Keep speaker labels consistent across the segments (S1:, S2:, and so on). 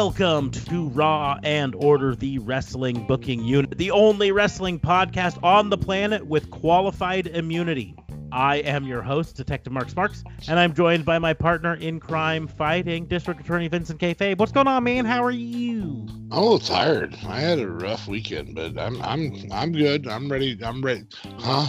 S1: Welcome to Raw and Order, the wrestling booking unit, the only wrestling podcast on the planet with qualified immunity. I am your host, Detective Mark Sparks, and I'm joined by my partner in crime fighting, District Attorney Vincent K. Fabe. What's going on, man? How are you?
S2: I'm a little tired. I had a rough weekend, but I'm I'm I'm good. I'm ready. I'm ready. Huh?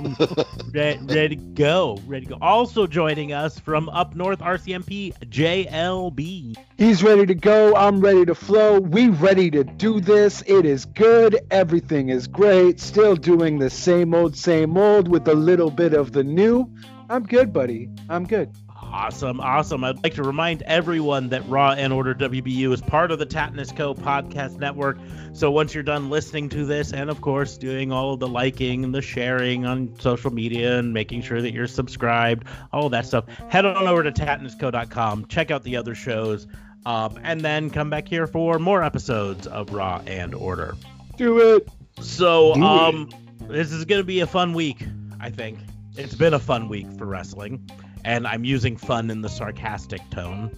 S1: Re- ready to go. Ready to go. Also joining us from up north, RCMP JLB.
S3: He's ready to go. I'm ready to flow. We ready to do this. It is good. Everything is great. Still doing the same old, same old with a little bit of the new. I'm good, buddy. I'm good.
S1: Awesome, awesome. I'd like to remind everyone that Raw and Order WBU is part of the Tatnus Co podcast network. So once you're done listening to this, and of course doing all of the liking and the sharing on social media and making sure that you're subscribed, all that stuff, head on over to tatnusco.com, check out the other shows, um, and then come back here for more episodes of Raw and Order.
S3: Do it.
S1: So
S3: Do it.
S1: um, this is going to be a fun week, I think. It's been a fun week for wrestling, and I'm using fun in the sarcastic tone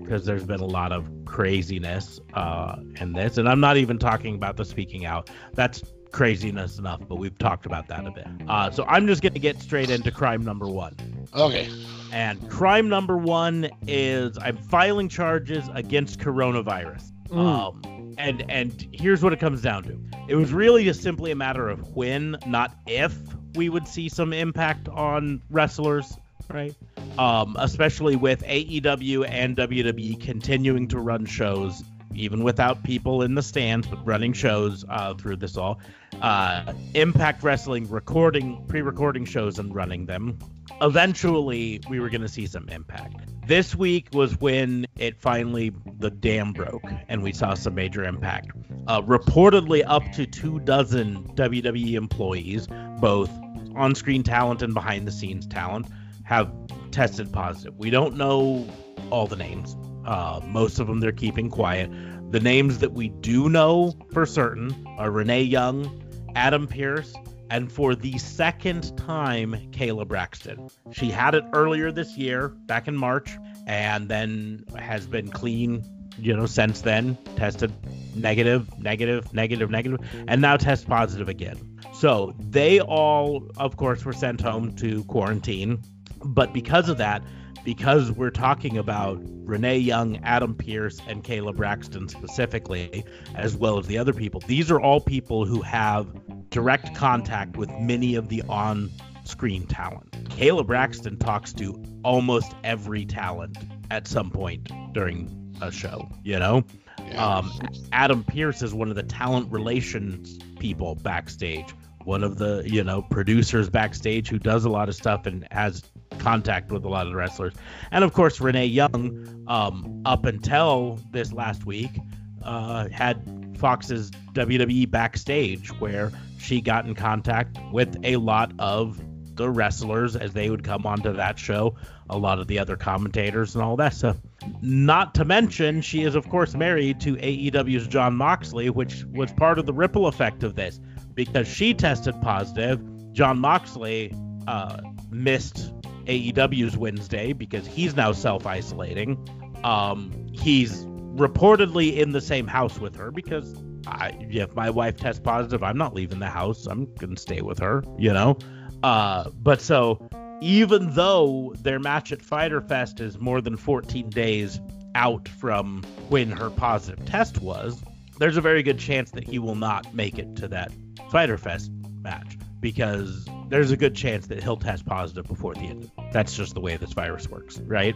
S1: because there's been a lot of craziness uh, in this, and I'm not even talking about the speaking out. That's craziness enough, but we've talked about that a bit. Uh, so I'm just going to get straight into crime number one.
S2: Okay.
S1: And crime number one is I'm filing charges against coronavirus.
S3: Mm.
S1: Um, and and here's what it comes down to. It was really just simply a matter of when, not if, we would see some impact on wrestlers, right? Um, especially with AEW and WWE continuing to run shows, even without people in the stands, but running shows uh, through this all. Uh, Impact Wrestling recording, pre-recording shows and running them. Eventually, we were going to see some impact. This week was when it finally the dam broke and we saw some major impact. Uh, reportedly, up to two dozen WWE employees, both on-screen talent and behind-the-scenes talent, have tested positive. We don't know all the names. Uh, most of them they're keeping quiet. The names that we do know for certain are Renee Young, Adam Pearce, and for the second time, Kayla Braxton. She had it earlier this year, back in March, and then has been clean, you know, since then. Tested negative, negative, negative, negative, and now test positive again. So they all, of course, were sent home to quarantine. But because of that, because we're talking about Renee Young, Adam Pearce, and Kayla Braxton specifically, as well as the other people, these are all people who have direct contact with many of the on screen talent. Kayla Braxton talks to almost every talent at some point during a show, you know?
S2: Yeah.
S1: Um, Adam Pearce is one of the talent relations people backstage, one of the you know producers backstage who does a lot of stuff and has contact with a lot of the wrestlers, and of course Renee Young, um, up until this last week, uh, had Fox's WWE backstage where she got in contact with a lot of the wrestlers as they would come onto that show, a lot of the other commentators and all that stuff. Not to mention, she is of course married to AEW's Jon Moxley, which was part of the ripple effect of this because she tested positive. Jon Moxley uh, missed AEW's Wednesday because he's now self isolating. Um, he's reportedly in the same house with her because I, if my wife tests positive, I'm not leaving the house. I'm gonna stay with her, you know. Uh, but so even though their match at Fyter Fest is more than 14 days out from when her positive test was, there's a very good chance that he will not make it to that Fyter Fest match because there's a good chance that he'll test positive before the end. That's just the way this virus works, right?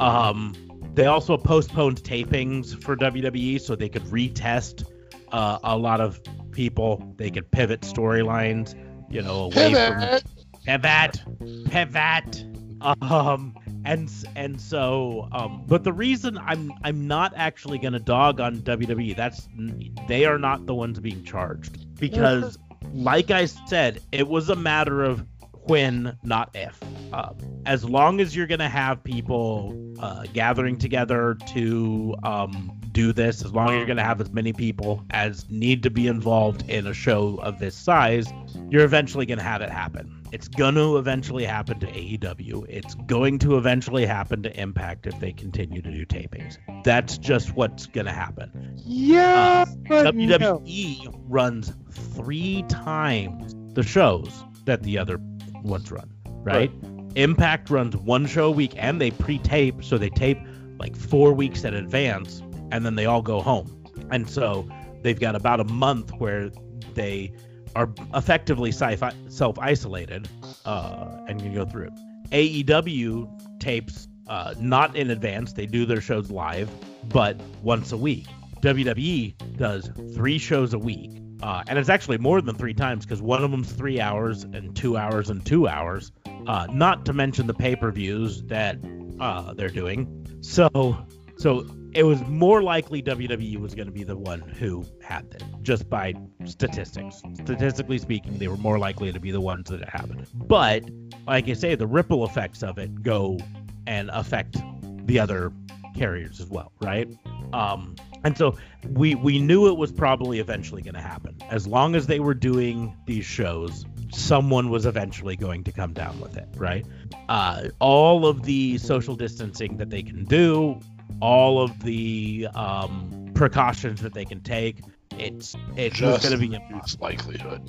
S1: Um, they also postponed tapings for WWE so they could retest uh, a lot of people. They could pivot storylines, you know, away from
S2: Pivot.
S1: pivot, pivot. Um, and and so um but the reason i'm i'm not actually going to dog on wwe that's they are not the ones being charged because like i said it was a matter of when not if. Uh, as long as you're going to have people uh, gathering together to um, do this as long as you're going to have as many people as need to be involved in a show of this size you're eventually going to have it happen it's going to eventually happen to AEW. It's going to eventually happen to Impact if they continue to do tapings. That's just what's going to happen.
S3: Yeah,
S1: Uh,
S3: but no.
S1: WWE runs three times the shows that the other ones run, right? Impact runs one show a week and they pre tape, so they tape like four weeks in advance and then they all go home. And so they've got about a month where they are effectively self isolated uh, and can go through. AEW tapes uh, not in advance, they do their shows live, but once a week. WWE does three shows a week. Uh, and it's actually more than three times because one of them's three hours and two hours and two hours. Uh, not to mention the pay-per-views that uh, they're doing. So, so it was more likely WWE was going to be the one who had this, just by statistics. Statistically speaking, they were more likely to be the ones that it happened. But, like I say, the ripple effects of it go and affect the other carriers as well, right? Um, and so we we knew it was probably eventually going to happen. As long as they were doing these shows, someone was eventually going to come down with it, right? Uh, all of the social distancing that they can do, all of the um, precautions that they can take, it's it was
S2: Just
S1: going to be
S2: its
S1: impossible.
S2: likelihood.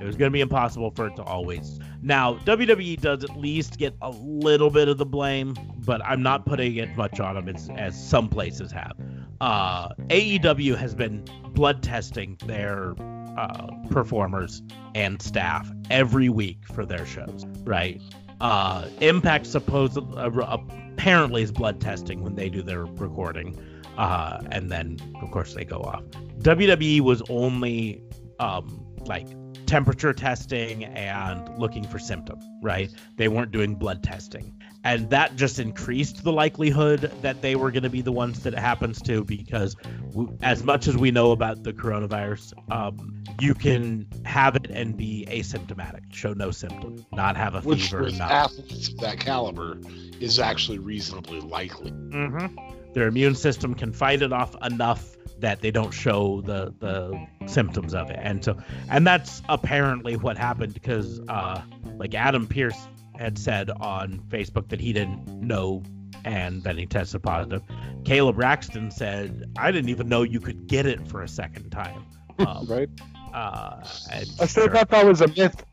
S1: It was going to be impossible for it to always. Now WWE does at least get a little bit of the blame, but I'm not putting it much on them as, as some places have. Uh, AEW has been blood testing their uh, performers and staff every week for their shows, right? Uh, Impact supposedly uh, apparently is blood testing when they do their recording, uh, and then of course they go off. WWE was only um, like temperature testing and looking for symptoms, right? They weren't doing blood testing. And that just increased the likelihood that they were going to be the ones that it happens to because, w- as much as we know about the coronavirus, um, you can have it and be asymptomatic, show no symptoms, not have a
S2: Which
S1: fever,
S2: with
S1: not
S2: athletes of that caliber is actually reasonably likely.
S1: hmm Their immune system can fight it off enough that they don't show the the symptoms of it, and so and that's apparently what happened because uh, like Adam Pearce had said on Facebook that he didn't know and then he tested positive. Kayla Braxton said, "I didn't even know you could get it for a second time." Um,
S3: right?
S1: uh,
S3: I still
S1: sure.
S3: thought that was a myth.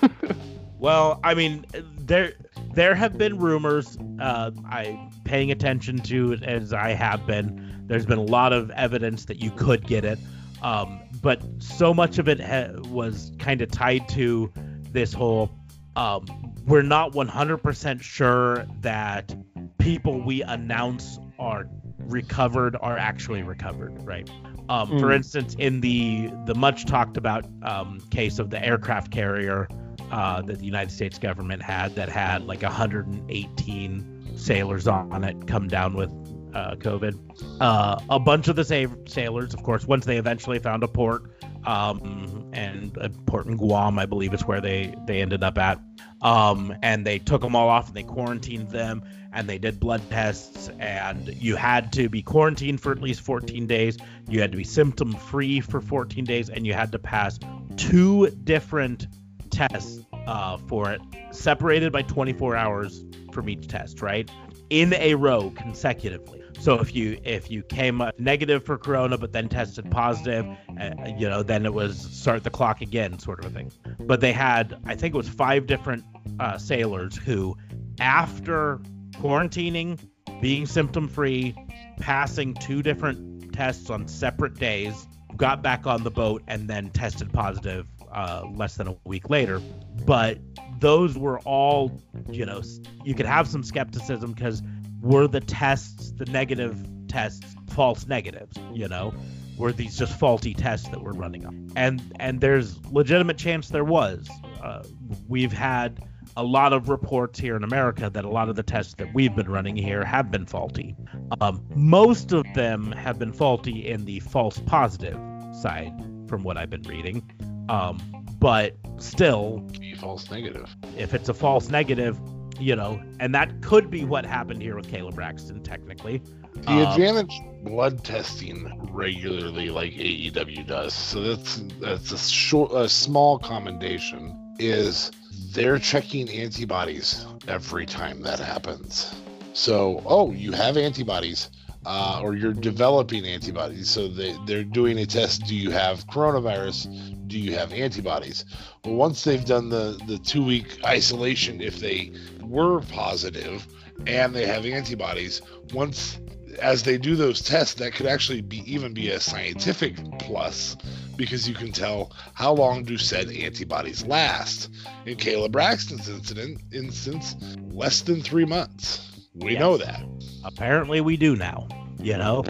S1: Well, I mean, there there have been rumors. Uh, I paying attention to it as I have been. There's been a lot of evidence that you could get it, um, but so much of it ha- was kind of tied to this whole. Um, we're not 100% sure that people we announce are recovered are actually recovered, right? Um, For
S3: Mm.
S1: instance, in the the much talked about um, case of the aircraft carrier uh, that the United States government had that had like 118 sailors on it come down with uh, COVID. Uh, a bunch of the sa- sailors, of course, once they eventually found a port, um, and a port in Guam, I believe is where they they ended up at. Um, and they took them all off and they quarantined them and they did blood tests and you had to be quarantined for at least 14 days. You had to be symptom free for 14 days and you had to pass two different tests uh, for it, separated by 24 hours from each test, right? In a row consecutively. So if you if you came up negative for corona but then tested positive, uh, you know, then it was start the clock again, sort of a thing. But they had, I think it was five different uh, sailors who, after quarantining, being symptom free, passing two different tests on separate days, got back on the boat and then tested positive uh, less than a week later. But those were all, you know, you could have some skepticism because were the tests, the negative tests, false negatives, you know? Were these just faulty tests that we're running on? And and there's legitimate chance there was. Uh, we've had a lot of reports here in America that a lot of the tests that we've been running here have been faulty. Um, most of them have been faulty in the false positive side, from what I've been reading. Um, but still,
S2: Be false negative.
S1: if it's a false negative, you know, and that could be what happened here with Kayla Braxton, technically.
S2: The
S1: Um,
S2: advantage blood testing regularly, like AEW does, so that's that's a short, a small commendation. Is they're checking antibodies every time that happens. So, oh, you have antibodies, uh, or you're developing antibodies. So they they're doing a test. Do you have coronavirus? Do you have antibodies? Well, once they've done the the two week isolation, if they were positive and they have antibodies, once as they do those tests, that could actually be even be a scientific plus because you can tell how long do said antibodies last. In Kayla Braxton's incident instance, less than three months. We
S1: Yes.
S2: know that.
S1: Apparently, we do now, you know,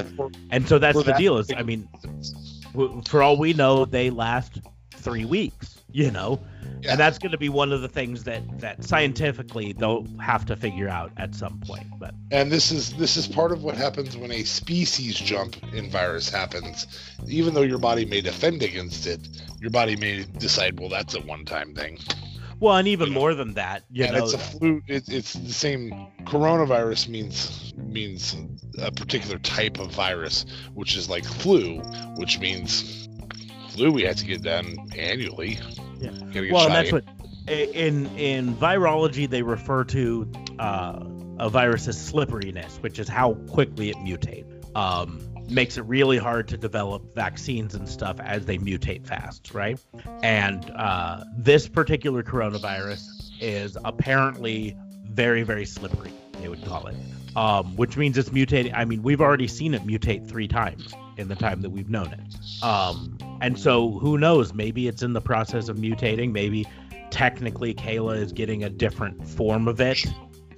S1: and so that's
S2: For
S1: the
S2: that
S1: deal. Is I mean, for all we know, they last three weeks, you know,
S2: Yeah.
S1: and that's going to be one of the things that that scientifically they'll have to figure out at some point. But
S2: And this is this is part of what happens when a species jump in virus happens. Even though your body may defend against it, your body may decide, well, that's a one-time thing.
S1: well, and even more than that, you
S2: and
S1: know,
S2: it's a flu. It, it's the same. Coronavirus means means a particular type of virus, which is like flu, which means flu. We have to get done annually.
S1: Yeah. Well, that's
S2: in.
S1: what in in virology they refer to uh, a virus's slipperiness, which is how quickly it mutates. Um, makes it really hard to develop vaccines and stuff as they mutate fast, right? And uh, this particular coronavirus is apparently very, very slippery. They would call it, um, which means it's mutating. I mean, we've already seen it mutate three times in the time that we've known it. Um, and so who knows? Maybe it's in the process of mutating. Maybe technically Kayla is getting a different form of it.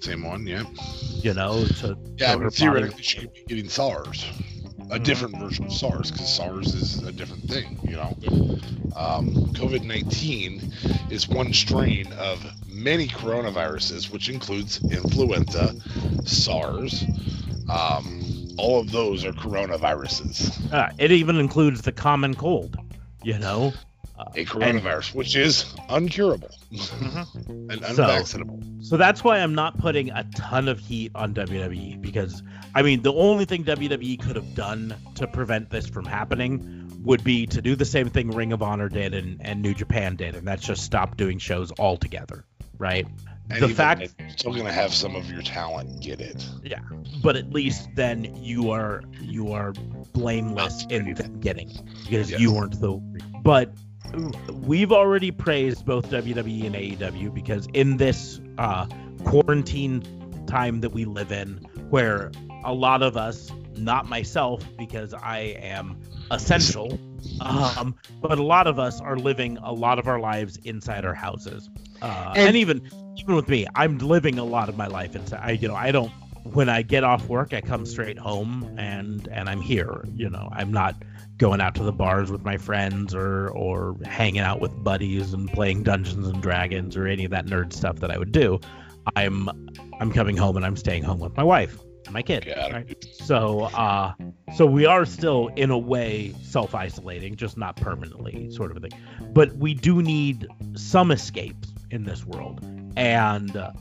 S2: Same one, yeah.
S1: You know, to
S2: Yeah,
S1: so
S2: I
S1: her
S2: mean,
S1: body-
S2: theoretically, she could be getting SARS, a
S1: Mhm.
S2: different version of SARS, because SARS is a different thing. You know, um, COVID nineteen is one strain of many coronaviruses, which includes influenza, SARS. Um, all of those are coronaviruses.
S1: Uh, it even includes the common cold. You know, uh,
S2: A
S1: and
S2: coronavirus, which is uncurable
S1: Mm-hmm.
S2: and
S1: So-
S2: unvaccinable.
S1: so that's why I'm not putting a ton of heat on WWE because I mean the only thing WWE could have done to prevent this from happening would be to do the same thing Ring of Honor did and, and New Japan did, and that's just stop doing shows altogether, right?
S2: And
S1: the fact-
S2: then, you're still going to have some of your talent get it.
S1: Yeah, but at least then you are you are blameless in them getting it, because
S2: Yes.
S1: you weren't the but we've already praised both WWE and AEW because in this uh, quarantine time that we live in where a lot of us not myself because I am essential um, but a lot of us are living a lot of our lives inside our houses uh, and,
S3: And-
S1: even even with me i'm living a lot of my life inside I, you know i don't when i get off work i come straight home and and i'm here. You know i'm not going out to the bars with my friends or or hanging out with buddies and playing dungeons and dragons or any of that nerd stuff that i would do. I'm i'm coming home and i'm staying home with my wife and my kid right? so uh so we are still in a way self-isolating just not permanently sort of a thing. But we do need some escapes in this world and uh,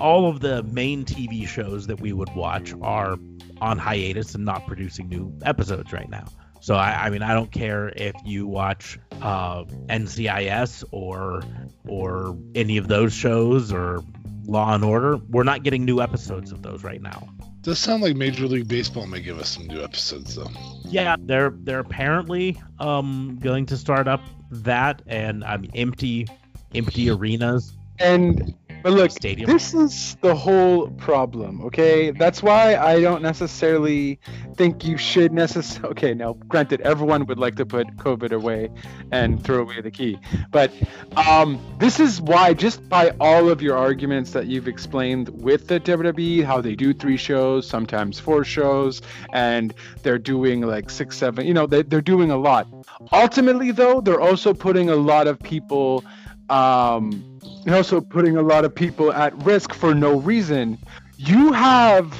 S1: all of the main tv shows that we would watch are on hiatus and not producing new episodes right now so I, I mean I don't care if you watch uh, NCIS or or any of those shows or Law and Order. We're not getting new episodes of those right now.
S2: Does sound like Major League Baseball may give us some new episodes though.
S1: Yeah, they're they're apparently um going to start up that and I mean empty empty arenas,
S3: And but look,
S1: stadium.
S3: this is the whole problem, okay? That's why I don't necessarily think you should necessarily. Okay, now, granted, everyone would like to put COVID away and throw away the key, but um, this is why, just by all of your arguments that you've explained with the WWE, how they do three shows, sometimes four shows, and they're doing like six, seven, you know, they, they're doing a lot. Ultimately, though, they're also putting a lot of people. Um,
S4: and also putting a lot of people at risk for no reason. You have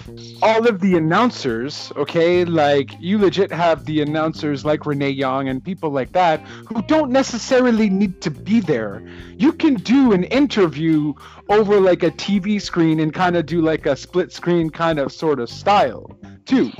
S4: all of the announcers, okay? Like you legit have the announcers like Renee Young and people like that who don't necessarily need to be there. You can do an interview over like a TV screen and kind of do like a split screen kind of sort of style, too.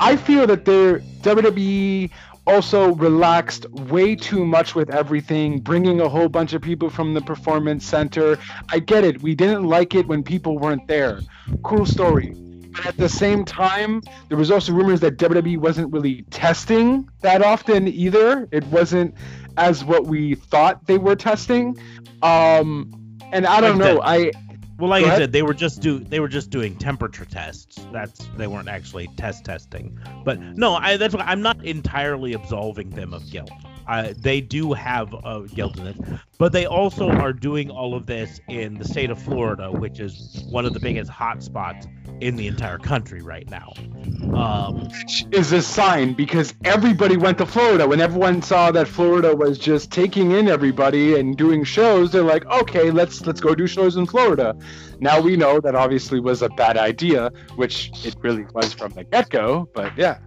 S4: I feel that they're WWE also relaxed way too much with everything, bringing a whole bunch of people from the performance center. I get it. We didn't like it when people weren't there. Cool story. But at the same time, there was also rumors that WWE wasn't really testing that often either. It wasn't as what we thought they were testing. Um, and I don't know. I
S1: well, like I said, they were just do they were just doing temperature tests. That's they weren't actually test testing. But no, I that's why I'm not entirely absolving them of guilt. Uh, they do have a guilt in it, but they also are doing all of this in the state of Florida, which is one of the biggest hotspots in the entire country right now. Um,
S4: which is a sign because everybody went to Florida. When everyone saw that Florida was just taking in everybody and doing shows, they're like, okay, let's let's go do shows in Florida. Now we know that obviously was a bad idea, which it really was from the get go. But yeah.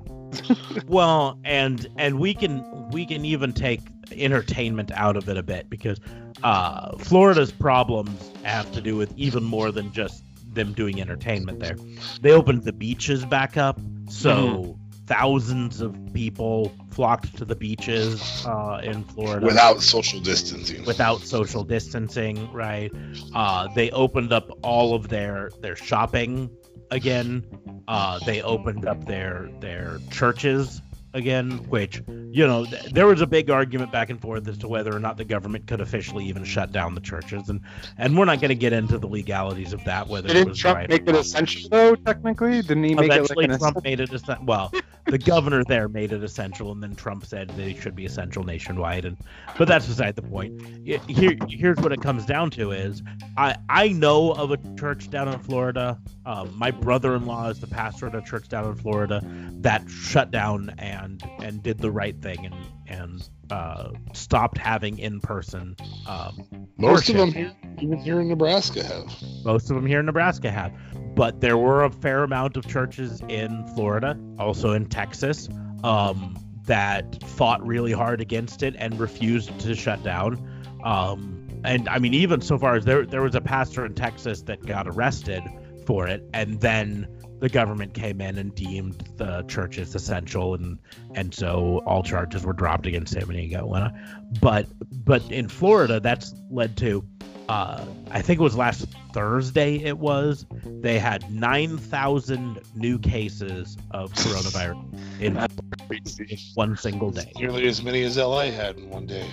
S1: Well, and and we can we can even take entertainment out of it a bit because uh, Florida's problems have to do with even more than just them doing entertainment there. They opened the beaches back up, so mm-hmm. thousands of people flocked to the beaches uh, in Florida
S2: without social distancing.
S1: Without social distancing, right? Uh, they opened up all of their their shopping again. Uh, they opened up their their churches again, which, you know, th- there was a big argument back and forth as to whether or not the government could officially even shut down the churches, and and we're not going to get into the legalities of that. Whether
S4: didn't
S1: it was
S4: Trump
S1: right
S4: make it essential though? Technically, didn't he make
S1: Eventually,
S4: it like
S1: Trump made it essential. Well, the governor there made it essential, and then Trump said that it should be essential nationwide. And but that's beside the point. Here, here's what it comes down to: is I I know of a church down in Florida. Um, my brother-in-law is the pastor at a church down in Florida that shut down and and did the right thing and and uh, stopped having in-person. Um,
S2: Most
S1: worship.
S2: of them here, even here in Nebraska have.
S1: Most of them here in Nebraska have, but there were a fair amount of churches in Florida, also in Texas, um, that fought really hard against it and refused to shut down. Um, and I mean, even so far as there there was a pastor in Texas that got arrested for it, and then the government came in and deemed the churches essential, and and so all charges were dropped against him, and he got one. But but in Florida, that's led to. Uh, I think it was last Thursday. It was they had nine thousand new cases of coronavirus in one single day.
S2: Nearly as many as LA had in one day.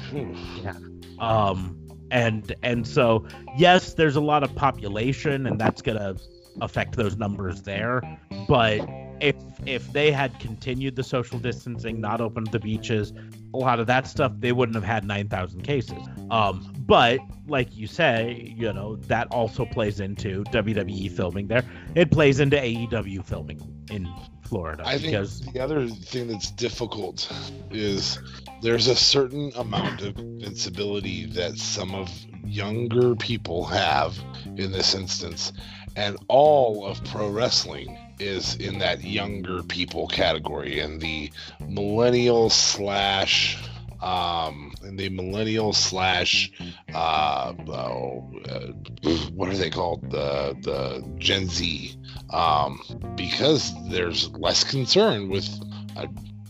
S1: Yeah. Um, and and so yes, there's a lot of population, and that's gonna affect those numbers there. But if if they had continued the social distancing, not opened the beaches, a lot of that stuff, they wouldn't have had nine thousand cases. Um, but like you say, you know that also plays into WWE filming there. It plays into AEW filming in Florida.
S2: I
S1: because...
S2: think the other thing that's difficult is there's a certain amount of invincibility that some of younger people have in this instance and all of pro wrestling is in that younger people category. And the millennial slash um and the millennial slash uh, oh, uh, what are they called? The the gen z. Um because there's less concern with uh,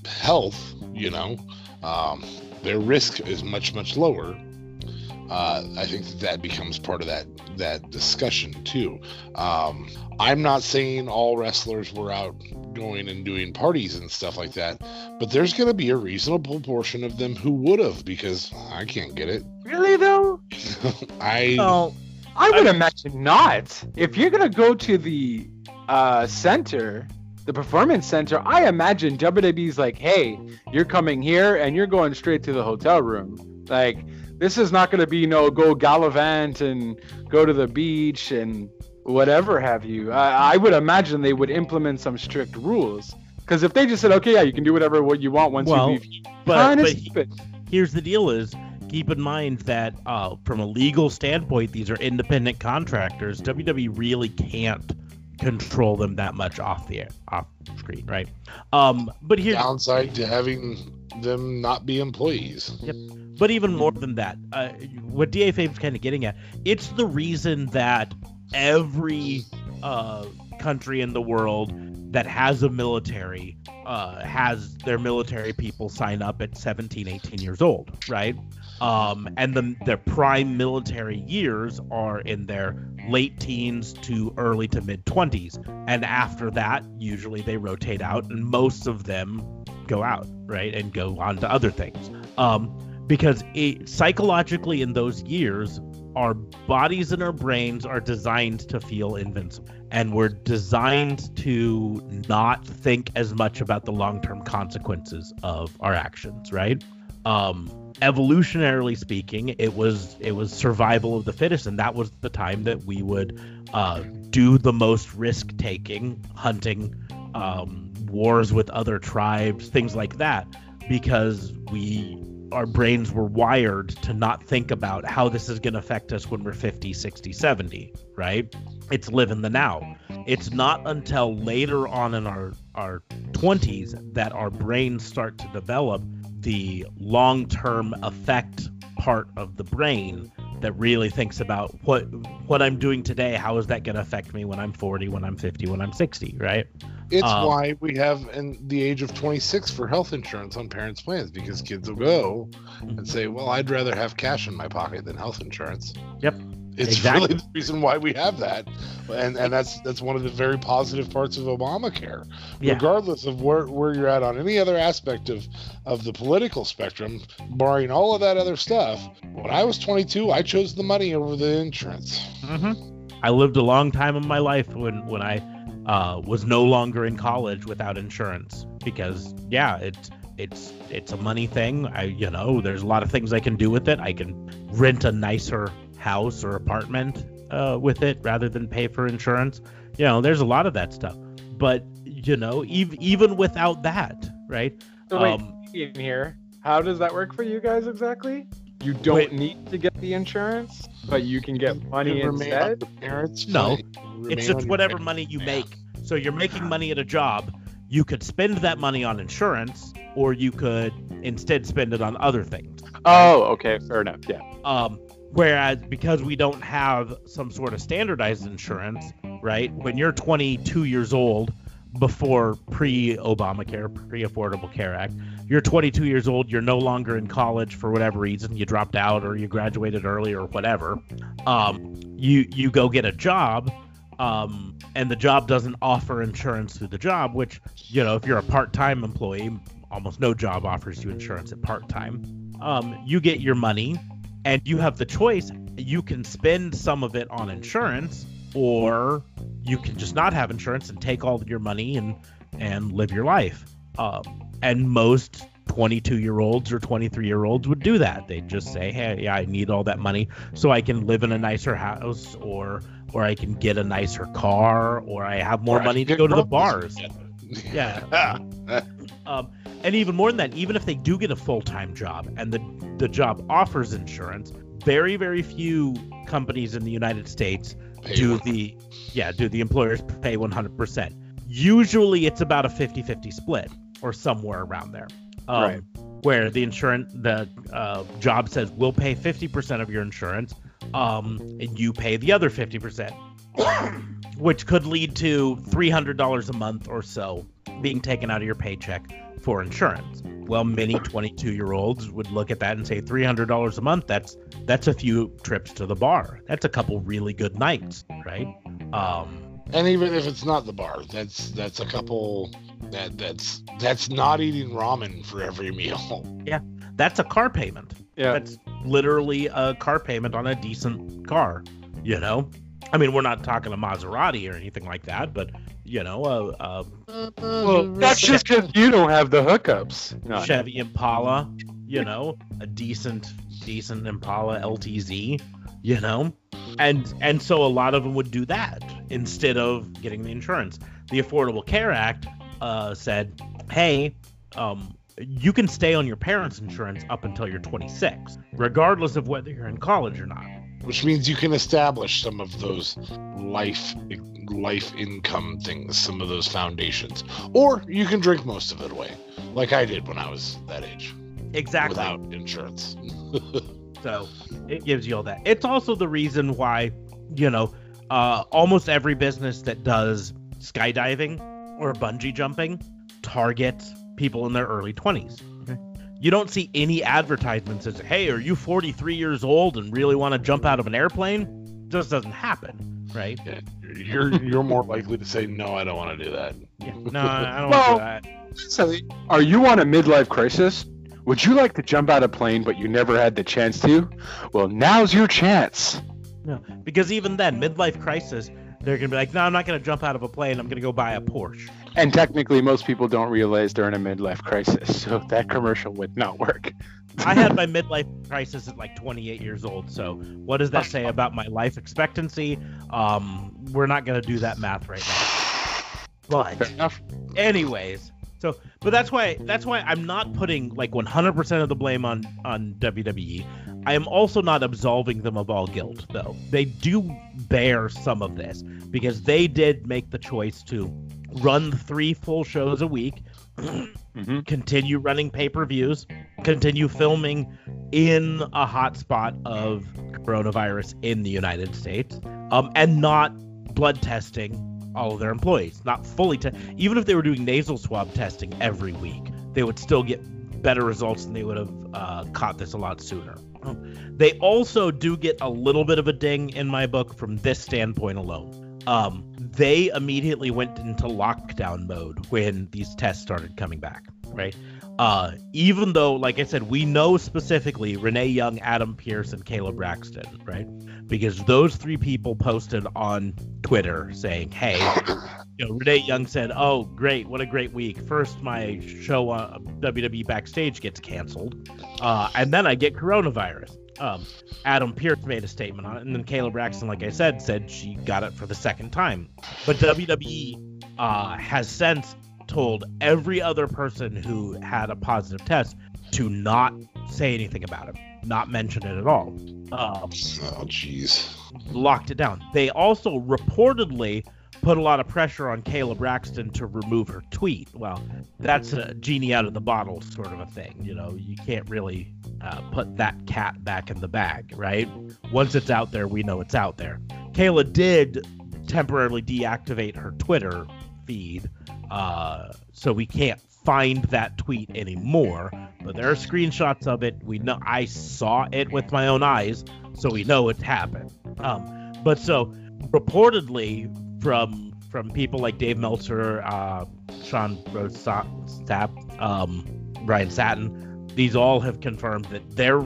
S2: health you know um their risk is much much lower uh, I think that, that becomes part of that that discussion too. Um, I'm not saying all wrestlers were out going and doing parties and stuff like that, but there's going to be a reasonable portion of them who would have because I can't get it.
S4: Really though?
S2: I
S4: oh, I would I, imagine not. If you're going to go to the uh, center, the performance center, I imagine WWE's like, hey, you're coming here and you're going straight to the hotel room. Like this is not going to be you no go gallivant and go to the beach and whatever have you. I, I would imagine they would implement some strict rules because if they just said, okay, yeah, you can do whatever what you want once
S1: well,
S4: you leave,
S1: but, but he, here's the deal: is keep in mind that uh, from a legal standpoint, these are independent contractors. WWE really can't control them that much off the air, off screen, right? Um, but here,
S2: Downside to having them not be employees. Yep.
S1: but even more than that, uh, what DA is kind of getting at, it's the reason that every uh, country in the world that has a military uh, has their military people sign up at 17, 18 years old, right? Um, and the, their prime military years are in their late teens to early to mid 20s. And after that, usually they rotate out, and most of them go out, right? And go on to other things. Um, because it, psychologically, in those years, our bodies and our brains are designed to feel invincible and we're designed to not think as much about the long-term consequences of our actions right um evolutionarily speaking it was it was survival of the fittest and that was the time that we would uh do the most risk taking hunting um wars with other tribes things like that because we our brains were wired to not think about how this is going to affect us when we're 50, 60, 70, right? It's live in the now. It's not until later on in our our 20s that our brains start to develop the long-term effect part of the brain that really thinks about what what I'm doing today, how is that going to affect me when I'm 40, when I'm 50, when I'm 60, right?
S2: It's
S1: Um,
S2: why we have in the age of 26 for health insurance on parents' plans because kids will go and say, "Well, I'd rather have cash in my pocket than health insurance."
S1: Yep.
S2: It's
S1: Exactly.
S2: really the reason why we have that, and and that's that's one of the very positive parts of Obamacare.
S1: Yeah.
S2: Regardless of where, where you're at on any other aspect of of the political spectrum, barring all of that other stuff, when I was 22, I chose the money over the insurance.
S1: hmm I lived a long time in my life when when I uh, was no longer in college without insurance because yeah, it's it's it's a money thing. I you know there's a lot of things I can do with it. I can rent a nicer house or apartment uh, with it rather than pay for insurance. You know, there's a lot of that stuff. But you know, ev- even without that, right?
S4: So wait,
S1: Um,
S4: in here, how does that work for you guys exactly? You don't
S1: Wait.
S4: need to get the insurance, but you can get money
S2: You
S4: instead.
S2: the parents'
S1: No.
S2: Plan. You remain
S1: It's just whatever money you
S2: plan.
S1: make. So you're making money at a job. You could spend that money on insurance, or you could instead spend it on other things.
S4: Oh, okay, fair enough. Yeah.
S1: Um, whereas because we don't have some sort of standardized insurance, right? When you're 22 years old, before pre-Obamacare, pre-Affordable Care Act, you're 22 years old. You're no longer in college for whatever reason. You dropped out, or you graduated early, or whatever. Um, you you go get a job. Um, and the job doesn't offer insurance through the job, which, you know, if you're a part time employee, almost no job offers you insurance at part time. Um, you get your money and you have the choice. You can spend some of it on insurance, or you can just not have insurance and take all of your money and and live your life. Um, and most 22 year olds or 23 year olds would do that. They'd just say, "Hey, yeah, I need all that money so I can live in a nicer house, or or I can get a nicer car, or I have more
S2: Or
S1: money to go to the bars." Yeah. Um, and even more than that, even if they do get a full time job and the the job offers insurance, very very few companies in the United States
S2: Pay
S1: do
S2: one.
S1: the yeah do the employers pay 100%. Usually it's about a 50-50 split or somewhere around there. Um,
S4: Right.
S1: Where the insurance the uh, job says we'll pay 50% of your insurance, um, and you pay the other 50%, which could lead to $300 a month or so being taken out of your paycheck for insurance. Well, many 22-year-olds would look at that and say $300 a month. That's that's a few trips to the bar. That's a couple really good nights, right? Um,
S2: And even if it's not the bar, that's that's a couple that that's that's not eating ramen for every meal.
S1: Yeah, that's a car payment.
S4: Yeah.
S1: That's literally a car payment on a decent car. You know, I mean, we're not talking a Maserati or anything like that, but you know, a, a
S4: Well, that's just because you don't have the hookups. No,
S1: Chevy Impala, you know, a decent decent Impala LTZ, you know, and and so a lot of them would do that instead of getting the insurance. The Affordable Care Act uh, said, hey, um, you can stay on your parents' insurance up until you're 26, regardless of whether you're in college or not.
S2: which means you can establish some of those life life income things, some of those foundations, or you can drink most of it away, like I did when I was that age,
S1: Exactly.
S2: without insurance.
S1: So it gives you all that. It's also the reason why, you know, uh, almost every business that does skydiving or bungee jumping targets people in their early 20s. You don't see any advertisements that say, hey, are you 43 years old and really want to jump out of an airplane? Just doesn't happen, right?
S2: Yeah, you're you're more likely to say no, I don't want to do that.
S1: Yeah. No, I don't
S3: Well-
S1: want to do that.
S3: So, are you on a midlife crisis? Would you like to jump out of a plane, but you never had the chance to? Well, now's your chance.
S1: No, because even then, midlife crisis, they're gonna be like, no, I'm not gonna jump out of a plane. I'm gonna go buy a Porsche.
S3: And technically, most people don't realize they're in a midlife crisis, so that commercial would not work.
S1: I had my midlife crisis at like 28 years old. So what does that say about my life expectancy? Um, we're not gonna do that math right now. But anyways, so but that's why that's why I'm not putting like 100% of the blame on on WWE. I am also not absolving them of all guilt though. They do bear some of this because they did make the choice to run three full shows a week
S3: Mhm.
S1: continue running pay-per-views, continue filming in a hotspot of coronavirus in the United States, um, and not blood testing all of their employees. Not fully te- even if they were doing nasal swab testing every week, they would still get better results and they would have uh, caught this a lot sooner. They also do get a little bit of a ding in my book from this standpoint alone. Um, they immediately went into lockdown mode when these tests started coming back, right? Uh, even though, like I said, we know specifically Renee Young, Adam Pearce, and Kayla Braxton, right? Because those three people posted on Twitter saying, "Hey, you know, Renee Young said, "Oh, great, what a great week! First, my show on WWE Backstage gets canceled, uh, and then I get coronavirus." Um, Adam Pearce made a statement on it, and then Kayla Braxton, like I said, said she got it for the second time. But WWE uh, has since told every other person who had a positive test to not say anything about it, not mention it at all. Um,
S2: Oh, jeez.
S1: locked it down. They also reportedly put a lot of pressure on Kayla Braxton to remove her tweet. Well, that's a genie out of the bottle sort of a thing. You know, you can't really uh, put that cat back in the bag, right? Once it's out there, we know it's out there. Kayla did temporarily deactivate her Twitter feed, uh, so we can't find that tweet anymore. But there are screenshots of it. We know I saw it with my own eyes, so we know it happened. Um, but so reportedly from from people like Dave Meltzer, uh, Sean Ross Sapp, um, Ryan Satin, these all have confirmed that their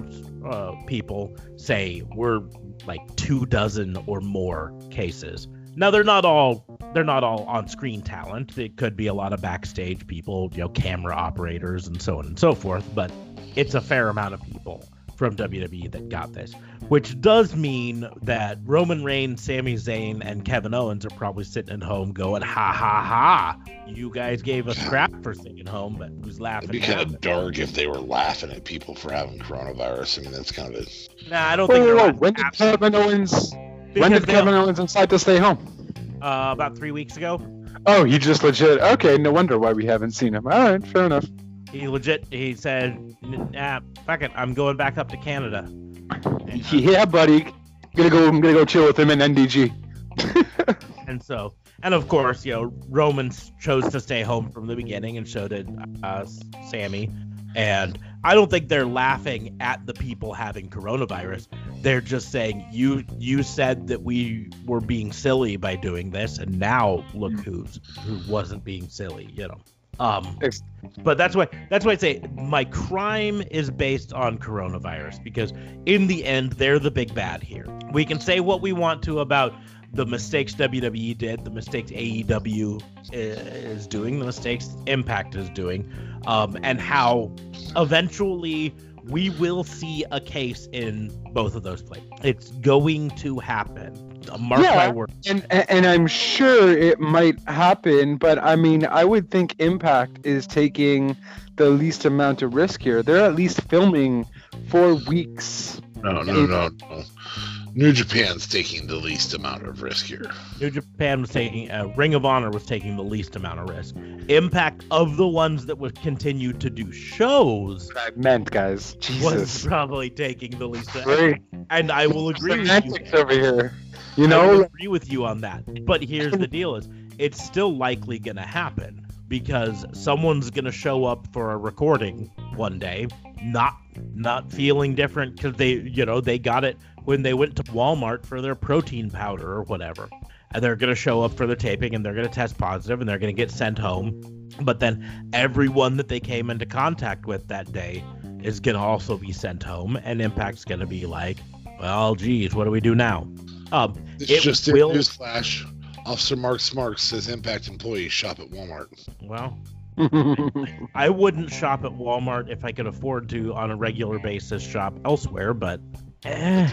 S1: uh, people say we're like two dozen or more cases. Now they're not all they're not all on screen talent. It could be a lot of backstage people, you know, camera operators and so on and so forth, but it's a fair amount of people from WWE that got this, which does mean that Roman Reigns, Sami Zayn, and Kevin Owens are probably sitting at home going, "Ha ha ha! You guys gave us crap for staying home, but who's laughing?"
S2: It'd be kind of dark if they were laughing at people for having coronavirus. I mean, that's kind of a.
S1: Nah, I don't
S3: Whoa,
S1: think
S3: whoa,
S1: they're
S3: whoa. When did
S1: at-
S3: Kevin Owens? When did Kevin Owens decide to stay home?
S1: Uh, about three weeks ago,
S3: Oh, he just legit. Okay, no wonder why we haven't seen him. All right, fair enough.
S1: He legit he said, "Nah, fuck it, I'm going back up to Canada." And, uh,
S3: Yeah, buddy. Gonna go. I'm gonna go chill with him in NDG.
S1: And so, and of course, you know, Romans chose to stay home from the beginning, and so did uh, Sami. And I don't think they're laughing at the people having coronavirus. They're just saying you you said that we were being silly by doing this, and now look who's who wasn't being silly. You know. Um, but that's why that's why I say my crime is based on coronavirus because in the end they're the big bad here. We can say what we want to about the mistakes WWE did, the mistakes AEW is doing, the mistakes Impact is doing, um, and how eventually we will see a case in both of those places. It's going to happen. Mark
S4: Yeah.
S1: my word.
S4: And and I'm sure it might happen, but I mean, I would think Impact is taking the least amount of risk here. They're at least filming for weeks.
S2: No, no, no, no. New Japan's taking the least amount of risk here.
S1: New Japan was taking, uh, Ring of Honor was taking the least amount of risk. Impact of the ones that would continue to do shows
S4: What I meant, guys. Jesus.
S1: Was probably taking the least.
S4: Great
S1: And I will agree with you.
S4: semantics over here. You know,
S1: agree with you on that. But here's the deal: is it's still likely going to happen because someone's going to show up for a recording one day, not not feeling different because they, you know, they got it when they went to Walmart for their protein powder or whatever, and they're going to show up for their taping and they're going to test positive and they're going to get sent home. But then everyone that they came into contact with that day is going to also be sent home, and Impact's going to be like, well, geez, what do we do now? Um,
S2: It's
S1: It
S2: just a
S1: will-
S2: newsflash. Officer Mark Smarks says Impact employees shop at Walmart.
S1: well, I wouldn't shop at Walmart if I could afford to on a regular basis shop elsewhere, but eh,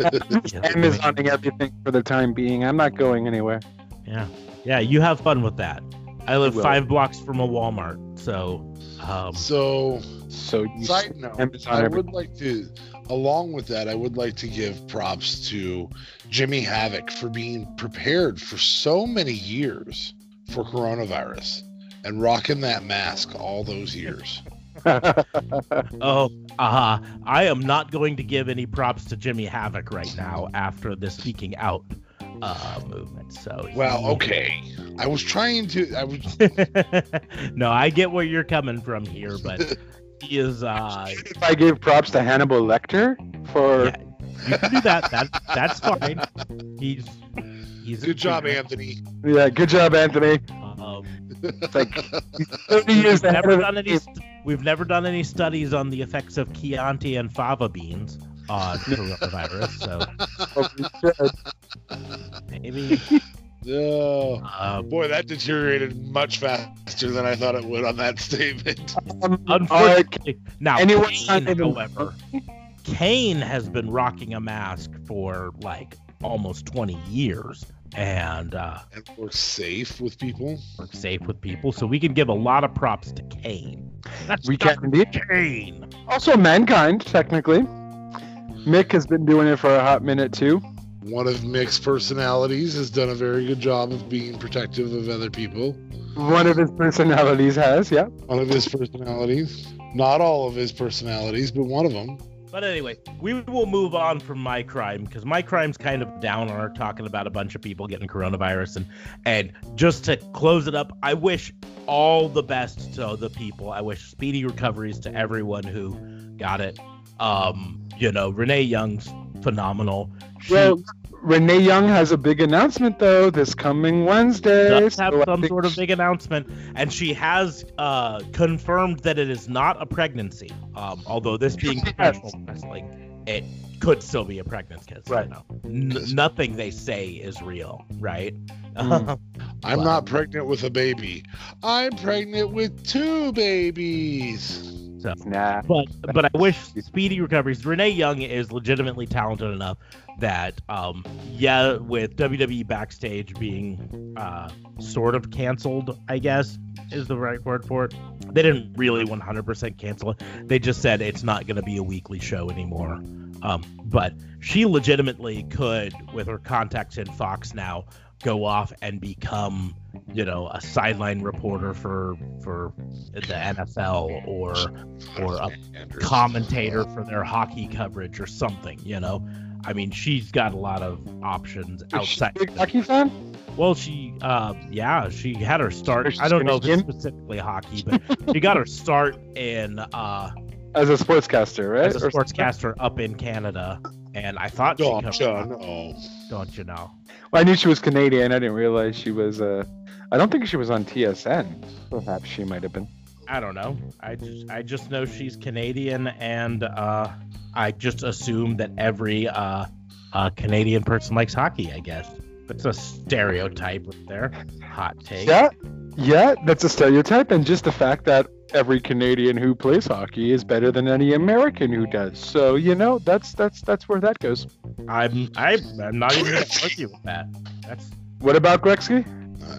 S4: Amazoning everything for the time being. I'm not going anywhere.
S1: yeah, yeah, you have fun with that. I live five blocks from a Walmart, so um,
S2: so,
S4: So you
S2: side note, I would like to, along with that, I would like to give props to Jimmy Havoc for being prepared for so many years for coronavirus and rocking that mask all those years.
S1: oh, uh-huh. I am not going to give any props to Jimmy Havoc right now after the speaking out uh, movement. So
S2: Well, okay. I was trying to. I was.
S1: no, I get where you're coming from here, but he is uh
S4: if I gave props to Hannibal Lecter for
S1: yeah, you can do that. That that's fine. He's he's a
S2: Good job,
S1: singer.
S2: Anthony.
S4: yeah, good job, Anthony.
S1: Um,
S4: It's like he's
S1: we've never done any st- we've never done any studies on the effects of Chianti and fava beans on coronavirus, so
S4: Oh,
S1: maybe
S2: Oh,
S1: um,
S2: boy, that deteriorated much faster than I thought it would on that statement.
S4: Um,
S1: unfortunately now
S4: anyone
S1: Kane,
S4: even-
S1: however Kane has been rocking a mask for like almost 20 years and uh
S2: And we're safe with people.
S1: works safe with people, so we can give a lot of props to Kane. That's
S4: we can indeed.
S1: Kane.
S4: Also, mankind, technically. Mick has been doing it for a hot minute too.
S2: One of Mick's personalities has done a very good job of being protective of other people.
S4: One of his personalities has, yeah.
S2: One of his personalities. Not all of his personalities, but one of them.
S1: But anyway, we will move on from my crime because my crime's kind of downer, talking about a bunch of people getting coronavirus, and and just to close it up, I wish all the best to the people. I wish speedy recoveries to everyone who got it. Um, you know, Renee Young's phenomenal. She
S4: Well, Renee Young has a big announcement though this coming Wednesday.
S1: does have
S4: so
S1: some sort of big announcement, and she has uh, confirmed that it is not a pregnancy. Um, although this being professional wrestling, it could still be a pregnancy.
S4: Right.
S1: You know, N- nothing they say is real, right?
S4: Mm.
S2: I'm
S1: Wow.
S2: not pregnant with a baby. I'm pregnant with two babies.
S4: Nah.
S1: but but I wish speedy recoveries. Renee Young is legitimately talented enough that um yeah, with WWE backstage being uh sort of canceled, I guess is the right word for it. They didn't really 100% cancel it. They just said it's not going to be a weekly show anymore. Um, but she legitimately could, with her contacts in Fox now, go off and become, you know, a sideline reporter for for the NFL or or a commentator for their hockey coverage or something, you know. I mean, she's got a lot of options
S4: Is she a
S1: outside.
S4: big hockey fan?
S1: Well, she, uh, yeah, she had her start. I don't know if specifically hockey, but she got her start in uh,
S4: As a sportscaster, right?
S1: as a sportscaster up in Canada, and I thought she
S2: Don't
S1: covered.
S2: you know?
S1: Don't you know?
S4: Well, I knew she was Canadian. I didn't realize she was. Uh, I don't think she was on TSN. Perhaps she might have been.
S1: I don't know. I just I just know she's Canadian, and uh, I just assume that every uh, uh, Canadian person likes hockey. I guess. That's a stereotype right there. Hot take.
S4: Yeah, yeah, that's a stereotype, and just the fact that every Canadian who plays hockey is better than any American who does. So you know, that's that's that's where that goes.
S1: I'm I, I'm not even gonna argue with that. That's
S4: What about Gretzky?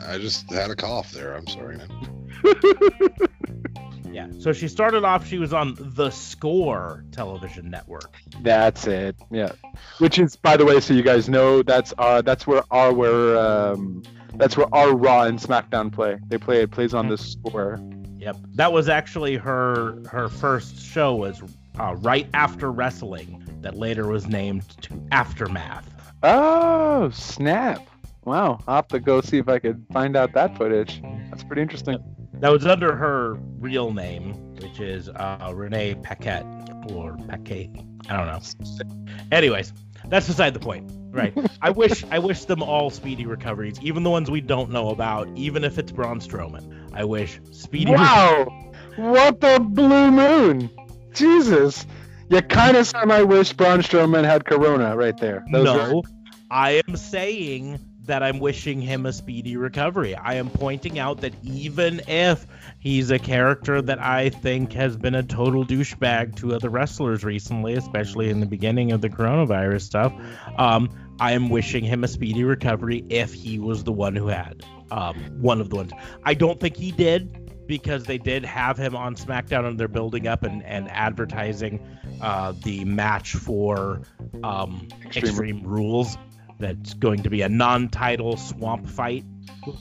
S2: I just had a cough there. I'm sorry, man.
S1: yeah. So she started off. She was on the Score television network.
S4: That's it. Yeah. Which is, by the way, so you guys know, that's uh that's where our where um that's where our Raw and SmackDown play. They play it plays on the score.
S1: Yep. That was actually her her first show was uh, right after wrestling that later was named to Aftermath.
S4: Oh snap! Wow, I'll have to go see if I could find out that footage. That's pretty interesting.
S1: That was under her real name, which is uh, Renee Paquette or Paquet. I don't know. Anyways, that's beside the point. Right. I wish I wish them all speedy recoveries, even the ones we don't know about, even if it's Braun Strowman. I wish speedy.
S4: Wow, what the blue moon! Jesus, you kind of sound I wish Braun Strowman had Corona right there. Those
S1: no,
S4: were-
S1: I am saying that I'm wishing him a speedy recovery. I am pointing out that even if he's a character that I think has been a total douchebag to other wrestlers recently, especially in the beginning of the coronavirus stuff, um, I am wishing him a speedy recovery if he was the one who had um, one of the ones. I don't think he did because they did have him on SmackDown and they're building up and, and advertising uh, the match for um,
S4: Extreme-
S1: Extreme Rules that's going to be a non-title swamp fight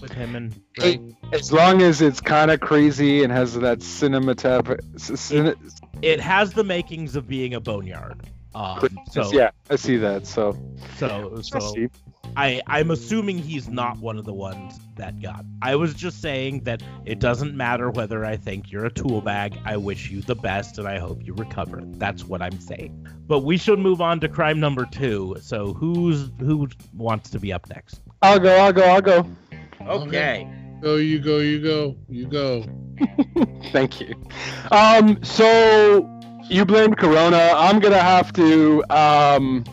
S1: with him and
S4: Hey, as long as it's kind of crazy and has that cinematograph. Cin-
S1: it has the makings of being a boneyard. Um, so
S4: yeah, I see that. So,
S1: so so. I I'm assuming he's not one of the ones that got. I was just saying that it doesn't matter whether I think you're a tool bag. I wish you the best and I hope you recover. That's what I'm saying. But we should move on to crime number two. So who's who wants to be up next?
S4: I'll go. I'll go. I'll go.
S1: Okay.
S2: Go, you go, you go, you go.
S4: Thank you. Um, so you blamed Corona. I'm gonna have to um,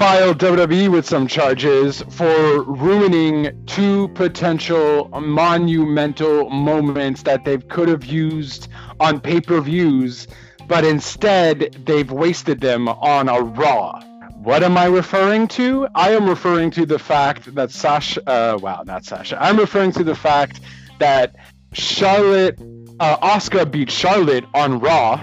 S4: file WWE with some charges for ruining two potential monumental moments that they could have used on pay-per-views, but instead they've wasted them on a Raw. What am I referring to? I am referring to the fact that Sasha. Uh, wow, not Sasha. I'm referring to the fact that Charlotte, uh, Asuka beat Charlotte on Raw.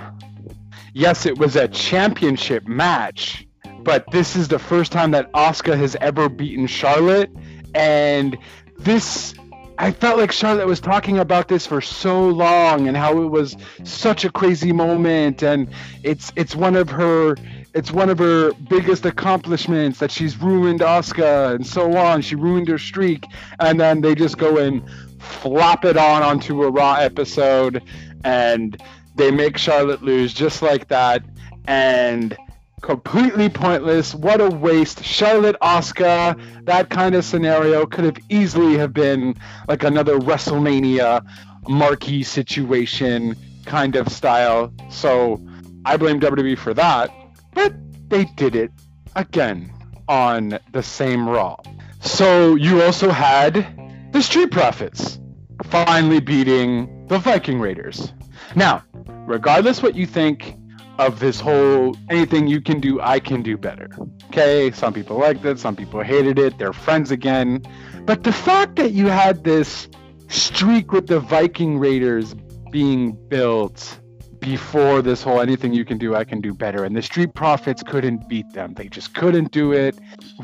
S4: Yes, it was a championship match, but this is the first time that Asuka has ever beaten Charlotte, and this. I felt like Charlotte was talking about this for so long and how it was such a crazy moment and it's it's one of her it's one of her biggest accomplishments that she's ruined Asuka and so on. She ruined her streak, and then they just go and flop it on onto a Raw episode, and they make Charlotte lose just like that, and completely pointless. What a waste. Charlotte Asuka, that kind of scenario could have easily have been like another WrestleMania marquee situation kind of style. So I blame WWE for that but they did it again on the same Raw. So you also had the Street Profits finally beating the Viking Raiders. Now, regardless what you think of this whole anything you can do, I can do better. Okay, some people liked it, some people hated it, they're friends again. But the fact that you had this streak with the Viking Raiders being built before this whole anything you can do, I can do better. And the Street Profits couldn't beat them. They just couldn't do it.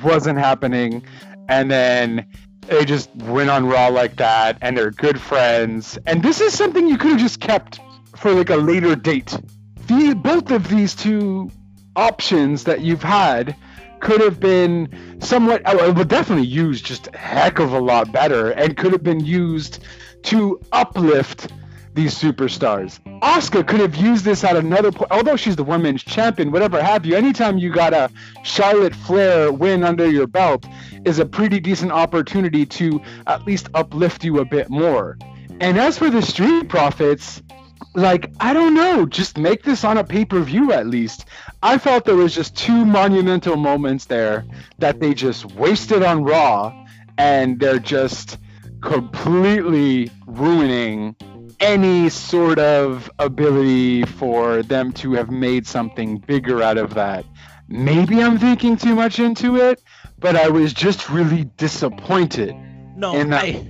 S4: Wasn't happening. And then they just went on Raw like that, and they're good friends. And this is something you could have just kept for like a later date. The both of these two options that you've had could have been somewhat, oh, it would definitely used just a heck of a lot better, and could have been used to uplift these superstars. Asuka could have used this at another point, although she's the women's champion, whatever have you. Anytime you got a Charlotte Flair win under your belt is a pretty decent opportunity to at least uplift you a bit more. And as for the Street Profits, like, I don't know, just make this on a pay per view at least. I felt there was just two monumental moments there that they just wasted on Raw
S3: and they're just completely ruining any sort of ability for them to have made something bigger out of that. Maybe I'm thinking too much into it, but I was just really disappointed
S1: No,
S3: in that.
S1: I,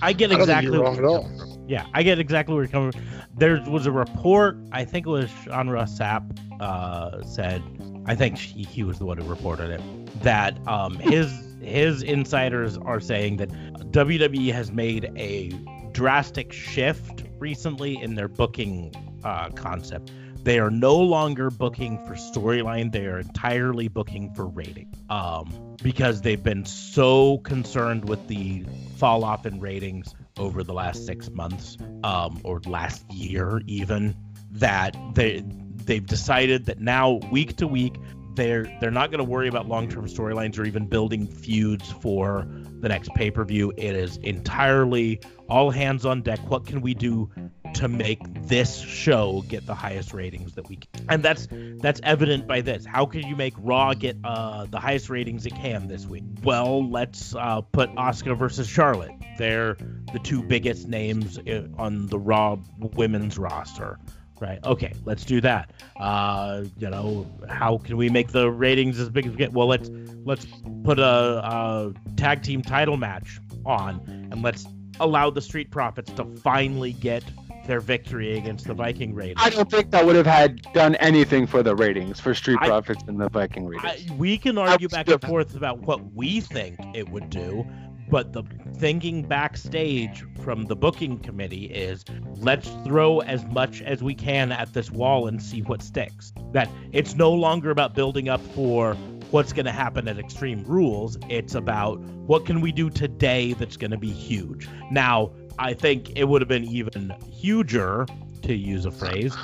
S1: I get
S2: I don't
S1: exactly
S2: think you're
S1: what
S2: wrong at
S1: you're
S2: all.
S1: coming from. Yeah, I get exactly where you're coming from. There was a report, I think it was Sean Ross Sapp uh, said, I think he, he was the one who reported it, that um, his his insiders are saying that WWE has made a drastic shift recently in their booking uh, concept. They are no longer booking for storyline; they are entirely booking for rating. Um, because they've been so concerned with the fall off in ratings over the last six months, um, or last year even, that they they've decided that now week to week they're they're not going to worry about long-term storylines or even building feuds for the next pay-per-view. It is entirely all hands on deck. What can we do to make this show get the highest ratings that we can? And that's that's evident by this. How can you make Raw get uh, the highest ratings it can this week? Well, let's uh, put Asuka versus Charlotte. They're the two biggest names on the Raw women's roster. Right. Okay. Let's do that. Uh, you know, how can we make the ratings as big as we get? Well, let's let's put a, a tag team title match on, and let's allow the Street Profits to finally get their victory against the Viking Raiders.
S3: I don't think that would have had done anything for the ratings for Street
S1: I-
S3: Profits and the Viking Raiders.
S1: I, we can argue back and forth about what we think it would do, but the thinking backstage from the booking committee is let's throw as much as we can at this wall and see what sticks. That it's no longer about building up for what's going to happen at Extreme Rules. It's about what can we do today that's going to be huge. Now, I think it would have been even huger, to use a phrase,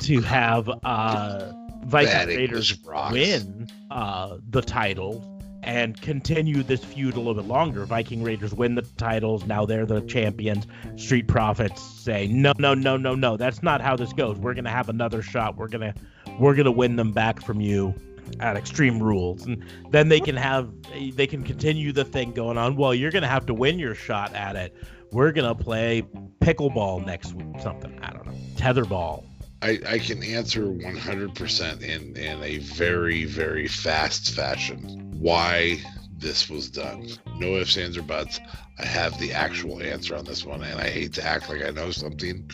S1: to have uh, Viking Raiders win uh, the title and continue this feud a little bit longer. Viking Raiders win the titles. Now they're the champions. Street Profits say, no, no, no, no, no. That's not how this goes. We're gonna have another shot. We're gonna, we're gonna win them back from you at Extreme Rules, and then they can have, they can continue the thing going on. Well, you're gonna have to win your shot at it. We're gonna play pickleball next week. Something I don't know, tetherball.
S2: I, I can answer 100% in, in a very, very fast fashion why this was done. No ifs, ands, or buts. I have the actual answer on this one, and I hate to act like I know something,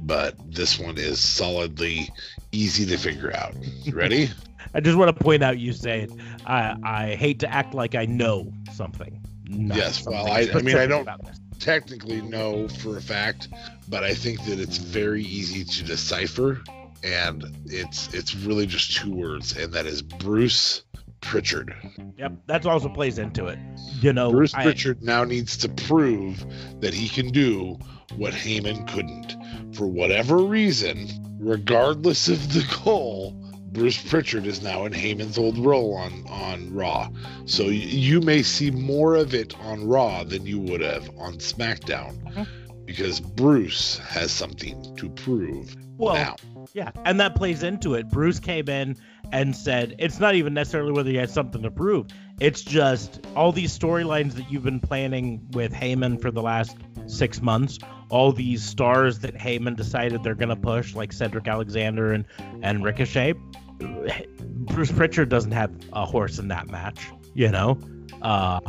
S2: but this one is solidly easy to figure out. Ready?
S1: I just want to point out you saying I I hate to act like I know something. not
S2: Yes, well, I- I mean, I don't- Technically, know for a fact, but I think that it's very easy to decipher, and it's it's really just two words, and that is Bruce Pritchard.
S1: Yep, that also plays into it. You know,
S2: Bruce
S1: I-
S2: Pritchard now needs to prove that he can do what Heyman couldn't. For whatever reason, regardless of the goal, Bruce Pritchard is now in Heyman's old role on, on Raw. So y- you may see more of it on Raw than you would have on SmackDown.
S1: Mhm.
S2: Because Bruce has something to prove
S1: well,
S2: now.
S1: yeah, and that plays into it. Bruce came in and said it's not even necessarily whether he has something to prove. It's just all these storylines that you've been planning with Heyman for the last six months. All these stars that Heyman decided they're gonna push, like Cedric Alexander and and Ricochet. Bruce Pritchard doesn't have a horse in that match, you know. Uh,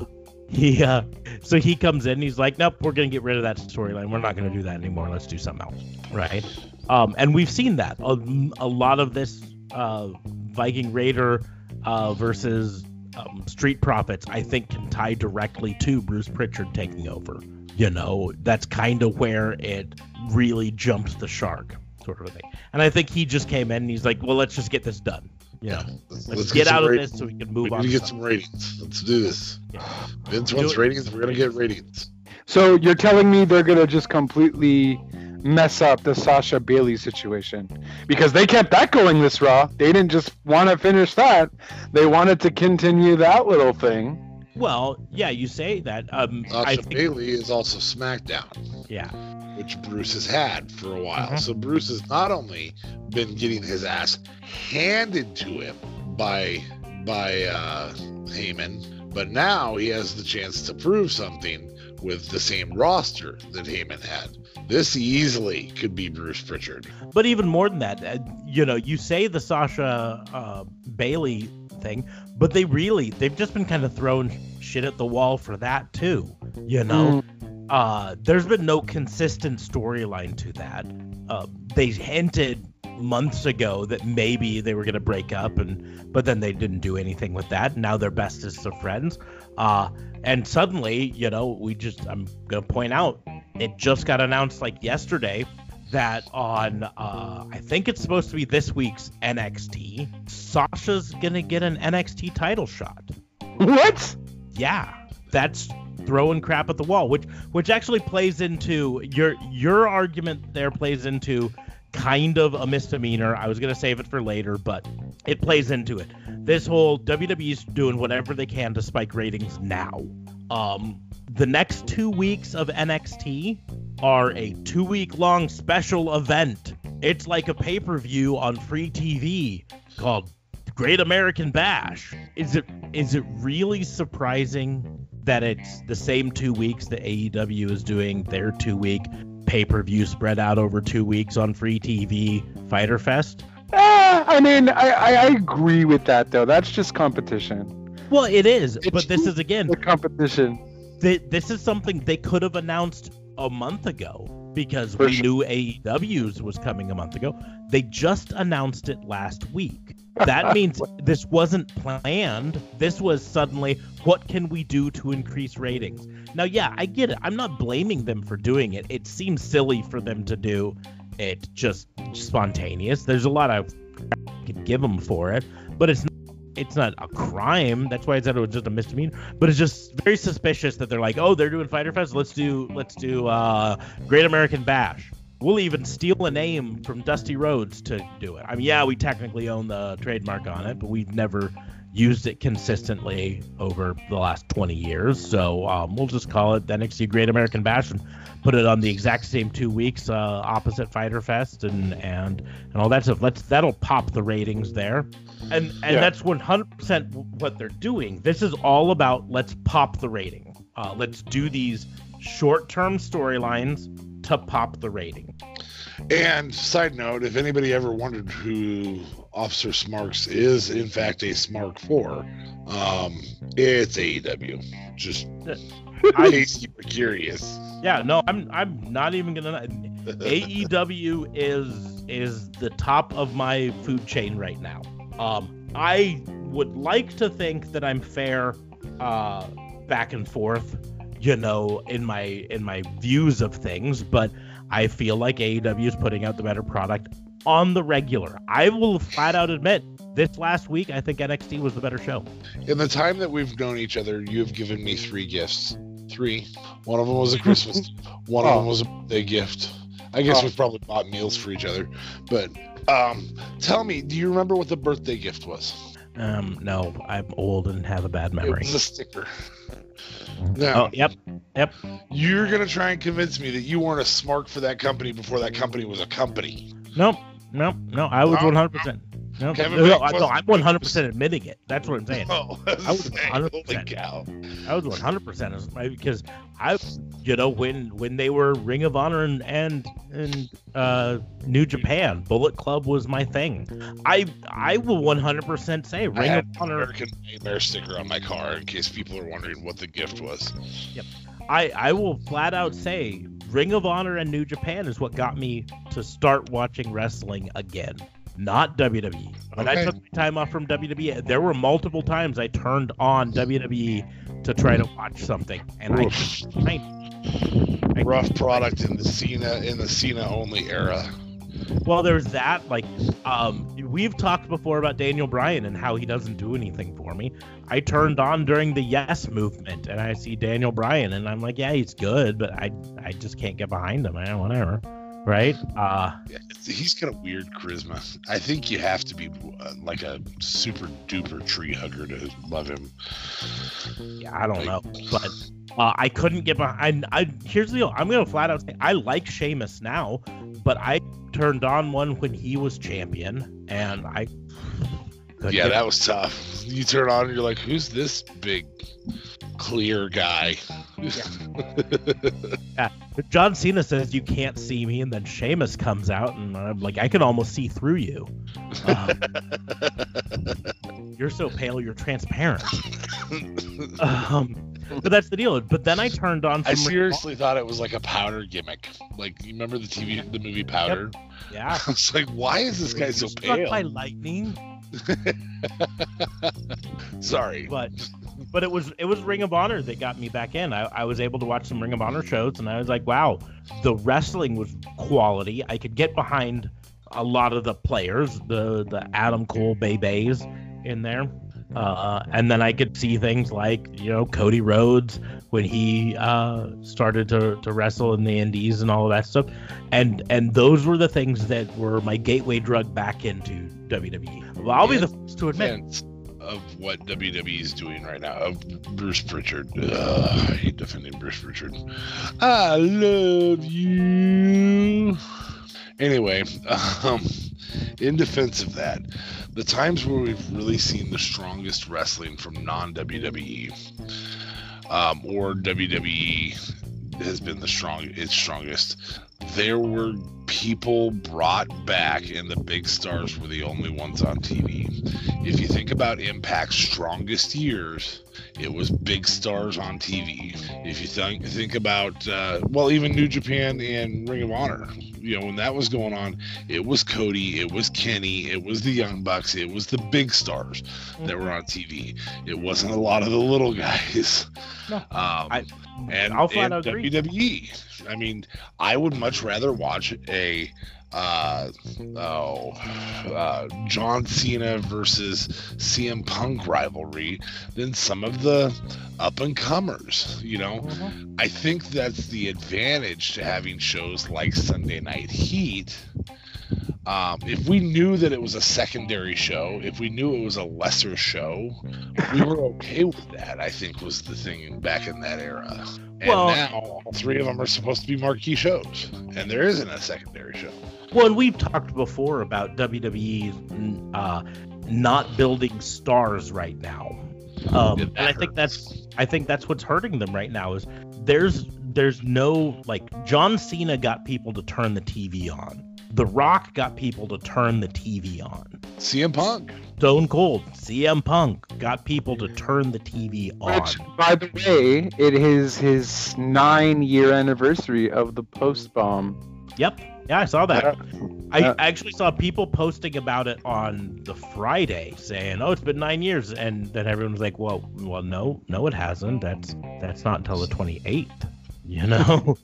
S1: he uh, so he comes in, he's like, nope, we're gonna get rid of that storyline. We're not gonna do that anymore. Let's do something else, right? Um, and we've seen that a, a lot of this uh, Viking Raider uh, versus um, Street Profits, I think, can tie directly to Bruce Pritchard taking over. You know, that's kind of where it really jumps the shark, sort of a thing. And I think he just came in and he's like, well, let's just get this done. You know,
S2: Let's,
S1: let's,
S2: let's
S1: get,
S2: some
S1: out of
S2: ratings.
S1: this so we can
S2: We
S1: move on.
S2: need to
S1: to
S2: get some ratings. Let's do this.
S1: Yeah.
S2: Vince
S1: Do
S2: wants ratings. We're gonna get ratings.
S3: So you're telling me they're gonna just completely mess up the Sasha Bayley situation because they kept that going this Raw. They didn't just want to finish that; they wanted to continue that little thing.
S1: Well, yeah, you say that. Um, I
S2: Sasha
S1: think,
S2: Bayley is also SmackDown.
S1: yeah,
S2: which Bruce has had for a while.
S1: Mhm.
S2: So Bruce has not only been getting his ass handed to him by by uh, Heyman, But now he has the chance to prove something with the same roster that Heyman had. This easily could be Bruce Pritchard.
S1: But even more than that, uh, you know, you say the Sasha uh, Bayley thing, but they really they've just been kind of throwing shit at the wall for that too. You know, uh, there's been no consistent storyline to that. Uh, they hinted months ago that maybe they were going to break up and but then they didn't do anything with that now they're bestest of friends uh and suddenly you know we just i'm going to point out it just got announced like yesterday that on uh i think it's supposed to be this week's nxt sasha's to get an nxt title shot.
S3: What?
S1: yeah that's throwing crap at the wall which which actually plays into your your argument there plays into kind of a misdemeanor. I was to save it for later but it plays into it. This whole wwe's doing whatever they can to spike ratings now um the next two weeks of nxt are a two week long special event it's like a pay-per-view on free tv called Great American Bash. Is it is it really surprising that it's the same two weeks that AEW is doing their two week pay per view spread out over two weeks on free TV Fyter Fest?
S3: Ah, I mean, I, I, I agree with that though. That's just competition.
S1: Well, it is,
S3: It's
S1: but this is again,
S3: The competition.
S1: th- this is something they could have announced a month ago because
S3: For
S1: we
S3: sure.
S1: knew AEW's was coming a month ago. They just announced it last week. That means this wasn't planned. This was suddenly, what can we do to increase ratings? Now, yeah, I get it. I'm not blaming them for doing it. It seems silly for them to do it just spontaneous. There's a lot of I could give them for it, but it's it's not a crime. That's why I said it was just a misdemeanor. But it's just very suspicious that they're like, oh, they're doing Fyter Fest. Let's do let's do uh, Great American Bash. We'll even steal a name from Dusty Rhodes to do it. I mean, yeah, we technically own the trademark on it, but we've never used it consistently over the last 20 years. So um, we'll just call it the NXT Great American Bash and put it on the exact same two weeks uh, opposite Fyter Fest and and and all that stuff. Let's that'll pop the ratings there, and and
S4: Yeah.
S1: that's 100% what they're doing. This is all about let's pop the rating. Uh, let's do these short-term storylines to pop the rating.
S2: And side note, if anybody ever wondered who Officer Smarks is, in fact, a Smark 4, um, it's AEW. Just
S1: I-
S2: case you were curious.
S1: Yeah, no, I'm I'm not even gonna. AEW is is the top of my food chain right now. Um, I would like to think that I'm fair, uh, back and forth, you know, in my in my views of things, but I feel like AEW is putting out the better product on the regular. I will flat out admit this last week I think NXT was the better show.
S2: In the time that we've known each other, you have given me three gifts. Three. One of them was a Christmas. gift. One of
S3: Oh.
S2: them was a birthday gift. I guess
S3: Oh.
S2: we've probably bought meals for each other. But um, tell me, do you remember what the birthday gift was?
S1: Um, no, I'm old and have a bad memory.
S2: It was a sticker. Now,
S1: Oh, yep, yep.
S2: you're gonna try and convince me that you weren't a smart for that company before that company was a company.
S1: Nope, nope, no. I was one hundred percent. No,
S2: Kevin
S1: no,
S2: Banks
S1: no, I'm one hundred percent admitting it. That's what I'm saying.
S2: Oh,
S1: I was 100%.
S2: holy cow!
S1: I was one hundred percent because I, you know, when when they were Ring of Honor and and and uh, New Japan, Bullet Club was my thing. I I will one hundred percent say
S2: I
S1: Ring of
S2: an
S1: Honor.
S2: American Nightmare sticker on my car in case people are wondering what the gift was. Yep.
S1: I I will flat out say Ring of Honor and New Japan is what got me to start watching wrestling again. Not WWE. When I took my time off from WWE, there were multiple times I turned on WWE to try to watch something, and I,
S2: Oof.
S1: I
S2: Rough product in the Cena in the Cena only era.
S1: well, there's that. Like, um, we've talked before about Daniel Bryan and how he doesn't do anything for me. I turned on during the Yes movement, and I see Daniel Bryan, and I'm like, yeah, he's good, but I I just can't get behind him. I don't whatever, right? Uh,
S2: Yeah, he's got a weird charisma. I think you have to be uh, like a super duper tree hugger to love him.
S1: yeah, I don't know, but uh, I couldn't get behind. I, I here's the deal. I'm gonna flat out say I like Sheamus now, but I turned on one when he was champion, and I Couldn't
S2: yeah, that was tough. You turn on, and you're like, "Who's this big, clear guy?"
S1: But John Cena says you can't see me, and then Sheamus comes out, and I'm like, I can almost see through you. Um, you're so pale, you're transparent. Um, but that's the deal. But then I turned on. Some
S2: I seriously thought it was like a powder gimmick. Like you remember the TV, the movie Powder?
S1: Yeah.
S2: I was like, "Why is this guy so
S1: Struck by lightning,
S2: Sorry.
S1: but but it was it was Ring of Honor that got me back in. I, I was able to watch some Ring of Honor shows, and I was like, wow, the wrestling was quality. I could get behind a lot of the players, the the Adam Cole Bays in there. Uh, and then I could see things like, you know, Cody Rhodes when he uh, started to, to wrestle in the Indies and all of that stuff. And and those were the things that were my gateway drug back into WWE. Well, I'll be the first to admit,
S2: Sense of what WWE is doing right now. Of Bruce Pritchard. Ugh, I hate defending Bruce Pritchard. I love you. Anyway, um, in defense of that, the times where we've really seen the strongest wrestling from non WWE, um, or WWE has been the strong its strongest. There were people brought back, and the big stars were the only ones on TV. If you think about Impact's strongest years, it was big stars on TV. If you think think about uh, well, even New Japan and Ring of Honor, you know when that was going on, it was Cody, it was Kenny, it was the Young Bucks, it was the big stars that were on TV. It wasn't a lot of the little guys.
S1: No,
S2: um,
S1: I-
S2: and,
S1: I'll
S2: and. WWE. I mean, I would much rather watch a uh, oh, uh, John Cena versus CM Punk rivalry than some of the up and comers. You know, I think that's the advantage to having shows like Sunday Night Heat. Um, if we knew that it was a secondary show, if we knew it was a lesser show, we were okay with that. I think was the thing back in that era. And
S1: Well-
S2: now all three of them are supposed to be marquee shows, and there isn't a secondary show.
S1: Well, and we've talked before about WWE uh, not building stars right now, um, and I think that's I think that's what's hurting them right now. Is there's there's no like John Cena got people to turn the TV on. The Rock got people to turn the TV on.
S2: CM Punk.
S1: Stone Cold, CM Punk got people to turn the TV on.
S3: Which, by the way, it is his nine-year anniversary of the post bomb.
S1: Yep. Yeah, I saw that. I
S3: Yeah.
S1: actually saw people posting about it on the Friday, saying, "Oh, it's been nine years," and then everyone was like, "Well, well, no, no, it hasn't. That's that's not until the 28th." You know.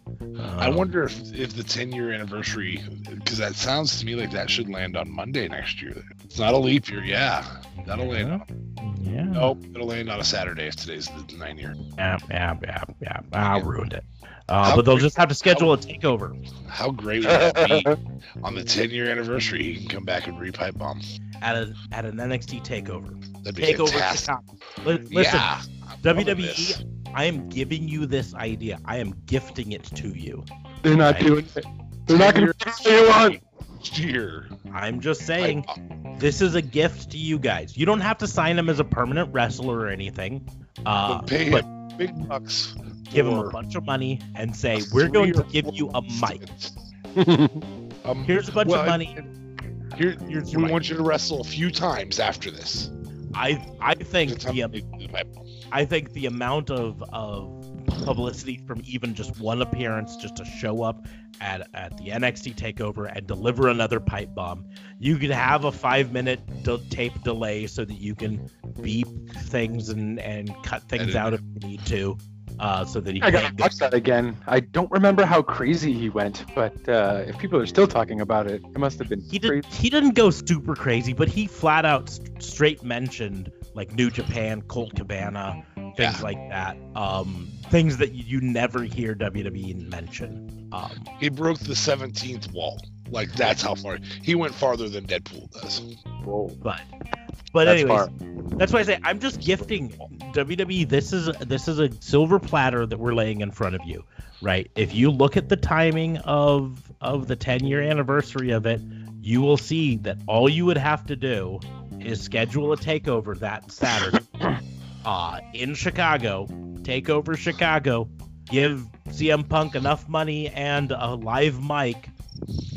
S2: I
S1: Um,
S2: wonder if, if the 10 year anniversary, because that sounds to me like that should land on Monday next year. It's not a leap year. Yeah, that'll land. On,
S1: Yeah.
S2: nope, it'll land on a Saturday if today's the nine year.
S1: Yeah, yeah, yeah, yeah. I
S2: Yeah.
S1: ruined it. Uh, but they'll
S2: great-
S1: just have to schedule a takeover
S2: How great would that be on the 10 year anniversary? He can come back and repipe bomb.
S1: at a at an NXT takeover.
S2: That'd be
S1: Takeover
S2: fantastic.
S1: Chicago. Li- Listen,
S2: yeah,
S1: WWE,
S2: this.
S1: I am giving you this idea. I am gifting it to you.
S3: They're not
S1: Right.
S3: doing it. They're not going to what you want.
S2: Next year.
S1: I'm just saying.
S2: Like,
S1: This is a gift to you guys. You don't have to sign him as a permanent wrestler or anything. Uh,
S2: but pay
S1: but
S2: him big bucks.
S1: give him a bunch of money and say, "We're going to give you a mic.
S2: Um,
S1: Here's a bunch
S2: well,
S1: of money.
S2: Here,
S1: Here's
S2: we
S1: your mic."
S2: want you to wrestle a few times after this.
S1: I I think
S2: That's how
S1: the
S2: big the pipe bomb.
S1: I think the amount of of publicity from even just one appearance, just to show up at at the NXT Takeover and deliver another pipe bomb, you could have a five minute de- tape delay so that you can beep things and and cut things out if you need to, uh, so that he
S3: I gotta watch that again. I don't remember how crazy he went, but uh, if people are still talking about it, it must have been
S1: He
S3: crazy.
S1: did. He didn't go super crazy, but he flat out st- straight mentioned like New Japan, Colt Cabana, things
S2: Yeah.
S1: like that. Um, things that you, you never hear WWE mention. Um,
S2: He broke the 17th wall. Like that's how far he went farther than Deadpool does.
S3: Whoa.
S1: but but
S3: That's
S1: anyways,
S3: far.
S1: that's why I say I'm just gifting WWE. This is this is a silver platter that we're laying in front of you, right? If you look at the timing of of the 10 year anniversary of it, you will see that all you would have to do is schedule a takeover that Saturday uh, in Chicago. Takeover Chicago. Give CM Punk enough money and a live mic,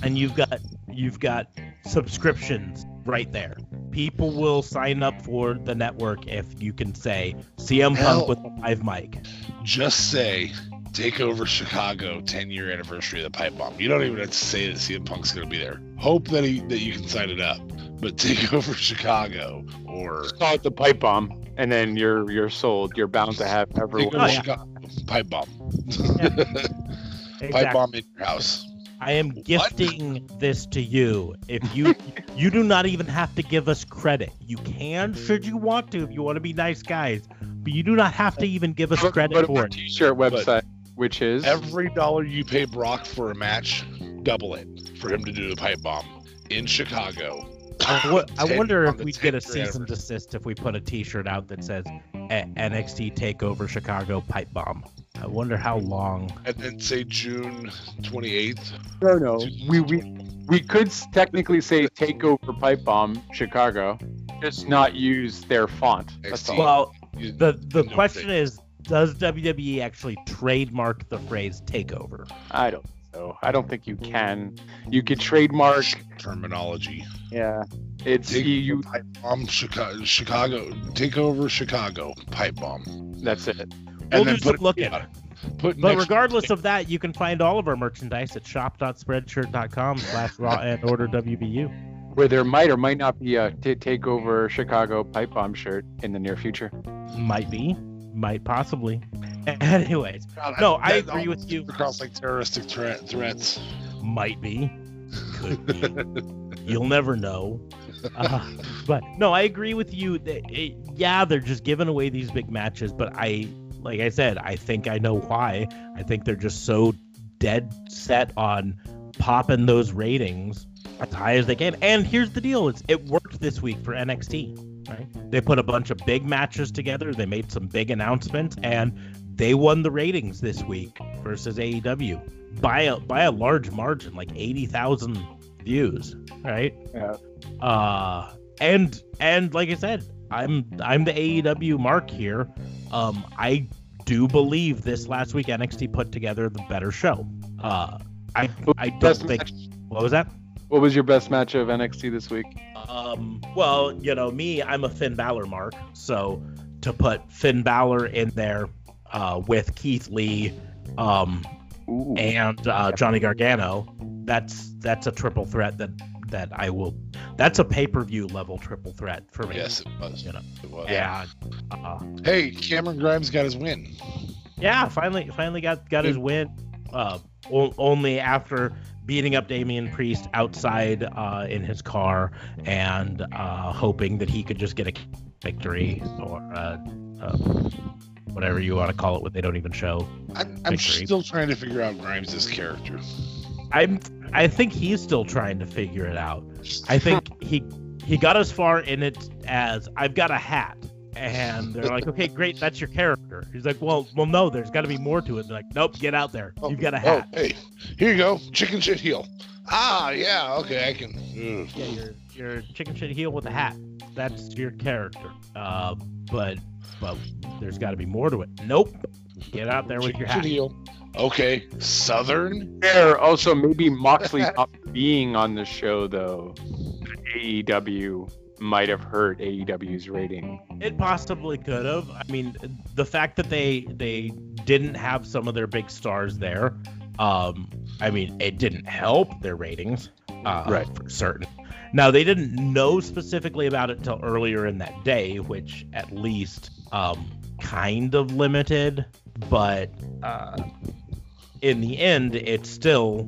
S1: and you've got you've got subscriptions right there. People will sign up for the network if you can say CM
S2: Hell.
S1: Punk with a live mic.
S2: Just say take over Chicago 10 year anniversary of the pipe bomb. You don't even have to say that CM Punk's going to be there. Hope that he that you can sign it up. But take over Chicago or
S3: Just call it the pipe bomb, and then you're you're sold. You're bound to have
S2: take
S3: everyone.
S2: over
S1: Oh, yeah.
S2: Chicago pipe bomb. Pipe
S1: Exactly.
S2: bomb in your house.
S1: I am gifting this to you. If you you do not even have to give us credit. You can should you want to if you want to be nice guys, but you do not have to even give us
S3: Go- go
S1: credit
S3: to
S1: for
S3: our
S1: it.
S3: T-shirt website, which is
S2: Every dollar you pay Brock for a match, double it for him to do the pipe bomb in Chicago.
S1: I, wo- I wonder if we'd get a
S2: 10th
S1: cease and desist if we put a T-shirt out that says NXT Takeover Chicago Pipe Bomb. I wonder how long.
S2: And then say June 28th.
S3: no, no. We we we could technically say takeover pipe bomb Chicago, just not use their font. That's all.
S1: Well, the the
S2: No
S1: question
S2: thing.
S1: is, does WWE actually trademark the phrase takeover?
S3: I don't know. I don't think you can. You could trademark.
S2: terminology.
S3: Yeah, it's
S2: Take
S3: you. you
S2: pipe bomb Chicago, Chicago. Take over Chicago. Pipe bomb.
S3: that's it.
S1: We'll
S2: and then
S1: do
S2: put
S1: some looking.
S2: Put
S1: But
S2: next-
S1: regardless of that, you can find all of our merchandise at shop.spreadshirt.com slash raw and order WBU.
S3: Where there might or might not be a t- takeover Chicago pipe bomb shirt in the near future.
S1: Might be, might possibly. Anyways,
S2: God,
S1: no, I
S2: that
S1: agree with you.
S2: Across like terroristic threat, threats.
S1: might be, could be. You'll never know. Uh, but no, I agree with you. That it, yeah, they're just giving away these big matches, but I, like I said, I think I know why. I think they're just so dead set on popping those ratings as high as they can. And here's the deal: it's it worked this week for NXT. Right? They put a bunch of big matches together. They made some big announcements, and they won the ratings this week versus AEW by a by a large margin, like eighty thousand views. Right?
S3: Yeah.
S1: Uh, and and like I said, I'm I'm the AEW mark here. Um, I do believe this last week NXT put together the better show. Uh, I I don't think.
S3: match-
S1: What was that?
S3: What was your best match of NXT this week?
S1: Um, well, you know me, I'm a Finn Balor mark, so to put Finn Balor in there uh, with Keith Lee, um,
S3: Ooh.
S1: and uh, Johnny Gargano, that's that's a triple threat that that I will. That's a pay per view level triple threat for me.
S2: Yes, it was.
S1: You know.
S2: It was.
S1: And, uh,
S2: Hey, Cameron Grimes got his win.
S1: yeah, finally, finally got got his win. Uh, o- only after beating up Damian Priest outside uh, in his car and uh, hoping that he could just get a victory or uh, uh, whatever you want to call it, what they don't even show.
S2: I'm, I'm still trying to figure out Grimes' character.
S1: I'm I think he's still trying to figure it out. I think he he got as far in it as I've got a hat. And they're like, okay, great, that's your character. He's like, well, well, no, there's got to be more to it. They're like, nope, get out there. You've got a hat.
S2: Oh, hey, here you go. Chicken shit heel. Ah, yeah, okay, I can. ugh.
S1: Yeah, you're you're chicken shit heel with a hat. That's your character. Uh, but but there's got to be more to it. Nope. Get out there with your
S2: shit
S1: hat.
S2: heel. Okay, Southern.
S3: There, also maybe Moxley not being on the show though. AEW might have hurt AEW's rating.
S1: It possibly could have. I mean, the fact that they they didn't have some of their big stars there, um, I mean, it didn't help their ratings, uh,
S3: Right.
S1: For certain. Now they didn't know specifically about it till earlier in that day, which at least um, kind of limited, but uh, in the end, it still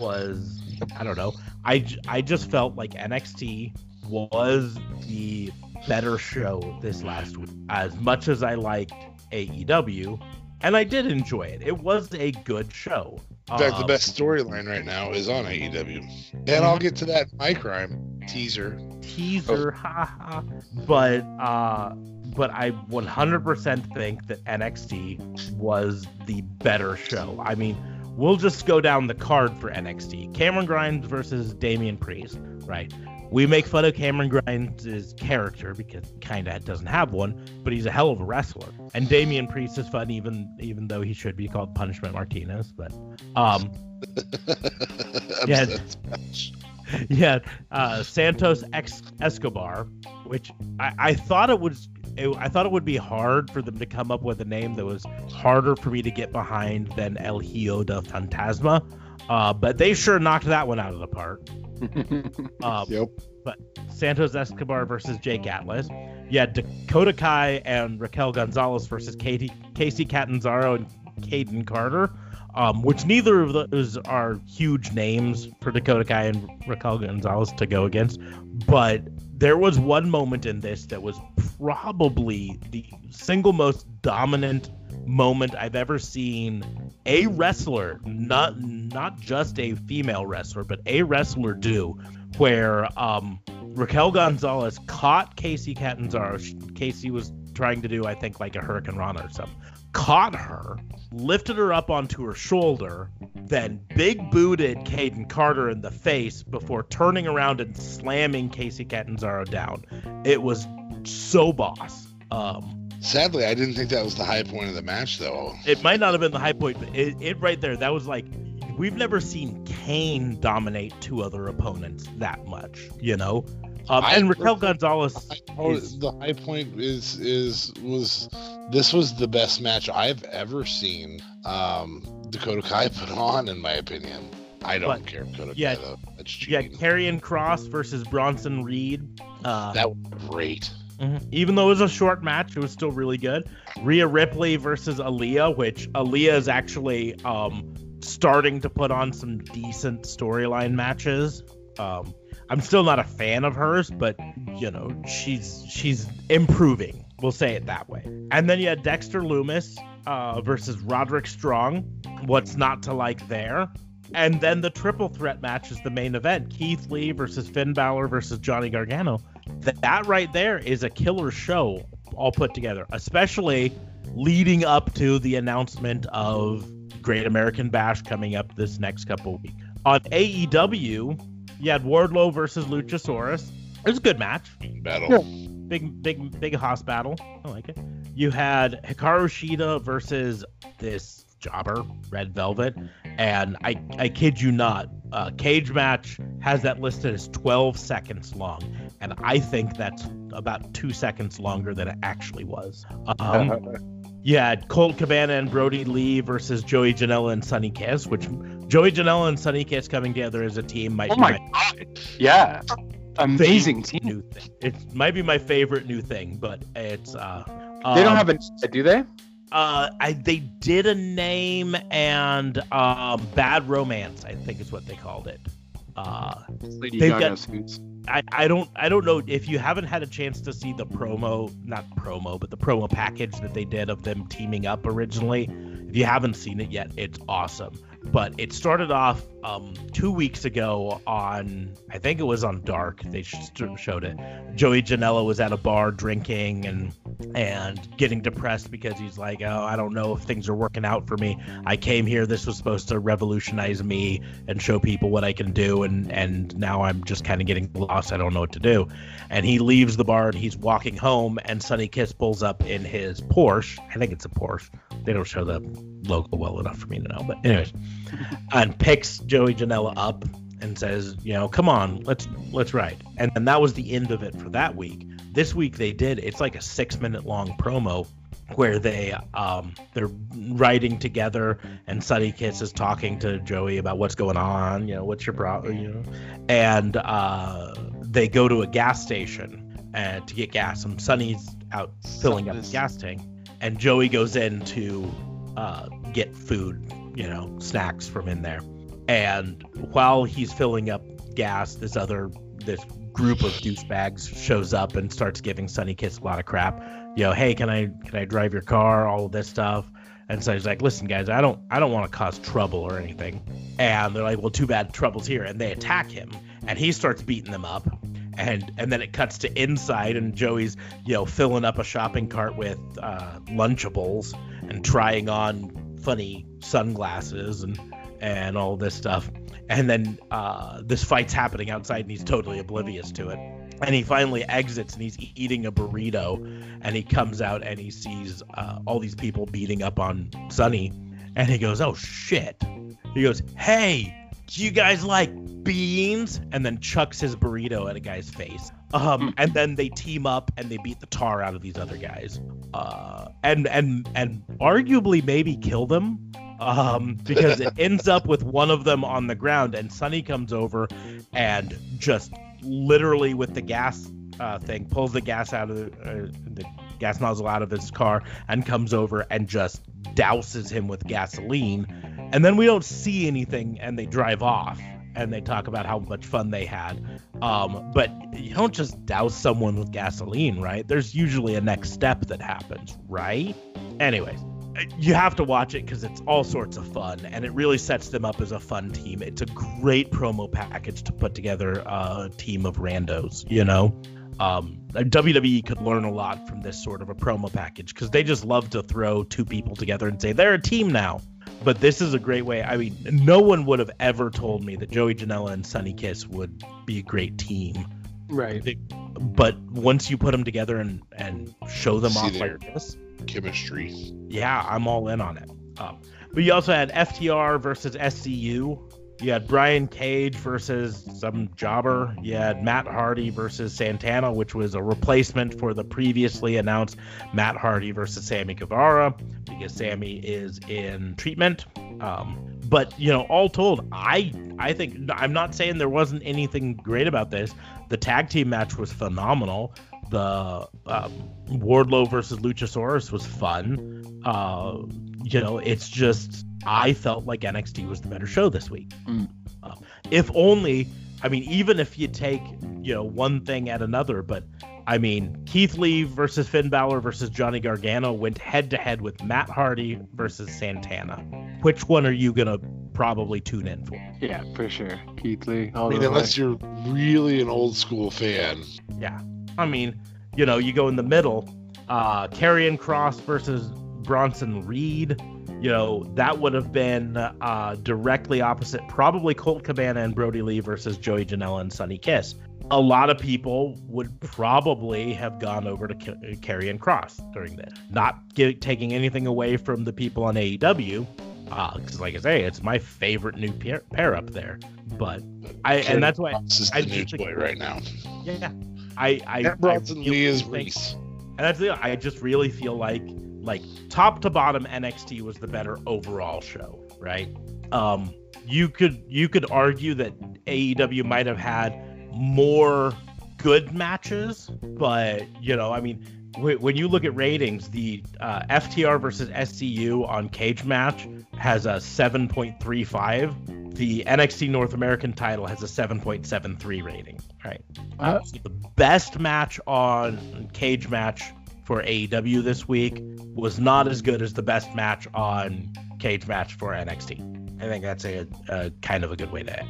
S1: was. I don't know. I, I just felt like NXT was the better show this last week. As much as I liked AEW, and I did enjoy it, it was a good show.
S2: In fact, the
S1: Um,
S2: best storyline right now is on AEW. And I'll get to that Mike Rhyme teaser.
S1: teaser, haha. But uh, but I 100% think that NXT was the better show. I mean, we'll just go down the card for NXT. Cameron Grimes versus Damian Priest, right? We make fun of Cameron Grimes' character because kind of doesn't have one, but he's a hell of a wrestler. And Damian Priest is fun, even even though he should be called Punishment Martinez. But um, Yeah. Yeah, uh, Santos Ex- Escobar, which I, I thought it was. It, I thought it would be hard for them to come up with a name that was harder for me to get behind than El Hijo de Fantasma, uh, but they sure knocked that one out of the park. Um,
S2: Yep.
S1: But Santos Escobar versus Jake Atlas. You had Dakota Kai and Raquel Gonzalez versus Katie, Kacy Catanzaro and Kayden Carter, um, which neither of those are huge names for Dakota Kai and Raquel Gonzalez to go against. But there was one moment in this that was probably the single most dominant moment I've ever seen a wrestler, not not just a female wrestler, but a wrestler do, where um, Raquel Gonzalez caught Kacy Catanzaro. Kacy was trying to do, I think, like a Hurricanrana or something. Caught her, lifted her up onto her shoulder, then big booted Kayden Carter in the face before turning around and slamming Kacy Catanzaro down. It was so boss. Um,
S2: Sadly, I didn't think that was the high point of the match, though.
S1: it might not have been the high point, but it, it right there, that was like we've never seen Kane dominate two other opponents that much, you know. Um, and Raquel Gonzalez,
S2: Oh,
S1: is-
S2: the high point is is was this was the best match I've ever seen um, Dakota Kai put on, in my opinion. I don't
S1: But-
S2: care Dakota
S1: yeah,
S2: Kai though. That's
S1: yeah,
S2: cheating.
S1: Karrion Kross versus Bronson Reed. Uh,
S2: that was great.
S1: mhm. Even though it was a short match, it was still really good. Rhea Ripley versus Aliyah, which Aliyah is actually um, starting to put on some decent storyline matches. Um, I'm still not a fan of hers, but you know she's she's improving. We'll say it that way. And then you had Dexter Lumis uh, versus Roderick Strong. What's not to like there? And then the triple threat match is the main event: Keith Lee versus Finn Balor versus Johnny Gargano. That that right there is a killer show all put together, especially leading up to the announcement of Great American Bash coming up this next couple weeks. On AEW, you had Wardlow versus Luchasaurus. It was a good match.
S2: Battle.
S1: Big, big, big hoss battle. I like it. You had Hikaru Shida versus this jobber, Red Velvet. And I, I kid you not, uh, Cage Match has that listed as 12 seconds long. And I think that's about two seconds longer than it actually was. Um, you had Colt Cabana and Brodie Lee versus Joey Janela and Sunny Kiss, which Joey Janela and Sunny Kiss coming together as a team might
S4: Oh
S1: be
S4: my god. Yeah. Amazing team.
S1: new thing. It might be my favorite new thing, but it's uh
S4: They don't
S1: um,
S4: have a do they?
S1: uh I they did a name and um Bad Romance, I think is what they called it. Uh
S4: Lady
S1: They've
S4: Gaga
S1: got-
S4: suits.
S1: I, I don't I don't know if you haven't had a chance to see the promo not promo but the promo package that they did of them teaming up originally if you haven't seen it yet it's awesome but it started off um, two weeks ago on I think it was on Dark they showed it. Joey Janela was at a bar drinking and and getting depressed because he's like oh I don't know if things are working out for me. I came here this was supposed to revolutionize me and show people what I can do and and now I'm just kind of getting lost I don't know what to do. And he leaves the bar and he's walking home and Sunny Kiss pulls up in his Porsche. I think it's a Porsche. They don't show the logo well enough for me to know but anyways and picks Joey Janela up and says you know come on let's let's ride. And and that was the end of it for that week. This week they did it's like a six minute long promo where they um they're riding together and Sunny Kiss is talking to Joey about what's going on, you know, what's your problem, you know, and uh, they go to a gas station and to get gas. And Sunny's out filling up the gas tank, and Joey goes in to uh, get food, you know, snacks from in there. And while he's filling up gas, this other this group of douchebags shows up and starts giving Sunny Kiss a lot of crap. You know, hey, can I can I drive your car? All this stuff. And so he's like, listen, guys, I don't I don't want to cause trouble or anything. And they're like, well, too bad trouble's here. And they attack him, and he starts beating them up. And and then it cuts to inside, and Joey's you know filling up a shopping cart with uh, Lunchables and trying on funny sunglasses and and all this stuff. and then uh, this fight's happening outside, and he's totally oblivious to it. And he finally exits, and he's eating a burrito, and he comes out and he sees uh, all these people beating up on Sunny, and he goes, "Oh shit!" He goes, "Hey, do you guys like beans?" And then chucks his burrito at a guy's face. Um, and then they team up and they beat the tar out of these other guys, uh, and and and arguably maybe kill them, um, because it ends up with one of them on the ground, and Sunny comes over and just literally with the gas uh, thing pulls the gas out of the, uh, the gas nozzle out of his car and comes over and just douses him with gasoline, and then we don't see anything, and they drive off. And they talk about how much fun they had. Um, but you don't just douse someone with gasoline, right? There's usually a next step that happens, right? Anyways, you have to watch it because it's all sorts of fun and it really sets them up as a fun team. It's a great promo package to put together a team of randos, you know? Um, WWE could learn a lot from this sort of a promo package because they just love to throw two people together and say they're a team now. But this is a great way. I mean, no one would have ever told me that Joey Janela and Sunny Kiss would be a great team.
S4: Right.
S1: They- but once you put them together and and show them
S2: See
S1: off like this,
S2: Chemistry.
S1: yeah, I'm all in on it. Um, but you also had FTR versus SCU. You had Brian Cage versus some jobber. You had Matt Hardy versus Santana, which was a replacement for the previously announced Matt Hardy versus Sammy Guevara because Sammy is in treatment. Um, but you know, all told, I I think I'm not saying there wasn't anything great about this. The tag team match was phenomenal. The um, Wardlow versus Luchasaurus was fun. Uh, you know, it's just I felt like NXT was the better show this week.
S3: Mm.
S1: Uh, if only, I mean, even if you take you know one thing at another, but I mean, Keith Lee versus Finn Balor versus Johnny Gargano went head to head with Matt Hardy versus Santana. Which one are you gonna probably tune in for?
S4: Yeah, for sure. Keith Lee.
S2: I mean,
S4: the
S2: unless you're really an old school fan.
S1: Yeah. I mean, you know, you go in the middle, uh Karrion Kross versus Bronson Reed. You know, that would have been uh directly opposite, probably Colt Cabana and Brodie Lee versus Joey Janela and Sunny Kiss. A lot of people would probably have gone over to K- Karrion Kross during this. Not gi- taking anything away from the people on AEW, because like I say, it's my favorite new pair, pair up there. But I, and that's why,
S2: This is
S1: I
S2: the
S1: just
S2: news
S1: think-
S2: boy right now.
S1: yeah, I, I,
S2: Matt Bronson
S1: I
S2: Lee is
S1: really think-
S2: Reese.
S1: and that's the I just really feel like like top to bottom NXT was the better overall show, right? Um you could you could argue that AEW might have had more good matches, but you know, I mean, wh- when you look at ratings, the uh, FTR versus SCU on Cage Match has a 7.35. The NXT North American title has a 7.73 rating. Right.
S4: Uh,
S1: So the best match on Cage Match for AEW this week was not as good as the best match on Cage Match for NXT. I think that's a, a kind of a good way to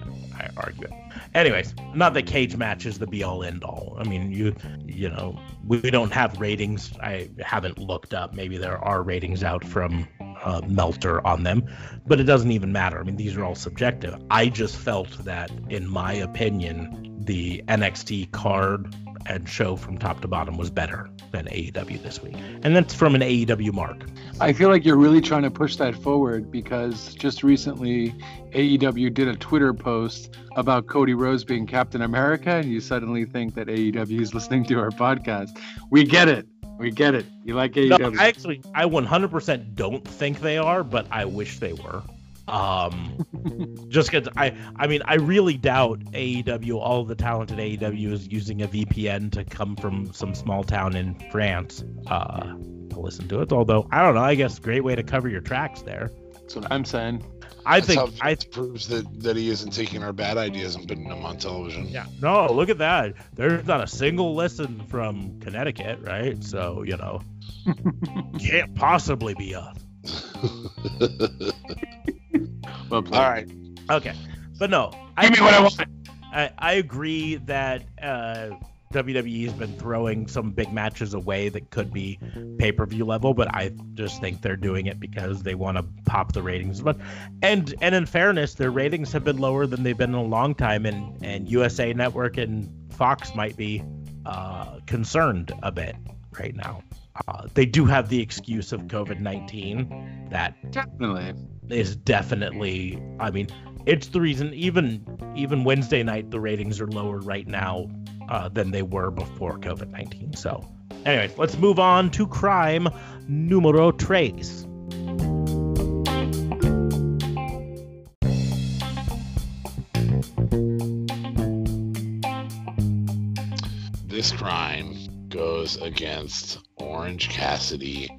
S1: argue it. Anyways, not that Cage Match is the be all end all. I mean, you you know, we, we don't have ratings. I haven't looked up. Maybe there are ratings out from uh, Meltzer on them, but it doesn't even matter. I mean, these are all subjective. I just felt that, in my opinion, the NXT card and show from top to bottom was better than AEW this week, and that's from an AEW mark.
S4: I feel like you're really trying to push that forward because just recently AEW did a Twitter post about Cody Rhodes being Captain America, and you suddenly think that AEW is listening to our podcast. We get it. We get it. You like E
S1: No, I actually, I 100% don't think they are, but I wish they were. Um, just because I, I mean, I really doubt AEW, all the talented AEW is using a VPN to come from some small town in France uh, to listen to it. Although I don't know, I guess great way to cover your tracks there.
S4: That's what I'm saying.
S1: I
S2: That's
S1: think
S2: how
S1: I
S2: proves that, that he isn't taking our bad ideas and putting them on television.
S1: Yeah. No, look at that. There's not a single listen from Connecticut, right? So, you know, can't possibly be us.
S4: Well played.
S2: All right.
S1: Okay. But no, I
S4: Give me what I want.
S1: I, I agree that uh, WWE's been throwing some big matches away that could be pay per view level, but I just think they're doing it because they want to pop the ratings. But and and in fairness, their ratings have been lower than they've been in a long time, and and USA Network and Fox might be uh, concerned a bit right now. Uh, they do have the excuse of COVID nineteen that
S4: Definitely.
S1: Is definitely. I mean, it's the reason even even Wednesday night the ratings are lower right now uh, than they were before COVID nineteen. So, anyways, let's move on to crime numero tres.
S2: This crime goes against Orange Cassidy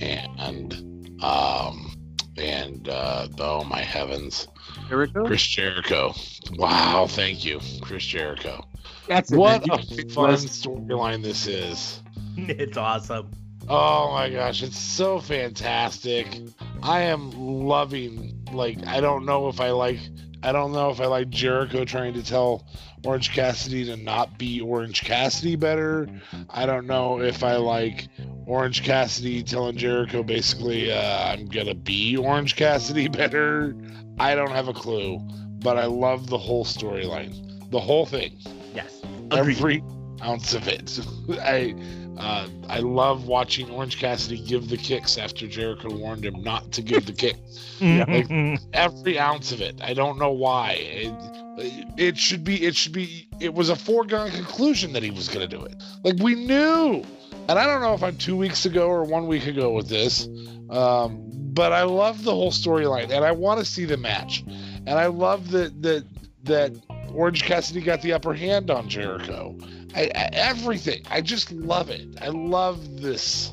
S2: and um and uh oh my heavens,
S4: Jericho?
S2: Chris Jericho. Wow, thank you, Chris Jericho.
S4: That's
S2: What a fun storyline this is.
S1: it's awesome.
S2: Oh my gosh, it's so fantastic. I am loving like I don't know if I like I don't know if I like Jericho trying to tell Orange Cassidy to not be Orange Cassidy better. I don't know if I like Orange Cassidy telling Jericho basically uh, I'm gonna be Orange Cassidy better. I don't have a clue, but I love the whole storyline, the whole thing
S1: Yes. Agreed.
S2: every ounce of it. I uh, I love watching Orange Cassidy give the kicks after Jericho warned him not to give the kick.
S1: Mhm.
S2: Every ounce of it. I don't know why. It, it should be. It should be. It was a foregone conclusion that he was going to do it. Like we knew. And I don't know if I'm two weeks ago or one week ago with this, um, but I love the whole storyline, and I want to see the match. And I love that that that Orange Cassidy got the upper hand on Jericho. I, I, everything. I just love it. I love this,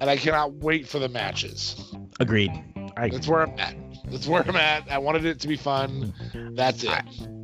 S2: and I cannot wait for the matches.
S1: Agreed. I
S2: That's where I'm at. That's where I'm at. I wanted it to be fun. That's it.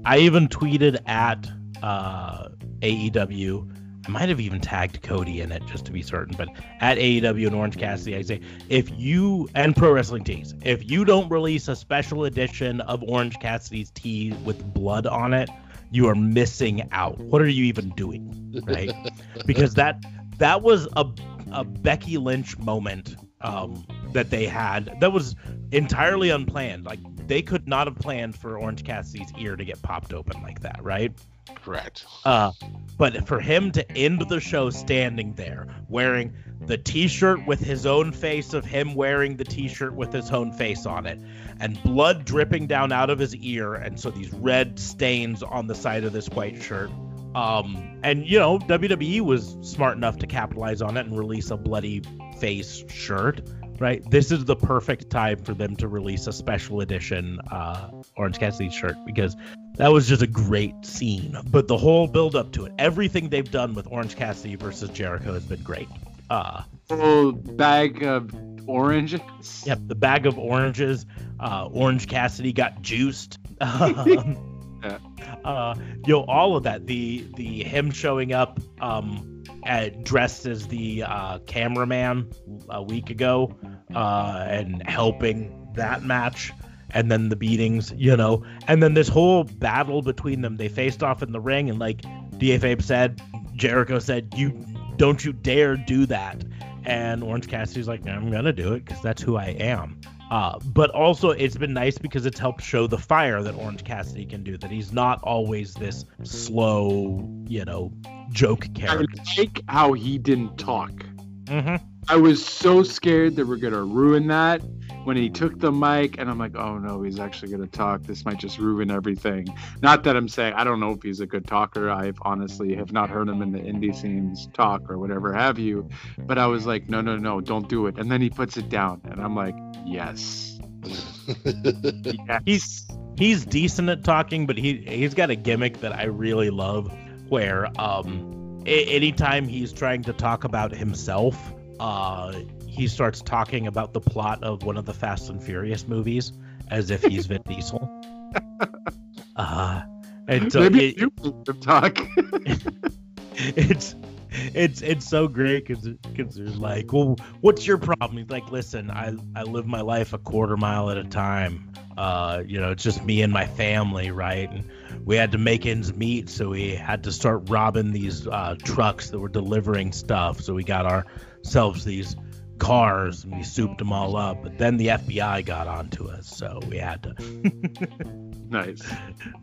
S1: I even tweeted at uh, AEW. I might have even tagged Cody in it just to be certain, but at AEW and Orange Cassidy, I say if you and Pro Wrestling Tees, if you don't release a special edition of Orange Cassidy's tee with blood on it, you are missing out. What are you even doing, right? because that that was a a Becky Lynch moment um, that they had that was entirely unplanned. Like they could not have planned for Orange Cassidy's ear to get popped open like that, right?
S2: Correct.
S1: Uh, but for him to end the show standing there wearing the t-shirt with his own face of him wearing the t-shirt with his own face on it and blood dripping down out of his ear and so these red stains on the side of this white shirt um and you know WWE was smart enough to capitalize on it and release a bloody face shirt right this is the perfect time for them to release a special edition uh Orange Cassidy shirt because that was just a great scene. But the whole build up to it, everything they've done with Orange Cassidy versus Jericho has been great. Uh,
S4: Full bag of oranges.
S1: yep, the bag of oranges. Uh, Orange Cassidy got juiced. Um,
S4: Yeah.
S1: uh, yo, all of that. The the him showing up um, dressed as the uh, cameraman a week ago uh, and helping that match. And then the beatings, you know, and then this whole battle between them. They faced off in the ring, and like DFA said, Jericho said, "You don't you dare do that." And Orange Cassidy's like, "I'm gonna do it because that's who I am." Uh, but also, it's been nice because it's helped show the fire that Orange Cassidy can do. That he's not always this slow, you know, joke character.
S4: I
S1: character.
S4: like how he didn't talk.
S1: hmm
S4: I was so scared that we're gonna ruin that when he took the mic, and I'm like, oh no, he's actually gonna talk. This might just ruin everything. Not that I'm saying I don't know if he's a good talker. I've honestly have not heard him in the indie scenes talk or whatever have you. But I was like, no, no, no, don't do it. And then he puts it down, and I'm like, yes, yes.
S1: He's he's decent at talking, but he he's got a gimmick that I really love, where um, a- anytime he's trying to talk about himself, uh, he starts talking about the plot of one of the Fast and Furious movies as if he's Vin Diesel. Uh, and so
S4: Maybe
S1: it-
S4: you to talk.
S1: it's it's it's so great because because they're like, well, what's your problem? He's like, listen, I I live my life a quarter mile at a time. Uh, you know, it's just me and my family, right? And we had to make ends meet, so we had to start robbing these uh, trucks that were delivering stuff. So we got ourselves these cars and we souped them all up. But then the FBI got onto us, so we had to.
S4: Nice.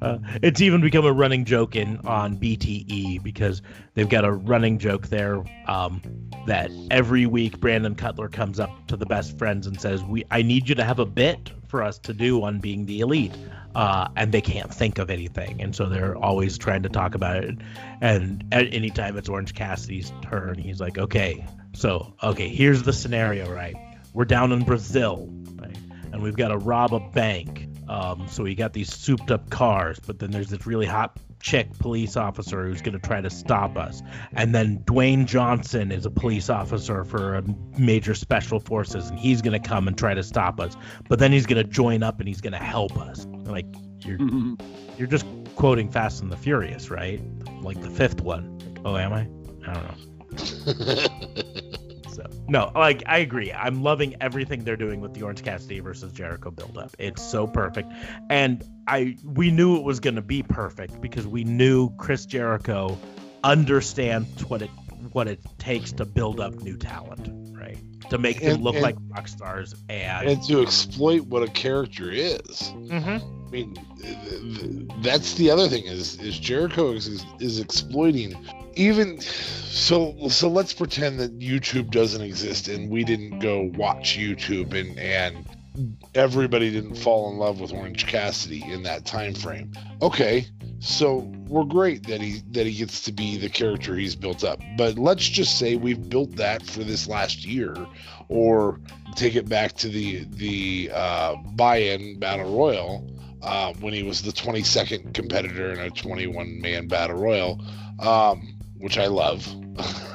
S1: Uh, it's even become a running joke in on BTE because they've got a running joke there um, that every week Brandon Cutler comes up to the best friends and says, "We, I need you to have a bit for us to do on being the elite," uh, and they can't think of anything, and so they're always trying to talk about it. And at any time it's Orange Cassidy's turn, he's like, "Okay, so okay, here's the scenario, right? We're down in Brazil, right, and we've got to rob a bank." Um, so we got these souped up cars, but then there's this really hot chick police officer who's going to try to stop us. And then Dwayne Johnson is a police officer for a major special forces, and he's going to come and try to stop us. But then he's going to join up and he's going to help us. Like you're you're just quoting Fast and the Furious, right? Like the fifth one. Like, oh, am I? I don't know. So no, like I agree. I'm loving everything they're doing with the Orange Cassidy versus Jericho buildup. It's so perfect, and I we knew it was going to be perfect because we knew Chris Jericho understands what it what it takes to build up new talent, right? To make them
S2: And-
S1: look
S2: and-
S1: like rock stars and,
S2: and to exploit what a character is.
S1: Mhm.
S2: I mean, th- th- that's the other thing is is Jericho is, is, is exploiting even so so let's pretend that YouTube doesn't exist and we didn't go watch YouTube and and everybody didn't fall in love with Orange Cassidy in that time frame. Okay, so we're great that he that he gets to be the character he's built up. But let's just say we've built that for this last year or take it back to the the uh, buy-in battle royal uh, when he was the 22nd competitor in a 21 man battle royal, um, which I love.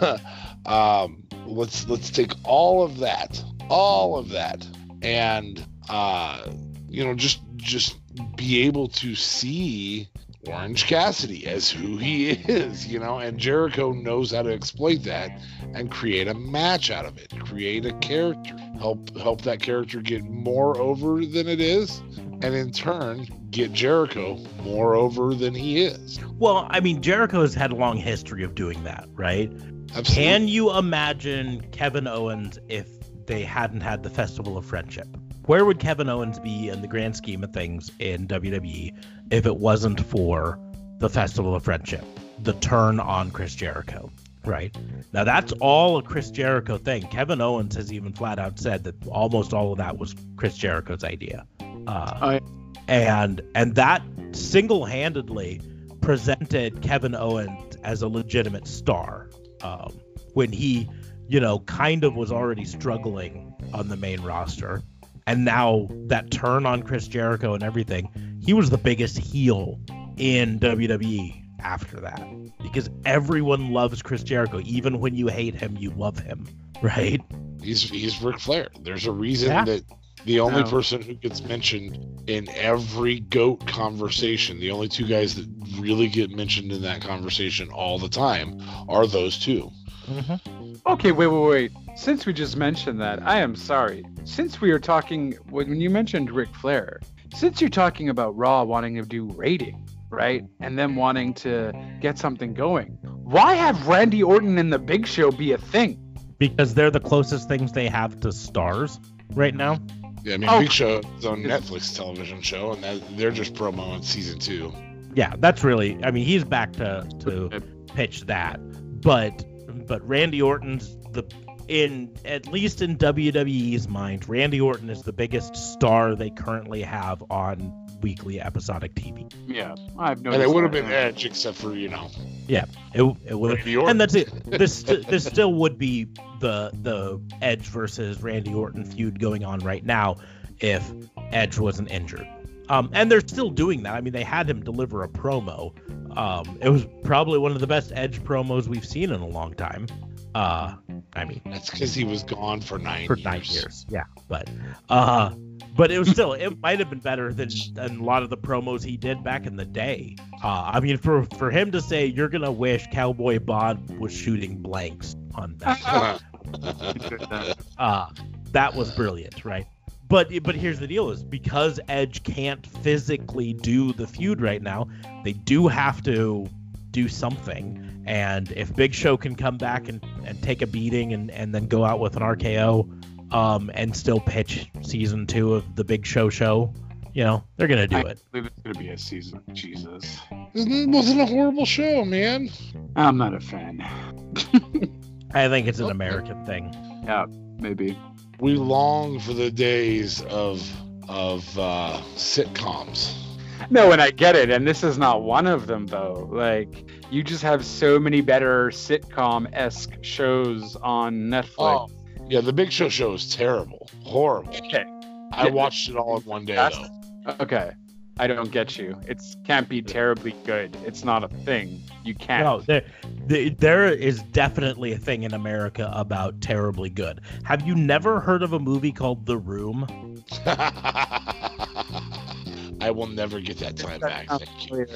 S2: um, let's let's take all of that, all of that, and uh, you know just just be able to see Orange Cassidy as who he is, you know, and Jericho knows how to exploit that and create a match out of it, create a character, help help that character get more over than it is, and in turn get Jericho more over than he is.
S1: well, I mean Jericho has had a long history of doing that, right?
S2: Absolutely.
S1: Can you imagine Kevin Owens if they hadn't had the Festival of Friendship? Where would Kevin Owens be in the grand scheme of things in WWE if it wasn't for the Festival of Friendship, the turn on Chris Jericho? Right now, that's all a Chris Jericho thing. Kevin Owens has even flat out said that almost all of that was Chris Jericho's idea, uh,
S4: I-
S1: and and that single-handedly presented Kevin Owens as a legitimate star um, when he, you know, kind of was already struggling on the main roster. And now that turn on Chris Jericho and everything, he was the biggest heel in WWE after that because everyone loves Chris Jericho. Even when you hate him, you love him, right?
S2: He's he's Ric Flair. There's a reason
S1: Yeah.
S2: that the only
S4: No.
S2: person who gets mentioned in every goat conversation, the only two guys that really get mentioned in that conversation all the time are those two. Mm-hmm.
S4: Okay, wait, wait, wait. Since we just mentioned that, I am sorry. Since we are talking, when you mentioned Ric Flair, since you're talking about Raw wanting to do rating, right, and them wanting to get something going, why have Randy Orton and the Big Show be a thing?
S1: Because they're the closest things they have to stars right now.
S2: Yeah, I mean,
S4: Oh.
S2: Big Show is on Netflix television show, and that, they're just promoing season two.
S1: Yeah, that's really. I mean, he's back to to pitch that, but but Randy Orton's the in at least in WWE's mind, Randy Orton is the biggest star they currently have on weekly episodic TV.
S4: Yeah, I've noticed.
S2: And it would have been. Edge, except for you know, Yeah,
S1: It it would
S2: Randy Orton.
S1: and that's it. This this still would be the the Edge versus Randy Orton feud going on right now if Edge wasn't injured. Um, and they're still doing that. I mean, they had him deliver a promo. Um, it was probably one of the best Edge promos we've seen in a long time. Uh, I mean,
S2: that's because he was gone for nine
S1: for
S2: years.
S1: nine years. Yeah, but uh, but it was still it might have been better than, than a lot of the promos he did back in the day. Uh, I mean, for for him to say you're gonna wish Cowboy Bob was shooting blanks on that, uh, that was brilliant, right? But but here's the deal: is because Edge can't physically do the feud right now, they do have to do something. And if Big Show can come back and, and take a beating and, and then go out with an RKO, um, and still pitch season two of the Big Show show, you know, they're gonna do
S4: I
S1: it.
S4: it's gonna be a season. Jesus,
S2: It wasn't a horrible show, man.
S4: I'm not a fan.
S1: I think it's an American thing.
S4: Yeah, maybe.
S2: We long for the days of of uh, sitcoms.
S3: No, and I get it, and this is not one of them though. Like you just have so many better sitcom esque shows on Netflix.
S2: Oh, yeah, the Big Show show is terrible, horrible.
S3: Okay.
S2: I
S3: Yeah,
S2: watched it all in one day
S3: that's-
S2: though.
S3: Okay. I don't get you. It can't be terribly good. It's not a thing. You can't.
S1: No, there, there, there is definitely a thing in America about terribly good. Have you never heard of a movie called The Room?
S2: I will never get that time back. Thank you.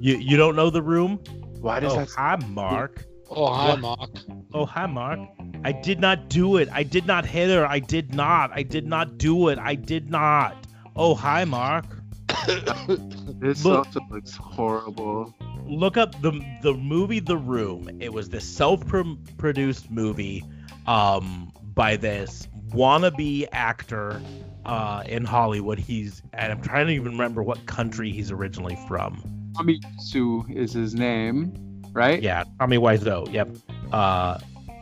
S1: You you don't know The Room?
S3: Why does
S1: Oh,
S3: that?
S1: hi, Mark.
S2: Oh, hi,
S1: What?
S2: Mark.
S1: Oh, hi, Mark. I did not do it. I did not hit her. I did not. I did not do it. I did not. Oh, hi, Mark.
S4: This
S1: Look-
S4: also looks horrible.
S1: Look up the the movie The Room. It was this self-produced movie um, by this wannabe actor uh, in Hollywood. He's and I'm trying to even remember what country he's originally from.
S4: Tommy Sue is his name, right?
S1: Yeah, Tommy Wiseau. Yep. Uh,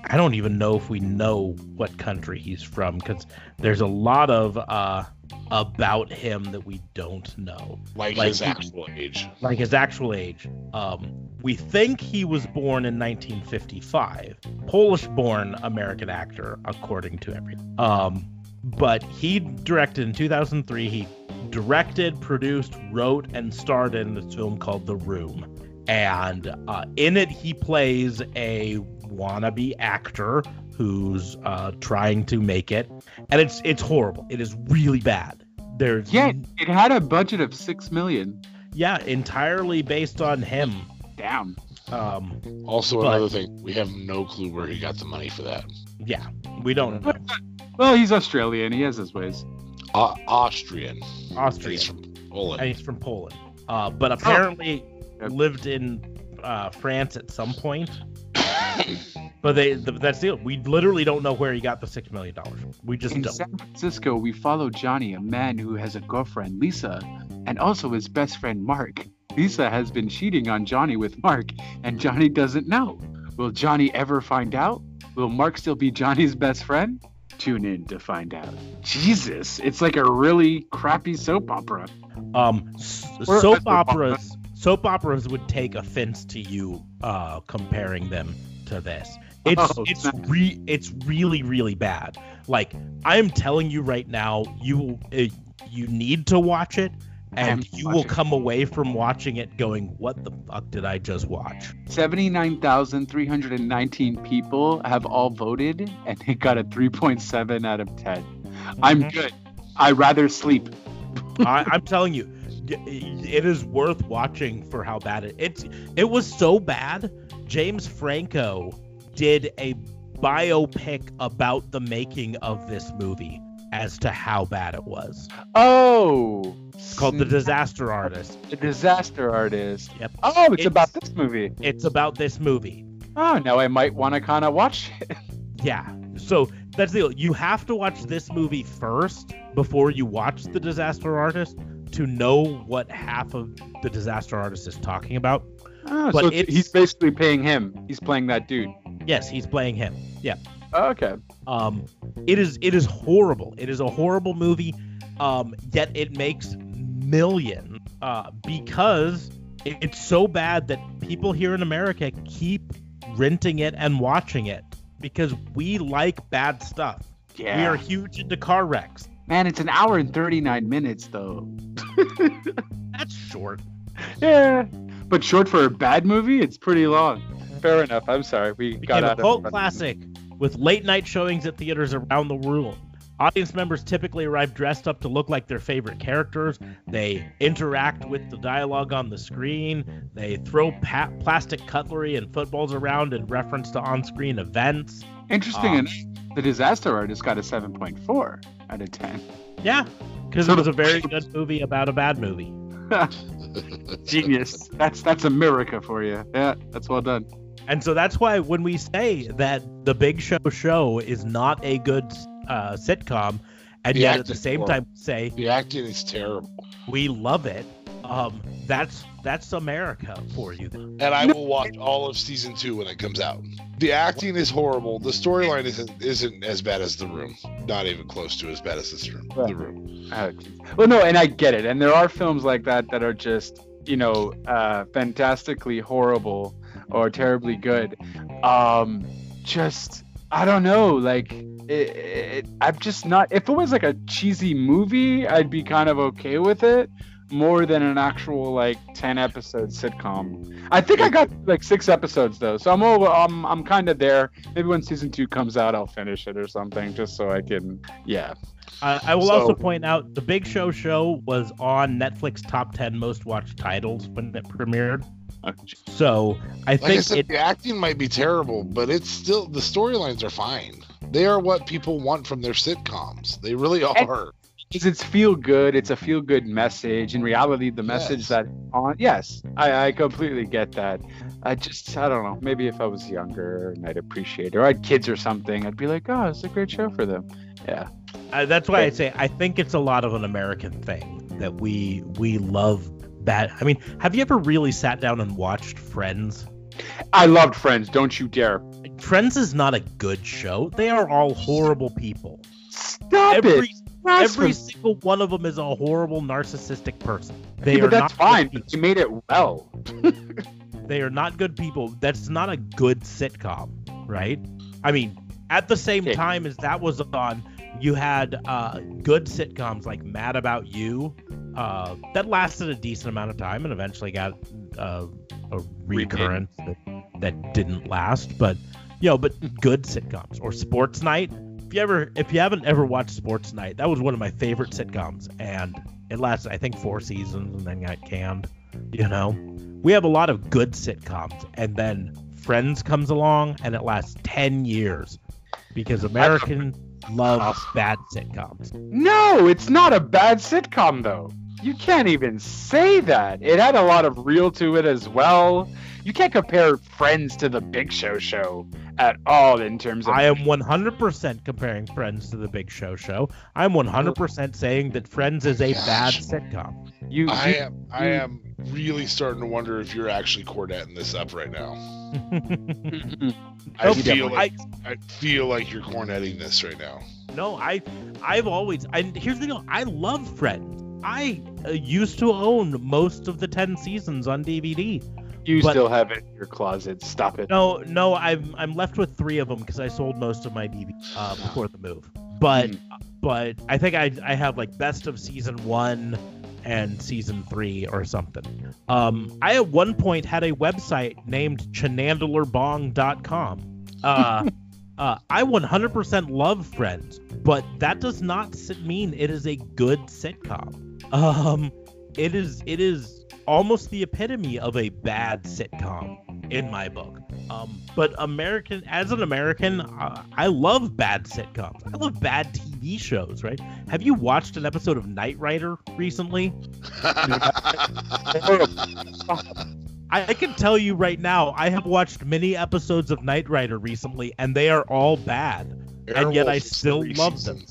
S1: I don't even know if we know what country he's from because there's a lot of uh, about him that we don't know,
S2: like,
S1: Like-
S2: his actual age.
S1: like his actual age. Um, we think he was born in 1955, Polish-born American actor, according to everything. Um, but he directed in 2003. He directed, produced, wrote, and starred in this film called The Room. And uh, in it, he plays a wannabe actor who's uh, trying to make it, and it's it's horrible. It is really bad. There's
S4: Yeah, it had a budget of six million.
S1: yeah, entirely based on him.
S4: Damn.
S1: Um,
S2: Also,
S1: But-
S2: another thing, we have no clue where he got the money for that.
S1: yeah, we don't know.
S4: Well, he's Australian. He has his ways.
S2: Uh, Austrian.
S1: Austrian,
S2: He's from Poland.
S1: and he's from Poland. Uh, but apparently
S4: Yep.
S1: lived in uh, France at some point. But they th- that's the deal. we literally don't know where he got the six million dollars. We just
S4: In
S1: don't.
S4: San Francisco, we follow Johnny, a man who has a girlfriend, Lisa, and also his best friend, Mark. Lisa has been cheating on Johnny with Mark, and Johnny doesn't know. Will Johnny ever find out? Will Mark still be Johnny's best friend? Tune in to find out. Jesus, it's like a really crappy soap opera.
S1: Um,
S4: Or-
S1: soap operas, soap operas would take offense to you uh, comparing them to this. It's
S4: Oh,
S1: it's re it's really really bad. Like I'm telling you right now, you uh, you need to watch it, and you will
S4: watching.
S1: come away from watching it going, "What the fuck did I just watch?"
S4: 79,319 people have all voted, and it got a 3.7 out of 10. I'm
S1: Mhm.
S4: good. I'd rather sleep.
S1: I, I'm telling you, it is worth watching for how bad it. It's it was so bad. James Franco did a biopic about the making of this movie as to how bad it was.
S3: Oh,
S1: It's called The Disaster Artist.
S3: The Disaster Artist.
S1: Yep.
S3: Oh, it's,
S1: It's-
S3: about this movie.
S1: It's about this movie.
S3: Oh, now I might want to kind of watch it.
S1: Yeah. So that's the deal. You have to watch this movie first before you watch The Disaster Artist to know what half of The Disaster Artist is talking about.
S3: Oh,
S1: But
S3: so he's basically paying him. He's playing that dude.
S1: Yes, he's playing him. Yeah.
S3: Oh, okay.
S1: Um, it is it is horrible. It is a horrible movie. Um, yet it makes millions uh, because it- it's so bad that people here in America keep renting it and watching it because we like bad stuff.
S4: Yeah.
S1: We are huge into car wrecks.
S4: Man, it's an hour and 39 minutes, though.
S1: That's short.
S3: Yeah. But short for a bad movie, it's pretty long. Fair enough. I'm sorry. We
S1: It
S3: got
S1: became a cult
S3: of
S1: classic with late night showings at theaters around the world. Audience members typically arrive dressed up to look like their favorite characters. They interact with the dialogue on the screen. They throw pa- plastic cutlery and footballs around in reference to on screen events.
S4: Interesting
S1: Um,
S4: enough, the disaster artist got a 7.4 out of 10.
S1: Yeah, because
S4: So
S1: it was a very good movie about a bad movie.
S4: Genius. That's that's America for you. Yeah, that's well done.
S1: And so that's why when we say that the Big Show show is not a good uh, sitcom, and
S2: The
S1: yet at the same
S2: for
S1: time say
S2: The acting is terrible.
S1: we love it, um, that's that's America for you.
S2: And I will watch all of season two when it comes out. The acting is horrible. The storyline isn't isn't as bad as the room. Not even close to as bad as this room. The room.
S4: Geez. well, no, and I get it. And there are films like that that are just, you know, uh, fantastically horrible or terribly good. Um, just, I don't know. Like, it, it, I'm just not. If it was like a cheesy movie, I'd be kind of okay with it more than an actual like 10 episode sitcom. I think I got like six episodes though, so I'm over. I'm I'm kind of there. Maybe when season two comes out, I'll finish it or something, just so I can. Yeah.
S1: Uh, I will
S2: So-
S1: also point out the Big Show show was on Netflix top ten most watched titles when it premiered.
S4: Oh.
S1: So I
S2: Like I
S1: think
S2: said,
S1: it
S2: the acting might be terrible, but it's still the storylines are fine. They are what people want from their sitcoms. They really are.
S4: Because it's feel good it's a feel good message in reality the message
S2: Yes.
S4: that on yes I, I completely get that i just i don't know maybe if i was younger and i'd appreciate it or i had kids or something i'd be like oh it's a great show for them yeah
S1: uh, that's why I say I think it's a lot of an American thing that we we love bad. I mean, have you ever really sat down and watched Friends?
S4: i loved friends don't you dare
S1: Friends is not a good show. They are all horrible people.
S4: stop
S1: Every
S4: it
S1: every single one of them is a horrible narcissistic person. They
S4: Yeah,
S1: are
S4: that's
S1: not
S4: fine
S1: people.
S4: you made it well
S1: They are not good people. That's not a good sitcom, right? I mean, at the same
S4: Yeah.
S1: time as that was on, you had uh, good sitcoms like Mad About You uh, that lasted a decent amount of time and eventually got uh, a recurrence that, that didn't last. But you know, but good sitcoms or Sports Night. If you ever, if you haven't ever watched Sports Night, that was one of my favorite sitcoms, and it lasted I think four seasons and then got canned. You know, we have a lot of good sitcoms, and then Friends comes along and it lasts ten years because Americans love bad sitcoms.
S4: no it's not a bad sitcom though you can't even say that it had a lot of real to it as well you can't compare friends to the big show show at all in terms of
S1: I am 100% comparing Friends to the Big Show show. I'm 100% saying that Friends is a bad sitcom.
S4: you,
S2: I
S4: you
S2: am I am really starting to wonder if you're actually cornetting this up right now. I
S1: Nope.
S2: feel
S1: I,
S2: like I feel like you're cornetting this right now.
S1: no, I, I've always. And here's the deal: I love Friends. I uh, used to own most of the 10 seasons on DVD.
S4: You
S1: But-
S4: still have it in your closet. Stop it.
S1: No, no, I'm I'm left with three of them because I sold most of my DVD uh, before the move. But but I think I I have like best of season one and season three or something. Um, I at one point had a website named chanandlerbong.com. Uh, uh, I 100% love Friends, but that does not mean it is a good sitcom. Um, it is it is almost the epitome of a bad sitcom in my book. Um, but American, as an American, uh, I love bad sitcoms. I love bad TV shows. Right? Have you watched an episode of Knight Rider recently? I, I can tell you right now, I have watched many episodes of Knight Rider recently, and they are all bad. And yet I still love them.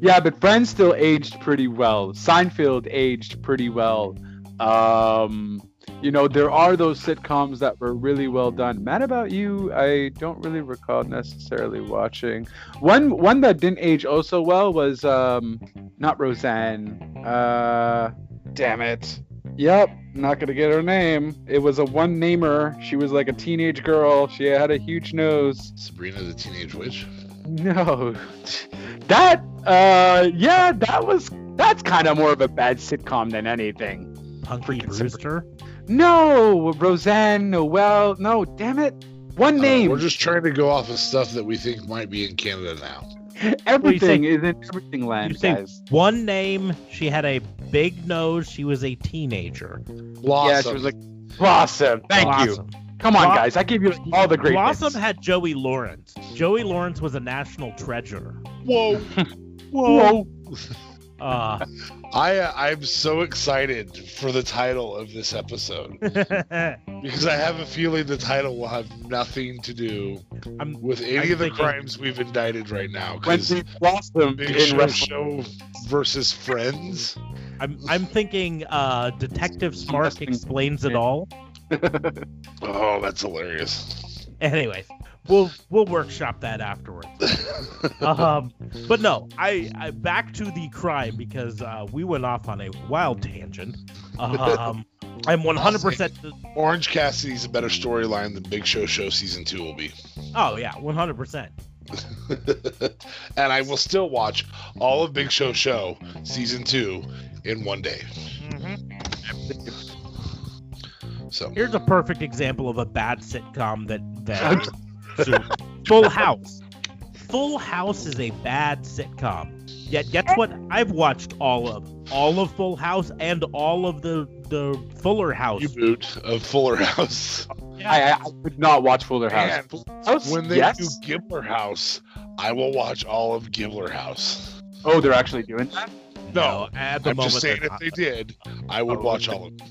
S4: Yeah, but Friends still aged pretty well. Seinfeld aged pretty well. Um, you know, there are those sitcoms that were really well done. Mad About You, I don't really recall necessarily watching. One one that didn't age oh so well was um, not Roseanne. Uh, damn it. Yep, not gonna get her name. It was a one namer. She was like a teenage girl. She had a huge nose.
S2: Sabrina the Teenage Witch.
S4: No, that uh, yeah, that was that's kind of more of a bad sitcom than anything.
S1: Punky
S4: Freaking
S1: Brewster.
S4: No, Roseanne Noel. No, damn it, one
S2: Uh,
S4: name.
S2: we're just trying to go off of stuff that we think might be in Canada now.
S4: Everything is in everything land,
S1: you say
S4: guys.
S1: one name. She had a big nose. She was a teenager.
S2: Blossom.
S4: Yeah, she was like Blossom. Thank you.
S1: Blossom.
S4: Come on,
S1: Blo-
S4: guys. I give you all the great
S1: Blossom
S4: bits.
S1: had Joey Lawrence. Joey Lawrence was a national treasure.
S2: Whoa.
S4: Whoa.
S1: Uh,
S2: I uh, I'm so excited for the title of this episode because I have a feeling the title will have nothing to do
S1: I'm
S2: with any
S1: I'm
S2: of the crimes we've indicted right now.
S4: When
S2: Because
S4: we blossomed
S2: Big
S4: in
S2: Show
S4: wrestling.
S2: Show versus Friends.
S1: I'm I'm thinking uh, Detective Smart
S4: Something-
S1: explains it all.
S2: Oh, that's hilarious.
S1: Anyways, we'll we'll workshop that afterwards. um, but no, I, I back to the crime because uh, we went off on a wild tangent. Um, I'm 100. percent
S2: Orange Cassidy's a better storyline than Big Show Show season two will be.
S1: Oh yeah, 100. percent
S2: and I will still watch all of Big Show Show season two in one day. So
S1: Here's a perfect example of a bad sitcom that that so, Full House. Full House is a bad sitcom. Yet guess what? I've watched all of all of Full House and all of the the Fuller House.
S2: reboot of Fuller House.
S4: I, I, I could not watch Fuller House.
S2: And
S4: House?
S2: when they
S4: yes.
S2: do Gibbler House, I will watch all of Gibbler House.
S4: Oh, they're actually doing that.
S2: No,
S1: at the
S2: I'm
S1: moment
S2: just saying
S1: they're
S2: if they did, I would
S4: Oh,
S2: watch all of them.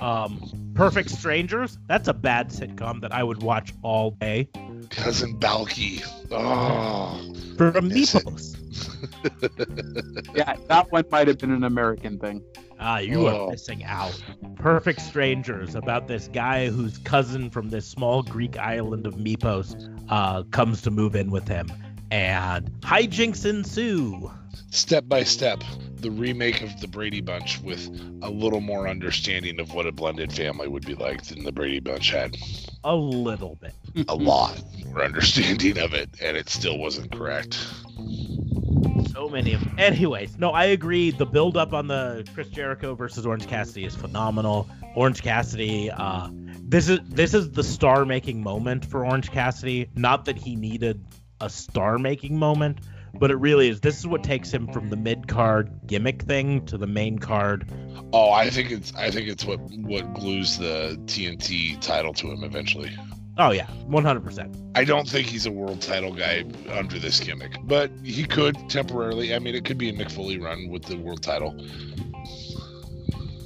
S1: Um, Perfect Strangers. That's a bad sitcom that I would watch all day.
S2: Cousin Balky. Oh,
S1: From
S2: Yes.
S4: Yeah, that one might have been an American thing.
S1: Ah, you
S2: Oh.
S1: are missing out. Perfect Strangers about this guy whose cousin from this small Greek island of Mypos uh, comes to move in with him, and hijinks ensue.
S2: step by step, the remake of the Brady Bunch with a little more understanding of what a blended family would be like than the Brady Bunch had.
S1: A little bit.
S2: A lot more understanding of it, and it still wasn't correct.
S1: So many of them. Anyways, no, I agree. The build up on the Chris Jericho versus Orange Cassidy is phenomenal. Orange Cassidy, uh, this is this is the star making moment for Orange Cassidy. Not that he needed a star making moment, but it really is. This is what takes him from the mid card gimmick thing to the main card.
S2: Oh, I think it's I think it's what what glues the TNT title to him eventually.
S1: Oh yeah, one hundred percent.
S2: I don't think he's a world title guy under this gimmick, but he could temporarily. I mean, it could be a Mick Foley run with the world title.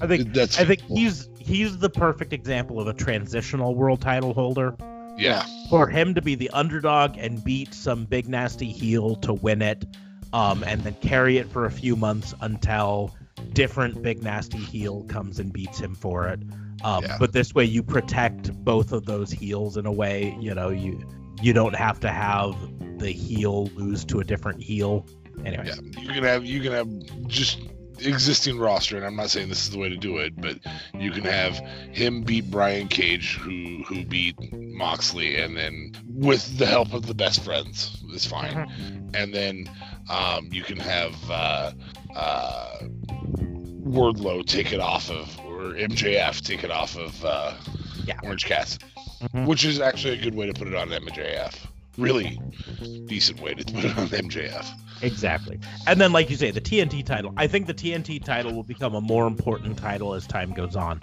S1: I think
S2: That's
S1: I think he's he's the perfect example of a transitional world title holder.
S2: Yeah.
S1: for him to be the underdog and beat some big nasty heel to win it, um, and then carry it for a few months until different big nasty heel comes and beats him for it. Um,
S2: Yeah.
S1: But this way, you protect both of those heels in a way. You know, you you don't have to have the heel lose to a different heel. Anyway,
S2: Yeah, you can have you can have just existing roster, and I'm not saying this is the way to do it, but you can have him beat Brian Cage, who who beat Moxley, and then with the help of the best friends, is fine. And then um, you can have uh, uh, Wardlow take it off of, or MJF take it off of uh,
S1: Yeah.
S2: Orange Cassidy,
S1: Mhm.
S2: which is actually a good way to put it on MJF. Really decent way to put it on MJF.
S1: Exactly. And then, like you say, the TNT title. I think the TNT title will become a more important title as time goes on.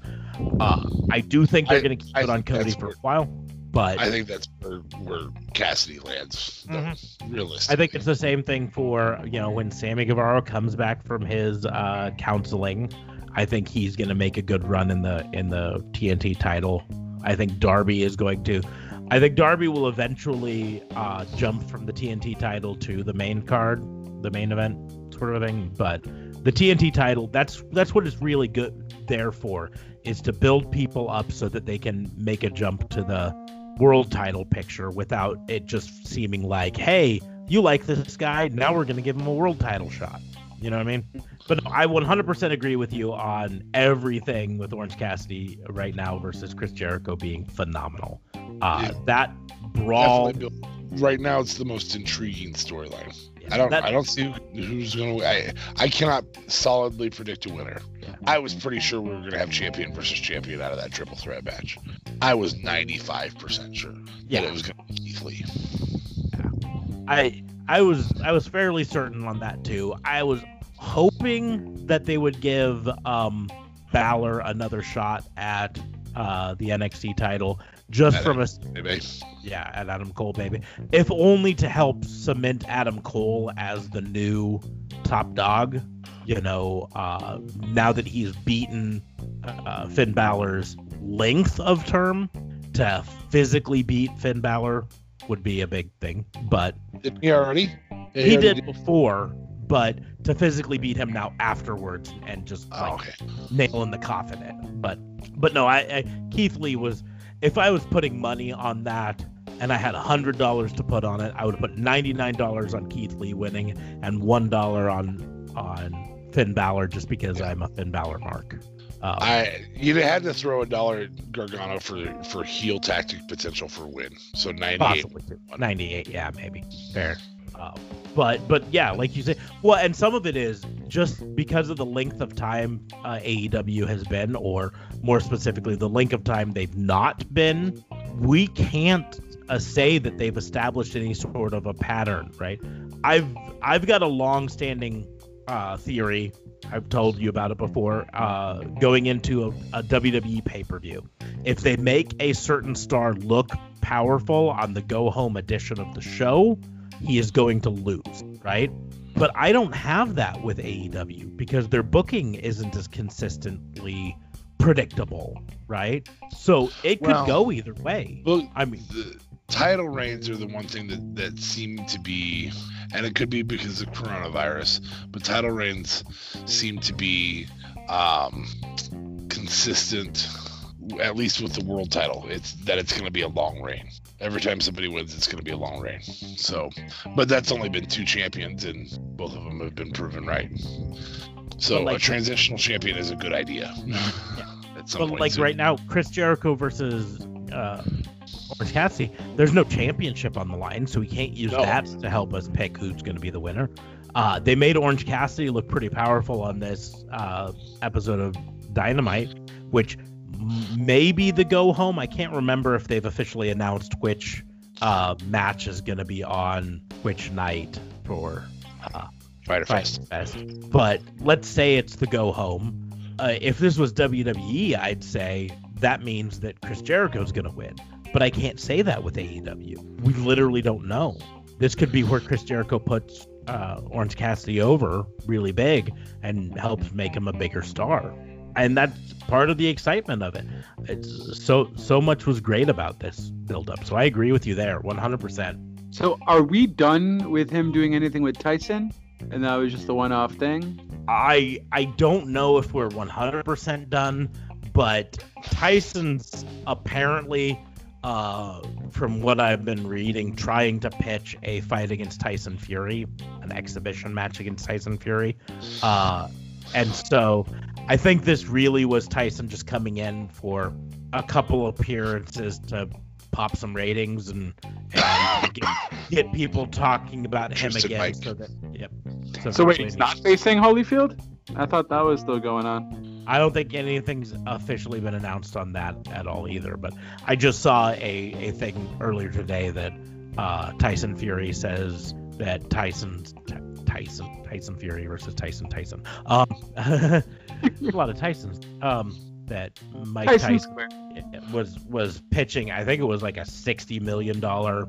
S1: Uh, I do think they're going to keep
S2: I
S1: it on Cody for a while, but
S2: I think that's where, where Cassidy lands.
S1: Mhm.
S2: Realistically.
S1: I think it's the same thing for you know when Sammy Guevara comes back from his uh, counseling. I think he's going to make a good run in the in the TNT title. I think Darby is going to. I think Darby will eventually uh, jump from the TNT title to the main card, the main event sort of thing. But the TNT title, that's that's what it's really good there for, is to build people up so that they can make a jump to the world title picture without it just seeming like, hey, you like this guy, now we're to give him a world title shot. You know what I mean? But no, I 100% agree with you on everything with Orange Cassidy right now versus Chris Jericho being phenomenal. Uh,
S2: Yeah.
S1: That brawl.
S2: Definitely right now it's the most intriguing storyline.
S1: yeah,
S2: I don't
S1: that-
S2: I don't see who's gonna I I cannot solidly predict a winner.
S1: Yeah.
S2: I was pretty sure we were gonna have champion versus champion out of that triple threat match. I was ninety five percent sure
S1: Yeah.
S2: that it was gonna be Keith Lee.
S1: I I was I was fairly certain on that too. I was hoping that they would give um, Balor another shot at uh, the NXT title, just
S2: At
S1: from a
S2: Maybe.
S1: yeah at Adam Cole, baby, if only to help cement Adam Cole as the new top dog. You know, uh, now that he's beaten uh, Finn Balor's length of term, to physically beat Finn Balor would be a big thing, but
S2: Did he already? Yeah,
S1: he
S2: already
S1: did before, but to physically beat him now afterwards and just
S2: Oh,
S1: like
S2: okay.
S1: nail in the coffin it. But but no, I, I Keith Lee was if I was putting money on that and I had hundred dollars to put on it, I would put ninety nine dollars on Keith Lee winning and one dollar on on Finn Balor just because I'm a Finn Balor mark. Um,
S2: I you'd have had to throw a dollar at Gargano for for heel tactic potential for win. So ninety eight.
S1: possibly 98 yeah maybe fair but but yeah like you say well and some of it is just because of the length of time uh, aew has been or more specifically the length of time they've not been we can't uh, say that they've established any sort of a pattern right? I've i've got a long-standing uh, theory. I've told you about it before. Uh, going into a, a WWE pay per view, if they make a certain star look powerful on the go home edition of the show, he is going to lose, right? But I don't have that with AEW because their booking isn't as consistently predictable, right? So it could
S2: Well-
S1: go either way.
S2: Well,
S1: I mean,
S2: the title reigns are the one thing that that seem to be, and it could be because of coronavirus, but title reigns seem to be um, consistent, at least with the world title. It's that it's going to be a long reign. Every time somebody wins, it's going to be a long reign. So, but that's only been two champions, and both of them have been proven right. So,
S1: like-
S2: a transitional champion is a good idea. Some
S1: but like
S2: soon.
S1: right now, Chris Jericho versus uh, Orange Cassidy, there's no championship on the line, so we can't use
S2: No.
S1: that to help us pick who's going to be the winner. Uh, they made Orange Cassidy look pretty powerful on this uh, episode of Dynamite, which m- may be the go home. I can't remember if they've officially announced which uh, match is going to be on which night for uh,
S2: Fyter
S1: Fight
S2: Fest.
S1: Fest. But let's say it's the go home. Uh, if this was WWE, I'd say that means that Chris Jericho's going to win. But I can't say that with AEW. We literally don't know. This could be where Chris Jericho puts uh, Orange Cassidy over really big and helps make him a bigger star. And that's part of the excitement of it. It's so so much was great about this build up. So I agree with you there, 100%.
S4: So are we done with him doing anything with Tyson? And that was just a one-off thing.
S1: I I don't know if we're 100% done, but Tyson's apparently, uh, from what I've been reading, trying to pitch a fight against Tyson Fury, an exhibition match against Tyson Fury, uh, and so I think this really was Tyson just coming in for a couple appearances to pop some ratings and, and get, get people talking about him again.
S2: Mike.
S1: So that yep.
S4: So wait, he's not facing Holyfield? I thought that was still going on.
S1: I don't think anything's officially been announced on that at all either. But I just saw a, a thing earlier today that uh, Tyson Fury says that Tyson's Ty- Tyson Tyson Fury versus Tyson Tyson. Um, a lot of Tysons. Um, that Mike
S4: Tyson
S1: Tyson was was pitching. I think it was like a sixty million dollar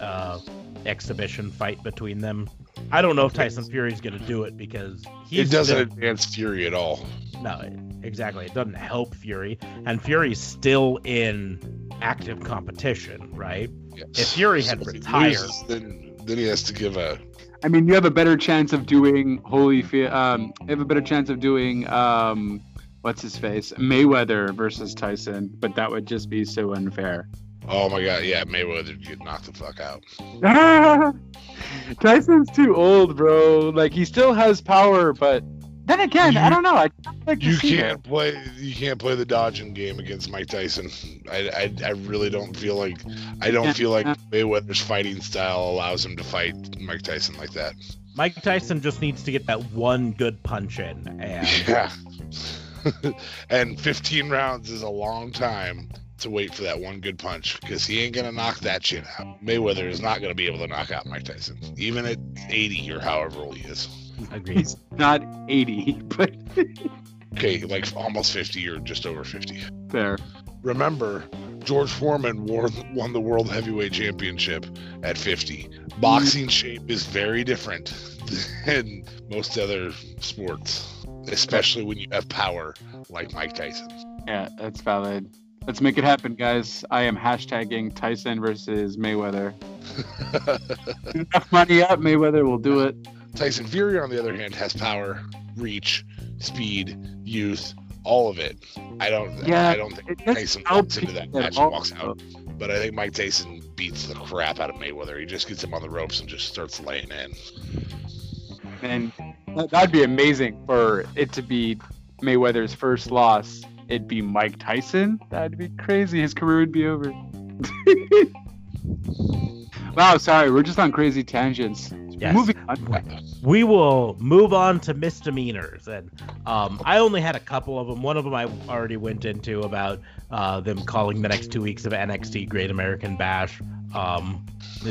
S1: uh, exhibition fight between them. I don't know if Tyson Fury's going to do it because
S2: he doesn't
S1: still-
S2: advance Fury at all.
S1: no, exactly. It doesn't help Fury, and Fury's still in active competition, right?
S2: Yes.
S1: If Fury had
S2: if he
S1: retired-
S2: loses, then then he has to give a
S4: I mean, you have a better chance of doing Holyfield. Um, you have a better chance of doing um, what's his face Mayweather versus Tyson, but that would just be so unfair.
S2: oh my god, yeah, Mayweather get knocked the fuck out.
S4: Tyson's too old, bro. Like he still has power, but then again, I don't know. I like
S2: You can't play you can't play the dodging game against Mike Tyson. I, I, I really don't feel like I don't
S4: Yeah.
S2: feel like Mayweather's fighting style allows him to fight Mike Tyson like that.
S1: Mike Tyson just needs to get that one good punch in, and
S2: Yeah. and 15 rounds is a long time to wait for that one good punch because he ain't gonna knock that shit out. Mayweather is not gonna be able to knock out Mike Tyson, even at 80 or however old he is.
S1: Agreed.
S4: He's not 80, but
S2: Okay, like almost 50 or just over 50.
S4: fair.
S2: Remember, George Foreman wore, won the World Heavyweight Championship at 50. Boxing shape is very different than most other sports, especially when you have power like Mike Tyson.
S4: Yeah, that's valid. Let's make it happen, guys. I am hashtagging Tyson versus Mayweather. Enough money up, Mayweather will do it.
S2: Tyson Fury, on the other hand, has power, reach, speed, youth, all of it. I don't.
S4: Yeah,
S2: I don't think Tyson walks into that match and walks out. But I think Mike Tyson beats the crap out of Mayweather. He just gets him on the ropes and just starts laying in.
S4: And that'd be amazing for it to be Mayweather's first loss. It'd be Mike Tyson. That'd be crazy. His career would be over. wow, sorry, we're just on crazy tangents.
S1: Yes.
S4: Moving on.
S1: we will move on to misdemeanors. And um, i only had a couple of them one of them i already went into about uh, them calling the next two weeks of nxt great american bash. Um,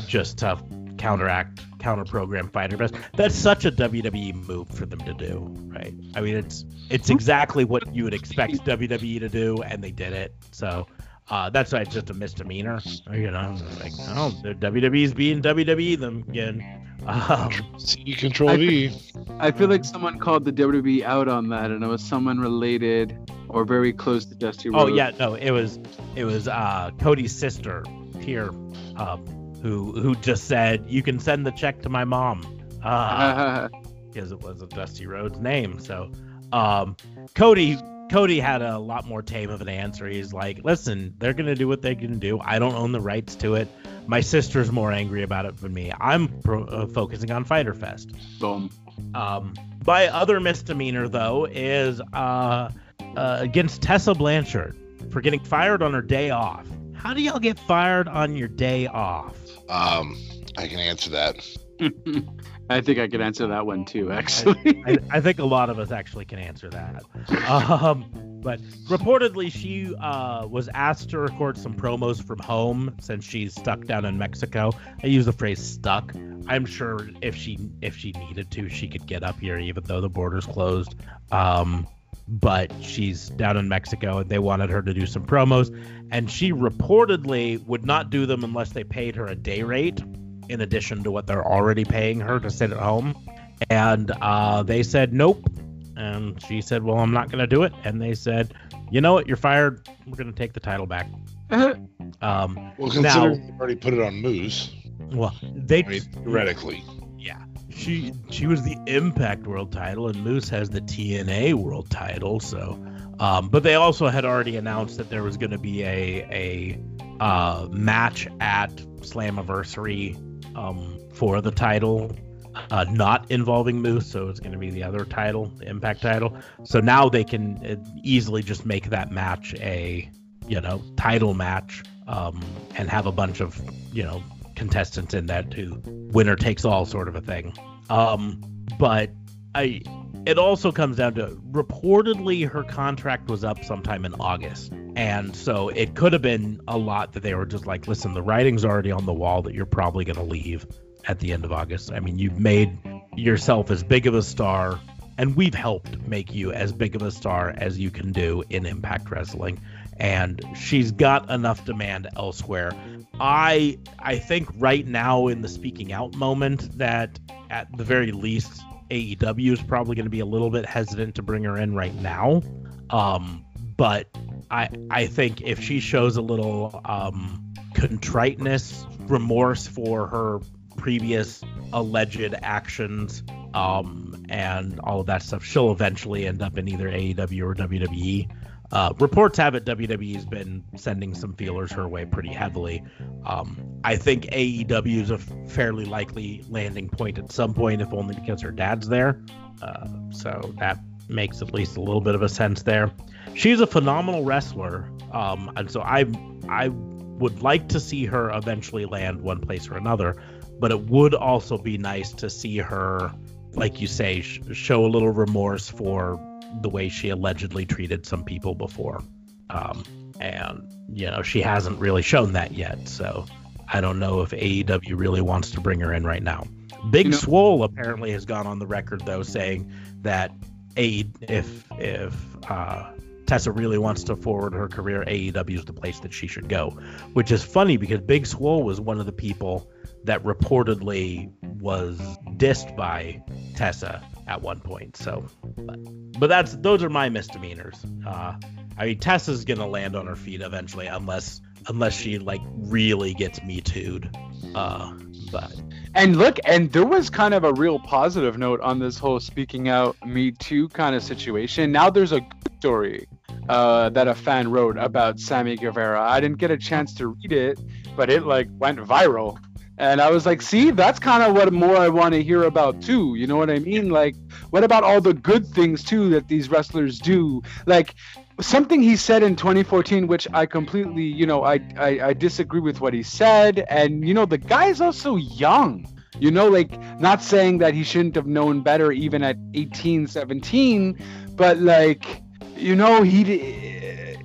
S1: just to counteract counter program Fyter Fest that's such a wwe move for them to do right? I mean it's it's exactly what you would expect wwe to do and they did it. So uh, that's why it's just a misdemeanor you know like oh the wwe's being wwe them again um,
S2: C Control
S4: I-
S2: V.
S4: I feel like someone called the WWE out on that, and it was someone related or very close to Dusty
S1: Oh yeah, no, it was it was uh, Cody's sister here, um, who who just said you can send the check to my mom, uh, because it was a Dusty Rhodes name. So, um, Cody Cody had a lot more tame of an answer. He's like, listen, they're gonna do what they can do. I don't own the rights to it. My sister's more angry about it than me. I'm pro- uh, focusing on Fyter Fest.
S4: Boom.
S1: Um, my other misdemeanor, though, is uh, uh, against Tessa Blanchard for getting fired on her day off. How do y'all get fired on your day off?
S2: Um, I can answer that.
S4: I think I could answer that one too, actually.
S1: I, I think a lot of us actually can answer that. Um, but reportedly, she uh, was asked to record some promos from home since she's stuck down in Mexico. I use the phrase "stuck." I'm sure if she if she needed to, she could get up here, even though the border's closed. Um, but she's down in Mexico, and they wanted her to do some promos, and she reportedly would not do them unless they paid her a day rate in addition to what they're already paying her to sit at home. And uh, they said nope. And she said, "Well, I'm not going to do it." And they said, "You know what? You're fired. We're going to take the title back." Um,
S2: Well,
S1: Now-
S2: considering they already put it on Moose,
S1: well, they
S2: I mean, theoretically.
S1: yeah, she she was the Impact World Title, and Moose has the TNA World Title. So, um, but they also had already announced that there was going to be a a uh, match at Slammiversary um, for the title, uh, not involving Moose. So it's going to be the other title, the Impact title. So now they can uh, easily just make that match a you know title match um, and have a bunch of you know contestants in that too winner takes all sort of a thing. Um, but I, it also comes down to reportedly her contract was up sometime in August, and so it could have been a lot that they were just like, listen, the writing's already on the wall that you're probably going to leave at the end of August. I mean, you've made yourself as big of a star, and we've helped make you as big of a star as you can do in Impact Wrestling. And she's got enough demand elsewhere. I I think right now in the speaking out moment that at the very least AEW is probably going to be a little bit hesitant to bring her in right now. Um, but I I think if she shows a little um, contriteness, remorse for her previous alleged actions, um, and all of that stuff, she'll eventually end up in either AEW or WWE. Uh, reports have it WWE's been sending some feelers her way pretty heavily. Um, I think AEW is a fairly likely landing point at some point, if only because her dad's there. Uh, so that makes at least a little bit of a sense there. She's a phenomenal wrestler, um, and so I I would like to see her eventually land one place or another. But it would also be nice to see her, like you say, sh- show a little remorse for the way she allegedly treated some people before. Um, and you know, she hasn't really shown that yet. So I don't know if AEW really wants to bring her in right now. Big
S4: You know-
S1: Swole apparently has gone on the record though saying that a if if uh, Tessa really wants to forward her career, AEW is the place that she should go. Which is funny because Big Swole was one of the people that reportedly was dissed by Tessa at one point. So, but, but that's those are my misdemeanors. Uh, I mean, Tessa's gonna land on her feet eventually, unless unless she like really gets me too'd. Uh, but
S4: And look, and there was kind of a real positive note on this whole speaking out Me Too kind of situation. Now there's a story uh, that a fan wrote about Sammy Guevara. I didn't get a chance to read it, but it like went viral. And I was like, see, that's kind of what more I want to hear about too. You know what I mean? Like, what about all the good things too that these wrestlers do? Like, something he said in 2014 which i completely you know I, I i disagree with what he said and you know the guy's also young you know like not saying that he shouldn't have known better even at 18 17 but like you know he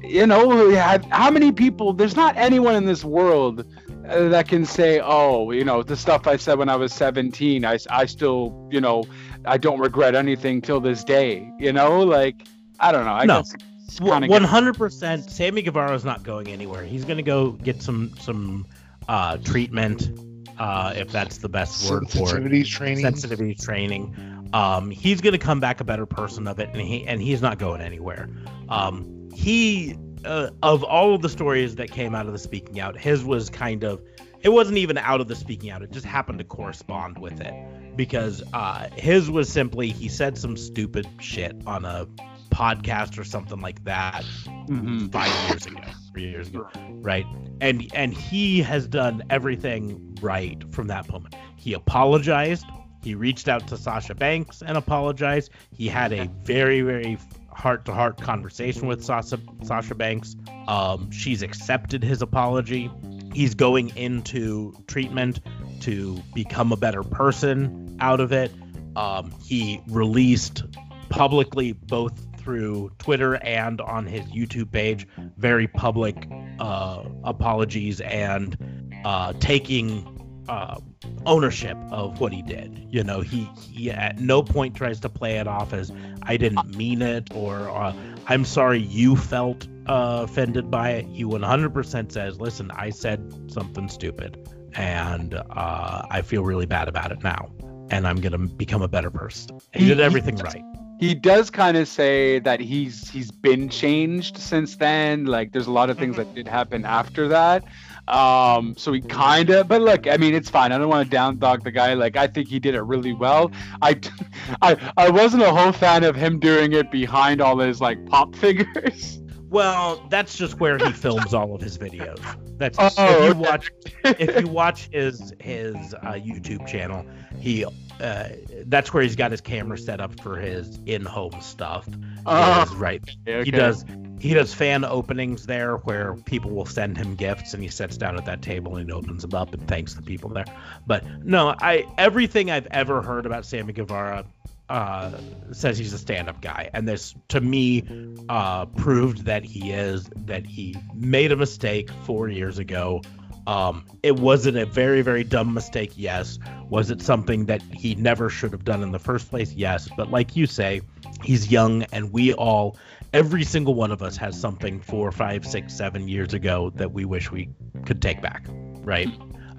S4: you know how many people there's not anyone in this world that can say oh you know the stuff i said when i was 17 i, I still you know i don't regret anything till this day you know like i don't know i
S1: No.
S4: guess it's
S1: one hundred percent, Sammy Guevara's not going anywhere. He's gonna go get some some uh, treatment, uh, if that's the best word for it.
S2: Sensitivity training.
S1: sensitivity training. Um, he's gonna come back a better person of it, and he and he's not going anywhere. Um, he uh, of all of the stories that came out of the speaking out, his was kind of it wasn't even out of the speaking out. It just happened to correspond with it because uh, his was simply he said some stupid shit on a podcast or something like that
S4: Mhm.
S1: five years ago, three years ago, right? And and he has done everything right from that moment. He apologized. He reached out to Sasha Banks and apologized. He had a very very heart to heart conversation with Sasha Sasha Banks. Um, she's accepted his apology. He's going into treatment to become a better person out of it. Um, he released publicly both through Twitter and on his YouTube page very public uh, apologies and uh, taking uh, ownership of what he did. You know, he, he at no point tries to play it off as I didn't mean it or uh, I'm sorry you felt uh, offended by it. He 100% says, listen, I said something stupid and uh, I feel really bad about it now. And I'm gonna become a better person. He did everything right.
S4: he does kind of say that he's he's been changed since then like there's a lot of things that did happen after that um so he kind of but look i mean it's fine i don't want to down dog the guy like i think he did it really well i i i wasn't a whole fan of him doing it behind all his like pop figures
S1: Well, that's just where he films all of his videos. That's
S4: Oh,
S1: if you
S4: okay.
S1: watch if you watch his his uh, YouTube channel, he uh, that's where he's got his camera set up for his in-home stuff.
S4: Oh,
S1: right.
S4: okay.
S1: He does he does fan openings there where people will send him gifts and he sits down at that table and opens them up and thanks the people there. But no, I everything I've ever heard about Sammy Guevara uh, says he's a stand-up guy, and this to me uh, proved that he is. That he made a mistake four years ago. Um, it wasn't a very very dumb mistake. Yes. Was it something that he never should have done in the first place? Yes. But like you say, he's young, and we all, every single one of us, has something four, five, six, seven years ago that we wish we could take back. Right.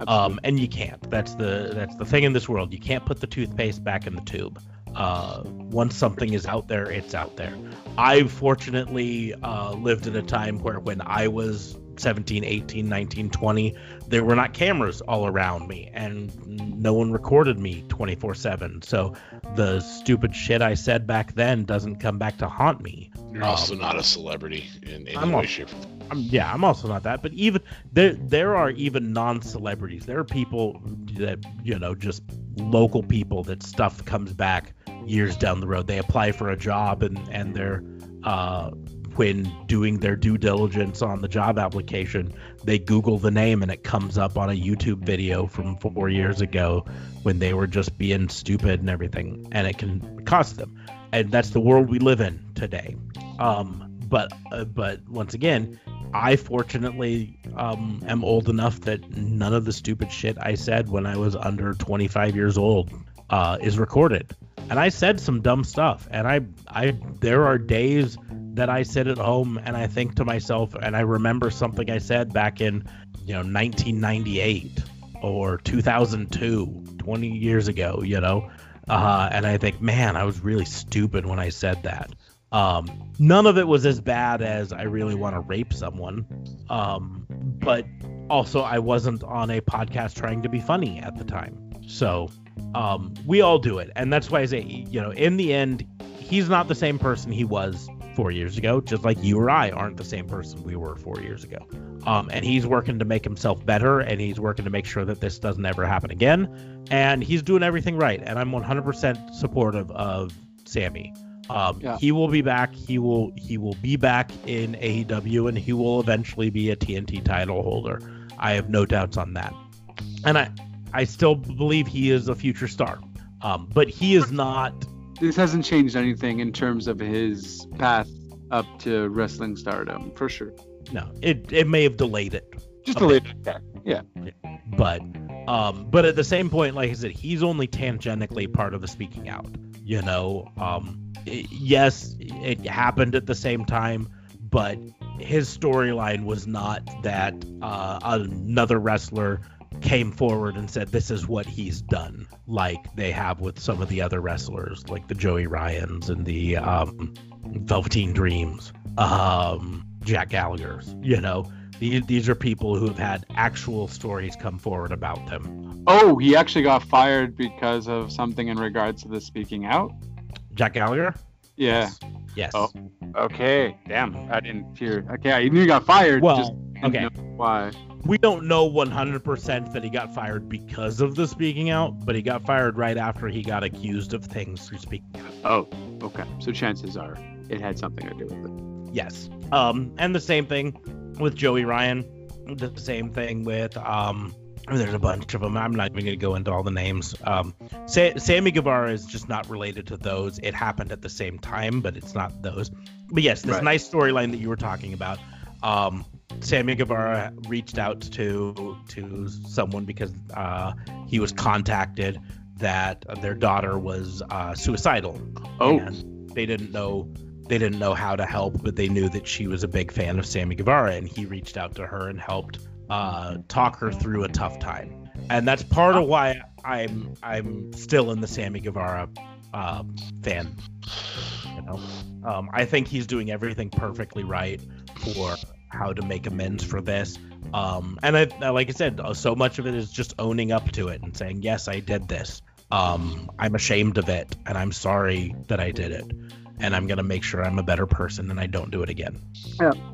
S1: Um, and you can't. That's the that's the thing in this world. You can't put the toothpaste back in the tube. Uh, once something is out there, it's out there. I fortunately uh, lived in a time where when I was 17, 18, 19, 20, there were not cameras all around me and no one recorded me 24 7. So the stupid shit I said back then doesn't come back to haunt me.
S2: You're also not a celebrity in any
S1: I'm
S2: way, shape.
S1: I'm, yeah, I'm also not that, but even there, there are even non-celebrities. There are people that you know, just local people that stuff comes back years down the road. They apply for a job and and they're uh, when doing their due diligence on the job application, they Google the name and it comes up on a YouTube video from four years ago when they were just being stupid and everything, and it can cost them. And that's the world we live in today. Um, but uh, but once again, I fortunately um, am old enough that none of the stupid shit I said when I was under 25 years old uh, is recorded. And I said some dumb stuff, and I, I, there are days that I sit at home and I think to myself, and I remember something I said back in, you know, 1998 or 2002, 20 years ago, you know, uh, and I think, man, I was really stupid when I said that. Um, none of it was as bad as I really want to rape someone, um, but also I wasn't on a podcast trying to be funny at the time. So um, we all do it, and that's why I say, you know, in the end, he's not the same person he was four years ago, just like you or I aren't the same person we were four years ago. Um, and he's working to make himself better, and he's working to make sure that this doesn't ever happen again. And he's doing everything right, and I'm 100% supportive of Sammy. Um,
S4: Yeah.
S1: He will be back. He will he will be back in AEW, and he will eventually be a TNT title holder. I have no doubts on that. And I I still believe he is a future star. Um, but he is not.
S4: This hasn't changed anything in terms of his path up to wrestling stardom, for sure.
S1: No, it it may have delayed it,
S4: Just a little bit. Yeah.
S1: but um, but at the same point, like I said, he's only tangentially part of the speaking out. You know, um, i- yes, it happened at the same time, but his storyline was not that uh, another wrestler came forward and said this is what he's done, like they have with some of the other wrestlers, like the Joey Ryans and the um, Velveteen Dreams, um, Jack Gallagher's. You know, these these are people who have had actual stories come forward about them.
S4: Oh, he actually got fired because of something in regards to the speaking out.
S1: Jack Gallagher?
S4: Yeah.
S1: Yes.
S4: Oh. Okay. Damn. I didn't hear. Okay. I knew he got fired.
S1: Well,
S4: just
S1: okay.
S4: why?
S1: We don't know 100% that he got fired because of the speaking out, but he got fired right after he got accused of things through speaking out.
S4: Oh. Okay. So chances are it had something to do with it.
S1: Yes. Um, and the same thing with Joey Ryan. The same thing with um. There's a bunch of them. I'm not even going to go into all the names. Um, Sa- Sammy Guevara is just not related to those. It happened at the same time, but it's not those. But yes, this
S4: Right.
S1: nice storyline that you were talking about. Um, Sammy Guevara reached out to to someone because uh, he was contacted that their daughter was uh, suicidal
S4: Oh.
S1: and they didn't know they didn't know how to help, but they knew that she was a big fan of Sammy Guevara, and he reached out to her and helped uh, talk her through a tough time. And that's part of why I'm I'm still in the Sammy Guevara uh, fan. You know, um, I think he's doing everything perfectly right for how to make amends for this. Um, and I, like I said, uh, so much of it is just owning up to it and saying, yes, I did this. Um, I'm ashamed of it, and I'm sorry that I did it. And I'm gonna make sure I'm a better person and I don't do it again.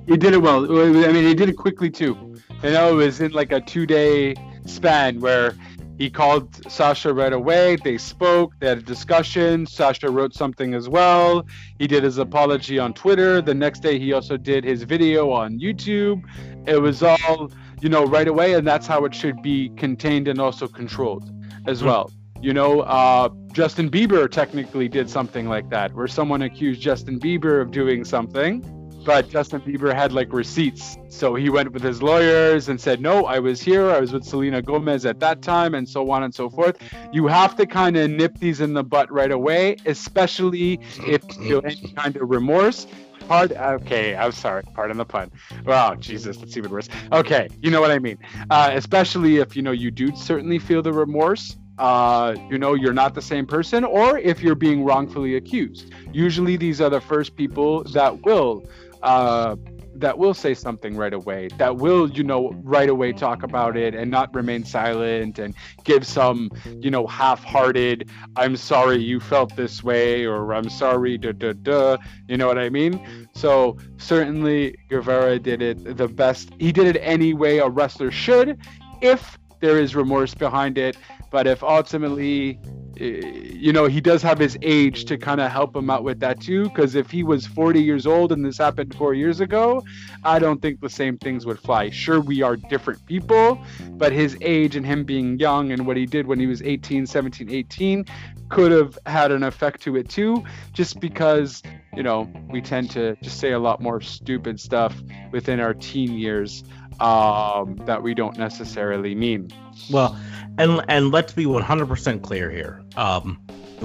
S4: He did it well. I mean, he did it quickly too. You know, it was in like a two-day span where he called Sasha right away. They spoke. They had a discussion. Sasha wrote something as well. He did his apology on Twitter. The next day, he also did his video on YouTube. It was all, you know, right away, and that's how it should be contained and also controlled as well. You know, uh, Justin Bieber technically did something like that, where someone accused Justin Bieber of doing something, but Justin Bieber had like receipts. So he went with his lawyers and said, No, I was here. I was with Selena Gomez at that time, and so on and so forth. You have to kind of nip these in the butt right away, especially if you feel any kind of remorse. Part, okay, I'm sorry. Pardon the pun. Wow, Jesus, that's even worse. Okay, you know what I mean. Uh, especially if you know you do certainly feel the remorse. Uh, you know you're not the same person, or if you're being wrongfully accused. Usually, these are the first people that will uh, that will say something right away. That will, you know, right away talk about it and not remain silent and give some, you know, half-hearted. I'm sorry you felt this way, or I'm sorry, da da da. You know what I mean? So certainly Guevara did it the best. He did it any way a wrestler should, if there is remorse behind it. But if ultimately you know, he does have his age to kind of help him out with that too. Because if he was 40 years old and this happened four years ago, I don't think the same things would fly. Sure, we are different people, but his age and him being young and what he did when he was 18, 17, 18 could have had an effect to it too, just because, you know, we tend to just say a lot more stupid stuff within our teen years um, that we don't necessarily mean.
S1: Well, and and let's be 100% clear here. Um,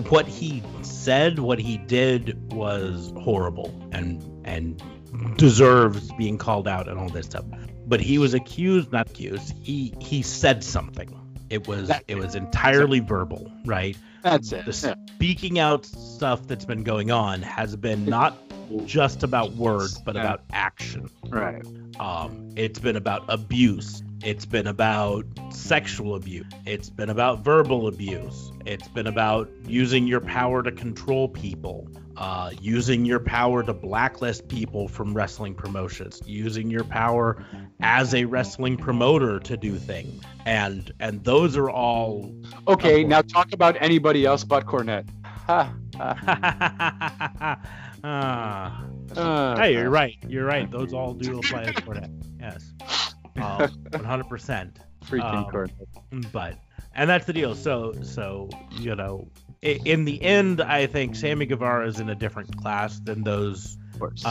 S1: what he said, what he did was horrible and and deserves being called out and all this stuff. But he was accused, not accused. He he said something. It was it was entirely verbal, right?
S4: That's it.
S1: The speaking out stuff that's been going on has been not just about words, but about action.
S4: Right.
S1: Um, it's been about abuse. It's been about sexual abuse. It's been about verbal abuse. It's been about using your power to control people, uh, using your power to blacklist people from wrestling promotions, using your power as a wrestling promoter to do things. And and those are all.
S4: Okay,
S1: Of
S4: now talk about anybody else but Cornette. Ha, ha.
S1: ah.
S4: Uh,
S1: Hey, you're right. You're right. Those all do apply as Cornette. Yes. Um, 100%.
S4: Freaking
S1: Um, but and that's the deal so so you know in the end i think sammy guevara is in a different class than those
S4: Of course.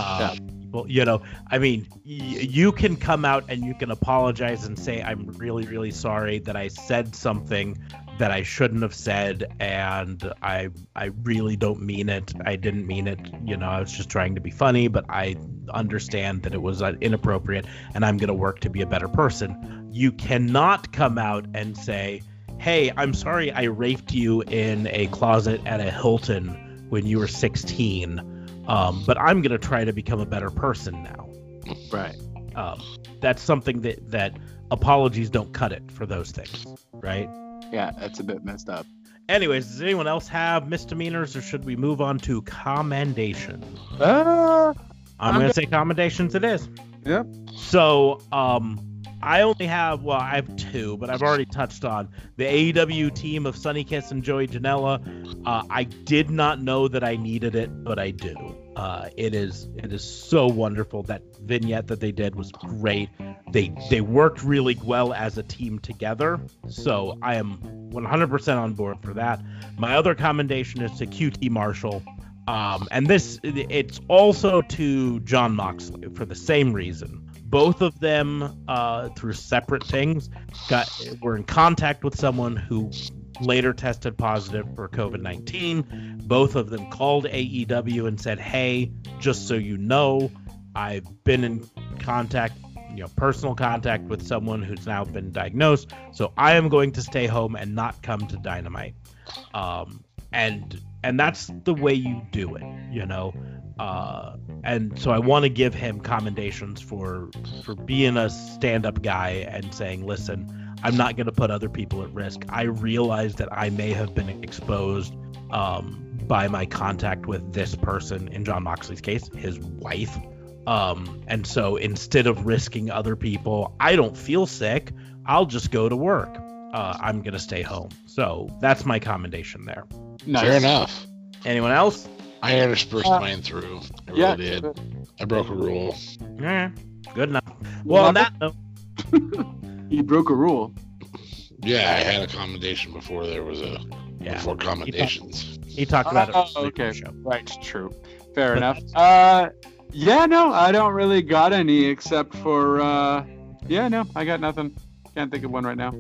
S1: People you know i mean y- you can come out and you can apologize and say i'm really really sorry that i said something that i shouldn't have said and i i really don't mean it. I didn't mean it. You know i was just trying to be funny but i understand that it was uh, inappropriate and i'm going to work to be a better person. You cannot come out and say hey i'm sorry i raped you in a closet at a hilton when you were 16 um, but i'm going to try to become a better person now
S4: right.
S1: um, that's something that that apologies don't cut it for those things right
S4: Yeah, that's a bit messed up.
S1: anyways does anyone else have misdemeanors or should we move on to commendations
S4: Uh,
S1: i'm
S4: I'm
S1: going to say commendations it is
S4: Yep.
S1: so um I only have well, I have two, but I've already touched on the AEW team of Sunny Kiss and Joey Janela. Uh, I did not know that I needed it, but I do. Uh, it is it is so wonderful. That vignette that they did was great. They they worked really well as a team together. So I am 100% on board for that. My other commendation is to QT Marshall. Um, and this it's also to Jon Moxley for the same reason both of them uh, through separate things got were in contact with someone who later tested positive for covid-19 both of them called aew and said hey just so you know i've been in contact you know personal contact with someone who's now been diagnosed so i am going to stay home and not come to dynamite. Um, and and that's the way you do it you know uh, and so I want to give him commendations for for being a stand-up guy and saying, "Listen, I'm not going to put other people at risk. I realize that I may have been exposed um, by my contact with this person. In Jon Moxley's case, his wife. Um, and so instead of risking other people, I don't feel sick. I'll just go to work. Uh, I'm going to stay home. So that's my commendation there.
S4: nice.
S2: Fair enough.
S1: Anyone else?
S2: I interspersed
S4: Uh,
S2: mine through. I really
S4: Yeah.
S2: did. I broke a rule.
S1: Yeah, good enough. Well, on that note,
S4: He broke a rule.
S2: Yeah, I had a commendation before there was a
S1: yeah,
S2: before commendations.
S1: he talked about it.
S4: Oh, okay.
S1: Show.
S4: Right. True. Fair
S1: But
S4: enough. Uh, yeah. No, I don't really got any except for. Uh, yeah. No, I got nothing. Can't think of one right now.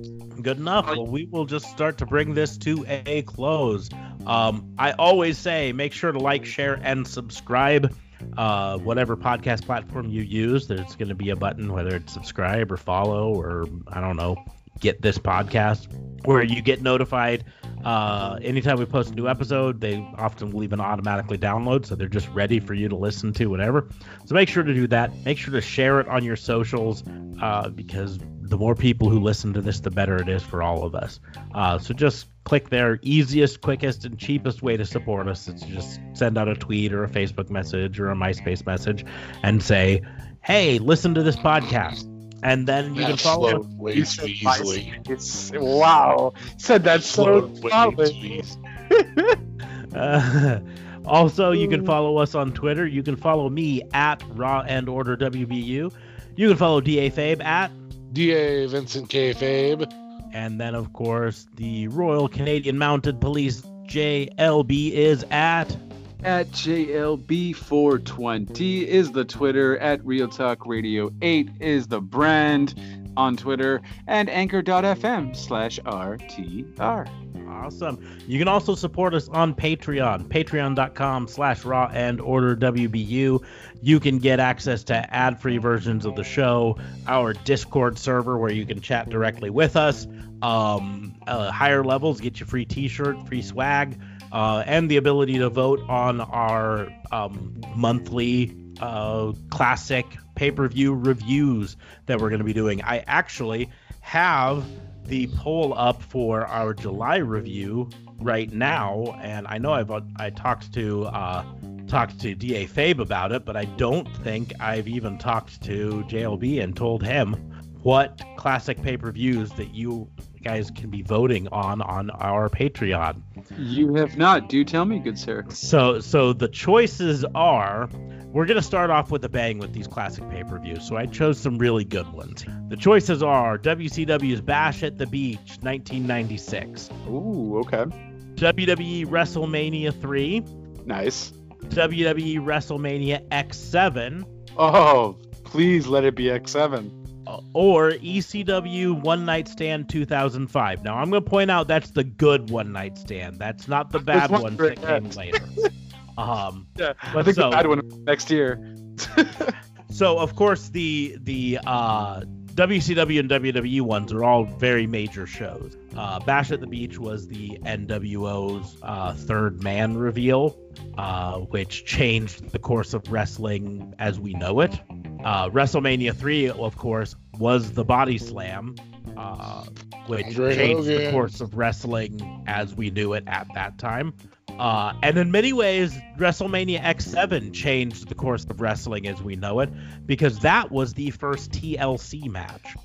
S1: Good enough. Well, we will just start to bring this to a close. Um, I always say make sure to like, share, and subscribe. Uh, whatever podcast platform you use, there's going to be a button, whether it's subscribe or follow or I don't know, get this podcast, where you get notified uh, anytime we post a new episode. They often will even automatically download, so they're just ready for you to listen to whatever. So make sure to do that. Make sure to share it on your socials uh, because the more people who listen to this, the better it is for all of us. Uh, so just click there. Easiest, quickest, and cheapest way to support us is to just send out a tweet or a Facebook message or a MySpace message and say, "Hey, listen to this podcast." And then you can follow.
S2: flowed way
S4: You
S2: too easily.
S4: It's wow. Said that so
S2: Flowed way too
S4: solid.
S1: Uh, also, you can follow us on Twitter. You can follow me at Raw and Order WBU. You can follow DA Fabe at,
S2: Da Vincent K. Fabe.
S1: and then of course the Royal Canadian Mounted Police JLB is at.
S4: At JLB420 is the Twitter. At Real Talk Radio 8 is the brand on Twitter. And Anchor.fm slash RTR.
S1: Awesome. You can also support us on Patreon, patreon.com slash raw and order WBU. You can get access to ad-free versions of the show, our Discord server where you can chat directly with us. Um, uh, higher levels get you free t-shirt, free swag, uh, and the ability to vote on our um, monthly uh, classic pay-per-view reviews that we're going to be doing. I actually have the poll up for our July review right now, and I know I've I talked to uh, talked to Da Fabe about it, but I don't think I've even talked to JLB and told him what classic pay-per-views that you guys can be voting on on our Patreon.
S4: You have not. Do tell me, good sir.
S1: So so the choices are we're going to start off with a bang with these classic pay-per-views. So I chose some really good ones. The choices are WCW's Bash at the Beach 1996,
S4: Ooh, okay.
S1: WWE WrestleMania 3,
S4: Nice.
S1: WWE WrestleMania X7,
S4: Oh, please let it be X7.
S1: Or ECW One Night Stand 2005. Now I'm going to point out that's the good One Night Stand. That's not the bad ones that came later. Um,
S4: Yeah, I think
S1: so-
S4: the bad one next year.
S1: So of course the the uh, WCW and WWE ones are all very major shows. Uh, Bash at the Beach was the NWO's uh, third man reveal, uh, which changed the course of wrestling as we know it. Uh, WrestleMania 3, of course, was the Body Slam, uh, which changed the course of wrestling as we knew it at that time. Uh, and in many ways, WrestleMania X7 changed the course of wrestling as we know it because that was the first TLC match,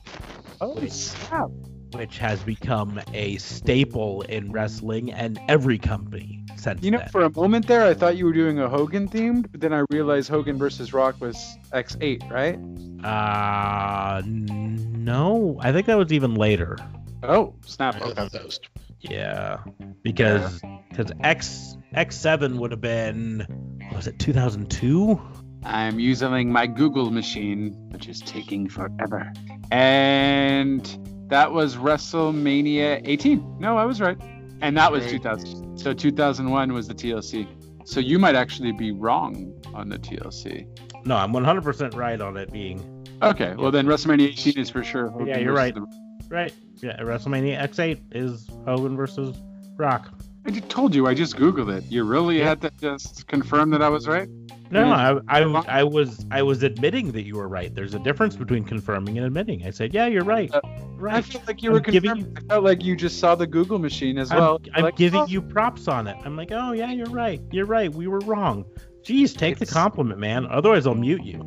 S4: Oh, snap.
S1: which has become a staple in wrestling and every company since
S4: You know,
S1: then.
S4: for a moment there, I thought you were doing a Hogan themed, but then I realized Hogan versus Rock was X8, right?
S1: Uh, no, I think that was even later.
S4: Oh, snap.
S2: I thought that was-
S1: Yeah, because because X X7 would have been was it 2002?
S4: I'm using my Google machine, which is taking forever. And that was WrestleMania 18. No, I was right. And that was
S2: Right.
S4: 2000. So 2001 was the TLC. So you might actually be wrong on the TLC.
S1: No, I'm 100% right on it being
S4: Okay, well then WrestleMania 18 is for sure. Hogan
S1: Yeah, you're right.
S4: the-
S1: right. Yeah, WrestleMania X8 is Hogan versus Rock.
S4: I just told you. I just googled it. You really
S1: Yeah.
S4: had to just confirm that I was right.
S1: No. I, I, I was I was admitting that you were right. There's a difference between confirming and admitting. I said, yeah, you're right.
S4: Uh, I
S1: right.
S4: felt like you
S1: I'm
S4: were
S1: giving
S4: confirming. I felt like you just saw the Google machine as
S1: I'm,
S4: well.
S1: I'm
S4: Like,
S1: giving
S4: oh.
S1: you props on it. I'm like, oh yeah, you're right. You're right. We were wrong. Jeez, take the compliment, man. Otherwise, I'll mute you.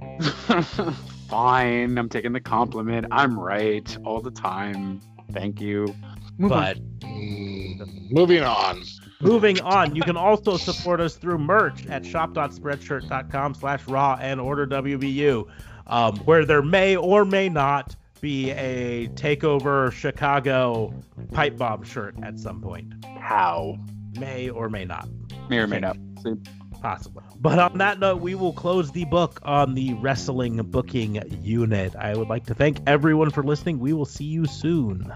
S4: Fine, I'm taking the compliment. I'm right all the time. Thank you. Move on.
S1: But
S2: Mm, moving on.
S1: Moving on, you can also support us through merch at shop.spreadshirt.com slash raw and order WBU, um, where there may or may not be a takeover Chicago pipe bomb shirt at some point.
S4: how?
S1: May or may not.
S4: May or may not
S1: possibly. But on that note, we will close the book on the wrestling booking unit. I would like to thank everyone for listening. We will see you soon.